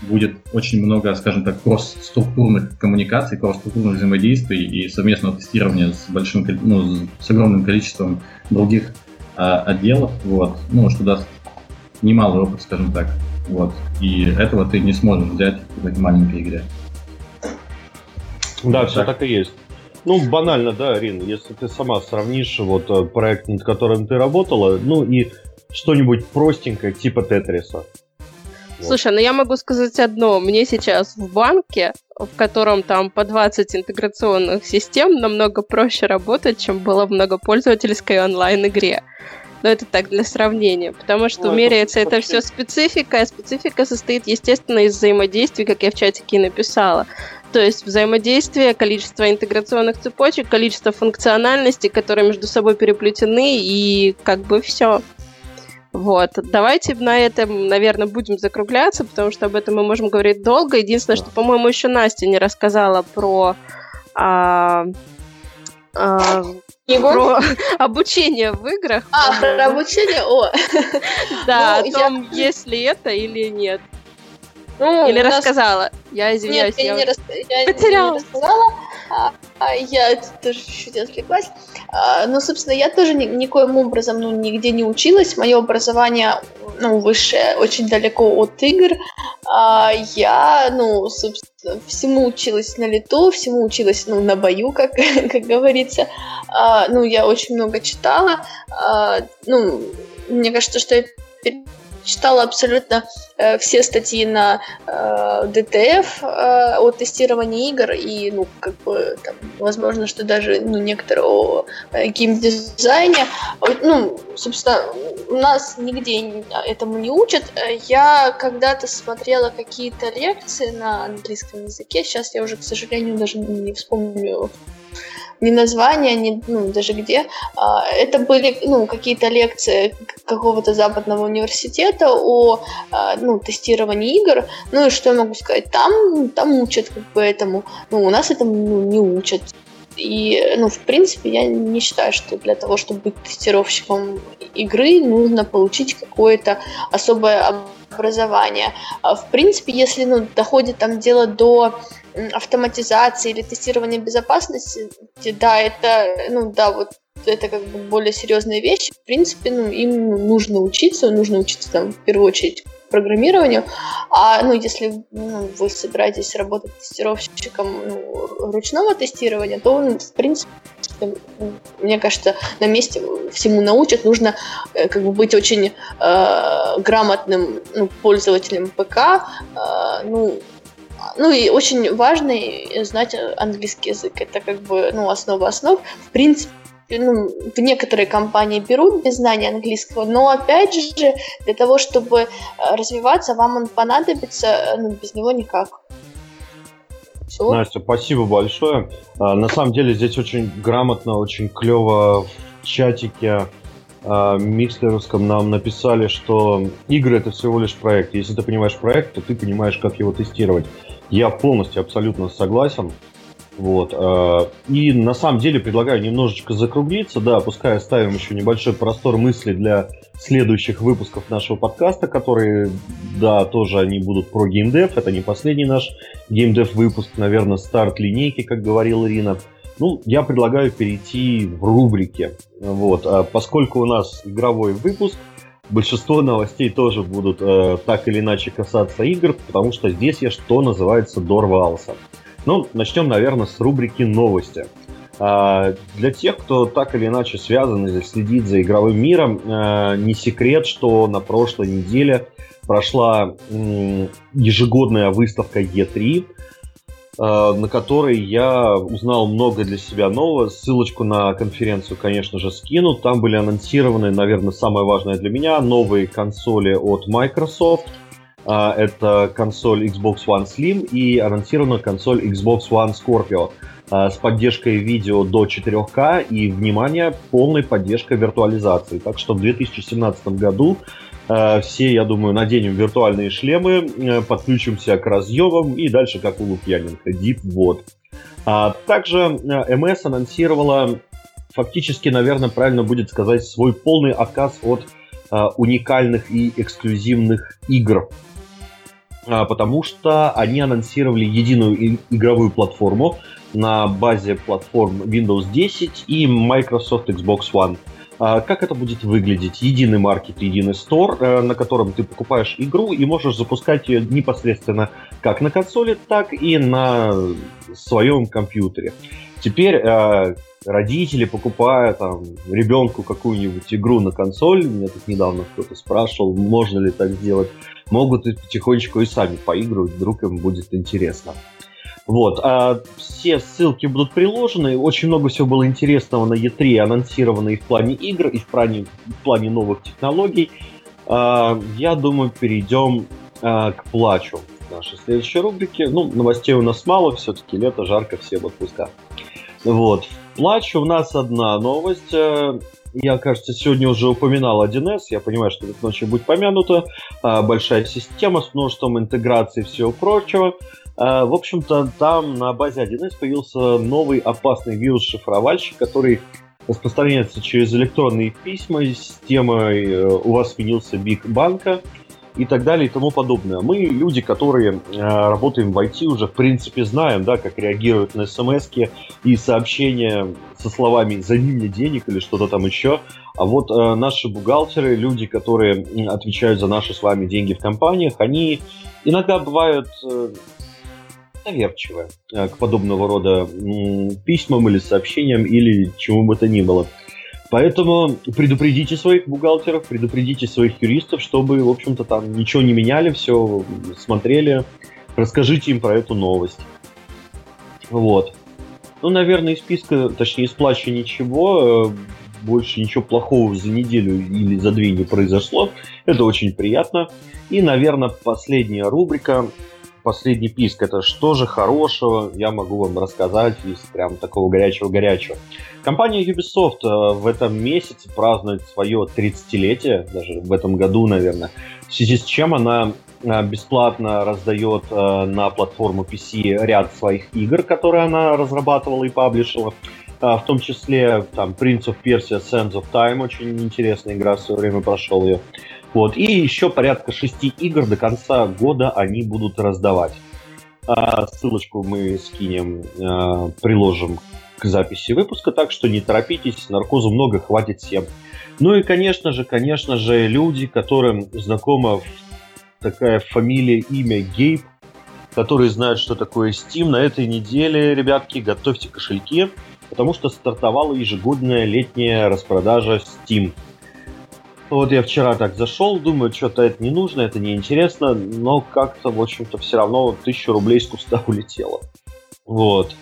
будет очень много, скажем так, кросс-структурных коммуникаций, кросс-структурных взаимодействий и совместного тестирования с большим, ну, с огромным количеством других а, отделов, вот, ну, что даст немалый опыт, скажем так. Вот. И этого ты не сможешь взять в этой маленькой игре. Да, все так. так и есть. Ну, банально, да, Рин, если ты сама сравнишь вот э, проект, над которым ты работала, ну и что-нибудь простенькое, типа Тетриса. Слушай, ну я могу сказать одно. Мне сейчас в банке, в котором там по 20 интеграционных систем, намного проще работать, чем было в многопользовательской онлайн-игре. Но это так для сравнения, потому что Ой, меряется это, это все специфика, а специфика состоит, естественно, из взаимодействий, как я в чатике и написала. То есть взаимодействие, количество интеграционных цепочек, количество функциональностей, которые между собой переплетены, и как бы все. Вот, давайте на этом, наверное, будем закругляться, потому что об этом мы можем говорить долго. Единственное, что, по-моему, еще Настя не рассказала про а, а, про обучение в играх. А, про обучение? О! Да, ну, о том, я... есть ли это или нет. Ну, или рассказала. Нас... Я извиняюсь. Нет, я, я не, рас... я не рассказала. А, а я тоже чуть-чуть отвлеклась. А, ну, собственно, я тоже ни, никоим образом ну, нигде не училась. Мое образование ну, высшее очень далеко от игр. А, я, ну, собственно, всему училась на лету, всему училась ну, на бою, как, как говорится. Ну, я очень много читала. Ну, мне кажется, что я читала абсолютно э, все статьи на э, ДТФ э, о тестировании игр и, ну, как бы, там, возможно, что даже, ну, некоторые о э, геймдизайне. Ну, собственно, у нас нигде этому не учат. Я когда-то смотрела какие-то лекции на английском языке, сейчас я уже, к сожалению, даже не вспомню ни названия, ни ну, даже где. А, это были ну, какие-то лекции какого-то западного университета о а, ну, тестировании игр. Ну и что я могу сказать? Там, там учат как бы этому. Ну, у нас этому ну, не учат. И, ну, в принципе, я не считаю, что для того, чтобы быть тестировщиком игры, нужно получить какое-то особое образование. А, в принципе, если ну, доходит там дело до автоматизации или тестирования безопасности, да, это, ну да, вот это как бы более серьезные вещи. В принципе, ну, им нужно учиться, нужно учиться там в первую очередь программированию. А ну, если ну, вы собираетесь работать тестировщиком ну, ручного тестирования, то, ну, в принципе, мне кажется, на месте всему научат. Нужно э, как бы быть очень э, грамотным ну, пользователем ПК. Э, ну, ну и очень важно знать английский язык. Это как бы ну, основа основ. В принципе, ну, некоторые компании берут без знания английского, но опять же, для того, чтобы э, развиваться, вам он понадобится, э, ну, без него никак. Все. Настя, спасибо большое. А, на самом деле здесь очень грамотно, очень клево в чатике а, микслеровском нам написали, что игры это всего лишь проект. Если ты понимаешь проект, то ты понимаешь, как его тестировать. Я полностью абсолютно согласен. Вот. А, и на самом деле предлагаю немножечко закруглиться, да, пускай оставим еще небольшой простор мысли для следующих выпусков нашего подкаста, которые, да, тоже они будут про геймдев, это не последний наш геймдев выпуск, наверное, старт линейки, как говорила Ирина. Ну, я предлагаю перейти в рубрики, вот, а поскольку у нас игровой выпуск, большинство новостей тоже будут э, так или иначе касаться игр, потому что здесь я что называется дорвался. Ну, начнем, наверное, с рубрики «Новости». А, для тех, кто так или иначе связан или следит за игровым миром, а, не секрет, что на прошлой неделе прошла ежегодная выставка E3, а, на которой я узнал много для себя нового. Ссылочку на конференцию, конечно же, скину. Там были анонсированы, наверное, самое важное для меня, новые консоли от Microsoft – это консоль Xbox One Slim и анонсирована консоль Xbox One Scorpio а, с поддержкой видео до 4К и, внимание, полной поддержкой виртуализации. Так что в 2017 году а, все, я думаю, наденем виртуальные шлемы, подключимся к разъемам и дальше как у Лукьяненко, Deep вот. Также MS анонсировала фактически, наверное, правильно будет сказать, свой полный отказ от уникальных и эксклюзивных игр а, потому что они анонсировали единую игровую платформу на базе платформ Windows 10 и Microsoft Xbox One. А, как это будет выглядеть? Единый маркет, единый стор, э, на котором ты покупаешь игру и можешь запускать ее непосредственно как на консоли, так и на своем компьютере. Теперь э, родители, покупая там ребенку какую-нибудь игру на консоль, меня тут недавно кто-то спрашивал, можно ли так сделать, могут и потихонечку и сами поигрывать, вдруг им будет интересно. Вот, а все ссылки будут приложены. Очень много всего было интересного на E3, анонсировано и в плане игр, и в плане, в плане новых технологий. А, я думаю, перейдем а, к плачу нашей следующей рубрики. Ну, новостей у нас мало, все-таки лето, жарко, все в отпусках. Вот. сплачу у нас одна новость. Я, кажется, сегодня уже упоминал 1С. Я понимаю, что это ночью будет помянуто. А, большая система с множеством интеграций и всего прочего. А, в общем-то, там на базе 1С появился новый опасный вирус-шифровальщик, который распространяется через электронные письма. Система э, у вас сменился Биг Банка и так далее и тому подобное. Мы, люди, которые э, работаем в IT, уже в принципе знаем, да, как реагируют на смс и сообщения со словами «займи мне денег» или что-то там еще. А вот э, наши бухгалтеры, люди, которые отвечают за наши с вами деньги в компаниях, они иногда бывают э, доверчивы э, к подобного рода э, письмам или сообщениям или чему бы то ни было. Поэтому предупредите своих бухгалтеров, предупредите своих юристов, чтобы, в общем-то, там ничего не меняли, все смотрели. Расскажите им про эту новость. Вот. Ну, наверное, из списка, точнее, из плача ничего, э, больше ничего плохого за неделю или за две не произошло. Это очень приятно. И, наверное, последняя рубрика последний писк, это что же хорошего я могу вам рассказать из прям такого горячего-горячего. Компания Ubisoft э, в этом месяце празднует свое 30-летие, даже в этом году, наверное, в связи с чем она э, бесплатно раздает э, на платформу PC ряд своих игр, которые она разрабатывала и паблишила. В том числе там Prince of Persia Sands of Time, очень интересная игра, в свое время прошел ее. Вот. И еще порядка шести игр до конца года они будут раздавать. А ссылочку мы скинем, а, приложим к записи выпуска, так что не торопитесь, наркозу много, хватит всем. Ну и, конечно же, конечно же, люди, которым знакома такая фамилия, имя Гейб, которые знают, что такое Steam, на этой неделе, ребятки, готовьте кошельки, потому что стартовала ежегодная летняя распродажа Steam – вот я вчера так зашел, думаю, что-то это не нужно, это не интересно, но как-то, в общем-то, все равно тысячу рублей с куста улетело. Вот.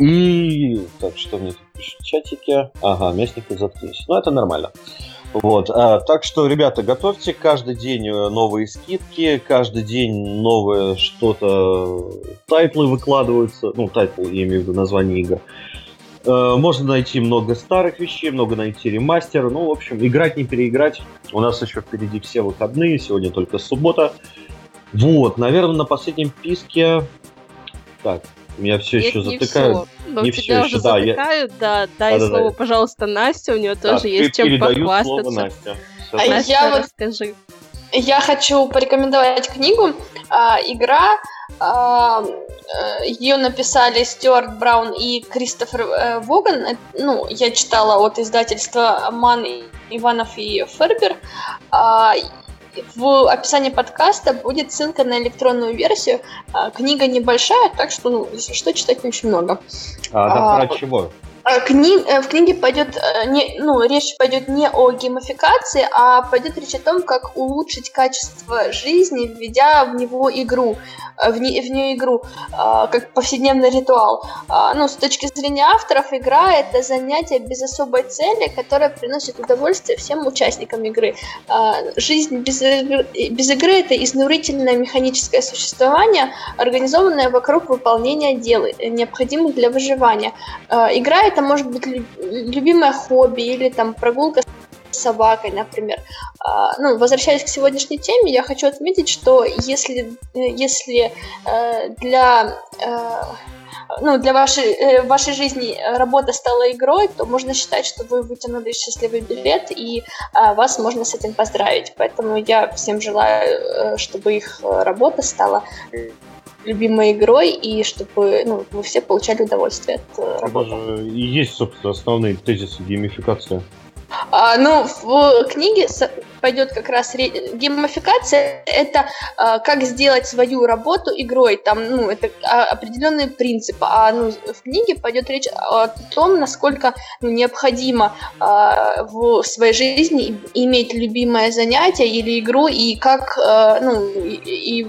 И... Так, что мне тут пишут в чатике? Ага, местники заткнись. Ну, это нормально. Вот, а, так что, ребята, готовьте каждый день э, новые скидки, каждый день новое что-то, title ы выкладываются, ну, title, я имею в виду название игр. Э, можно найти много старых вещей, много найти remaster. Ну, в общем, играть не переиграть. У нас еще впереди все выходные, сегодня только суббота. Вот, наверное, на последнем писке... Так, меня все Нет, еще затыкают. Все. Не все уже да, затыкают, я... да. Дай да, слово, да. пожалуйста, Насте, у нее да, тоже есть чем похвастаться. Слово Настя. Все, а Настя, я расскажи. Я хочу порекомендовать книгу. А, игра а, ее написали Стюарт Браун и Кристофер э, Воган. Э, ну, я читала от издательства Ман, Иванов и Фербер. А, в описании подкаста будет ссылка на электронную версию. Книга небольшая, так что, ну, если что, читать не очень много. А, да, про чего? Э, кни... Э, в книге пойдет, э, не, ну, речь пойдет не о геймификации, а пойдет речь о том, как улучшить качество жизни, введя в него игру, в, не, в нее игру, как повседневный ритуал. Ну, с точки зрения авторов, игра — это занятие без особой цели, которое приносит удовольствие всем участникам игры. Жизнь без без игры — это изнурительное механическое существование, организованное вокруг выполнения дел, необходимых для выживания. Игра — это может быть любимое хобби или там прогулка с собакой, например. А, ну, возвращаясь к сегодняшней теме, я хочу отметить, что если, если э, для э, ну, для вашей, э, вашей жизни работа стала игрой, то можно считать, что вы вытянули счастливый билет, и вас можно с этим поздравить. Поэтому я всем желаю, чтобы их работа стала любимой игрой, и чтобы ну, вы все получали удовольствие от э, работы. Это и есть, собственно, основные тезисы геймификации. А, ну, в книге пойдет как раз ре... геймификация. Это а, как сделать свою работу игрой. Там, ну, это а, определенные принципы. А ну, в книге пойдет речь о том, насколько ну, необходимо а, в своей жизни иметь любимое занятие или игру, и как, а, ну, и, и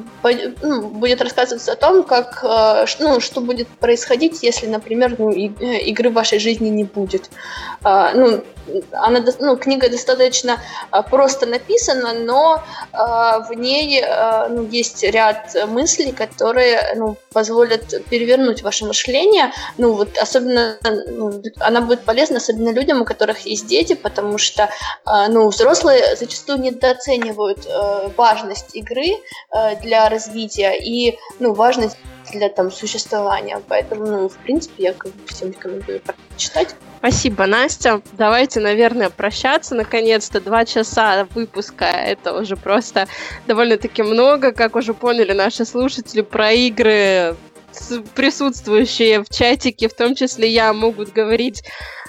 ну, будет рассказываться о том, как, а, ну, что будет происходить, если, например, ну, и, э, игры в вашей жизни не будет. А, ну, она, ну, книга достаточно а, просто написана, но а, в ней а, ну, есть ряд мыслей, которые ну, позволят перевернуть ваше мышление. Ну, вот особенно ну, она будет полезна, особенно людям, у которых есть дети, потому что ну, взрослые зачастую недооценивают важность игры для развития и ну, важность для там существования. Поэтому, ну, в принципе, я как бы всем рекомендую прочитать. Спасибо, Настя. Давайте, наверное, прощаться. Наконец-то два часа выпуска. Это уже просто довольно-таки много, как уже поняли наши слушатели, про игры присутствующие в чатике, в том числе я, могут говорить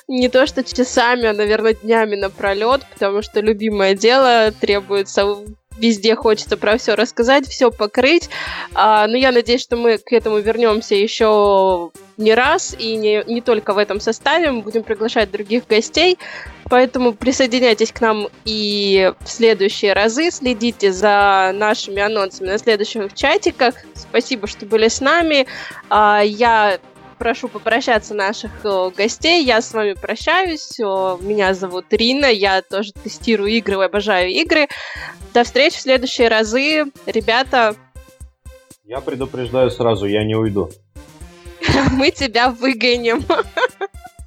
не то что часами, а, наверное, днями напролет, потому что любимое дело требуется везде хочется про все рассказать, все покрыть. А, но я надеюсь, что мы к этому вернемся еще не раз, и не, не только в этом составе. Мы будем приглашать других гостей. Поэтому присоединяйтесь к нам и в следующие разы. Следите за нашими анонсами на следующих чатиках. Спасибо, что были с нами. А, я прошу попрощаться наших э, гостей. Я с вами прощаюсь. Меня зовут Рина. Я тоже тестирую игры, обожаю игры. До встречи в следующие разы. Ребята... Я предупреждаю сразу, я не уйду. Мы тебя выгоним.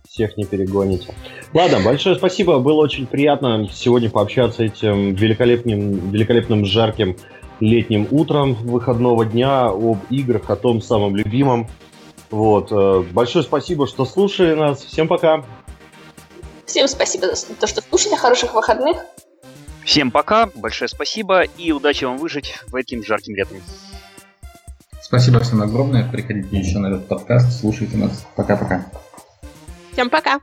Всех не перегоните. Ладно, большое спасибо. Было очень приятно сегодня пообщаться этим великолепным, великолепным жарким летним утром выходного дня об играх, о том самом любимом. Вот. Э, большое спасибо, что слушали нас. Всем пока. Всем спасибо за то, что слушали. Хороших выходных. Всем пока, большое спасибо и удачи вам выжить в этим жарким летом. Спасибо всем огромное. Приходите еще на этот подкаст, слушайте нас. Пока-пока. Всем пока.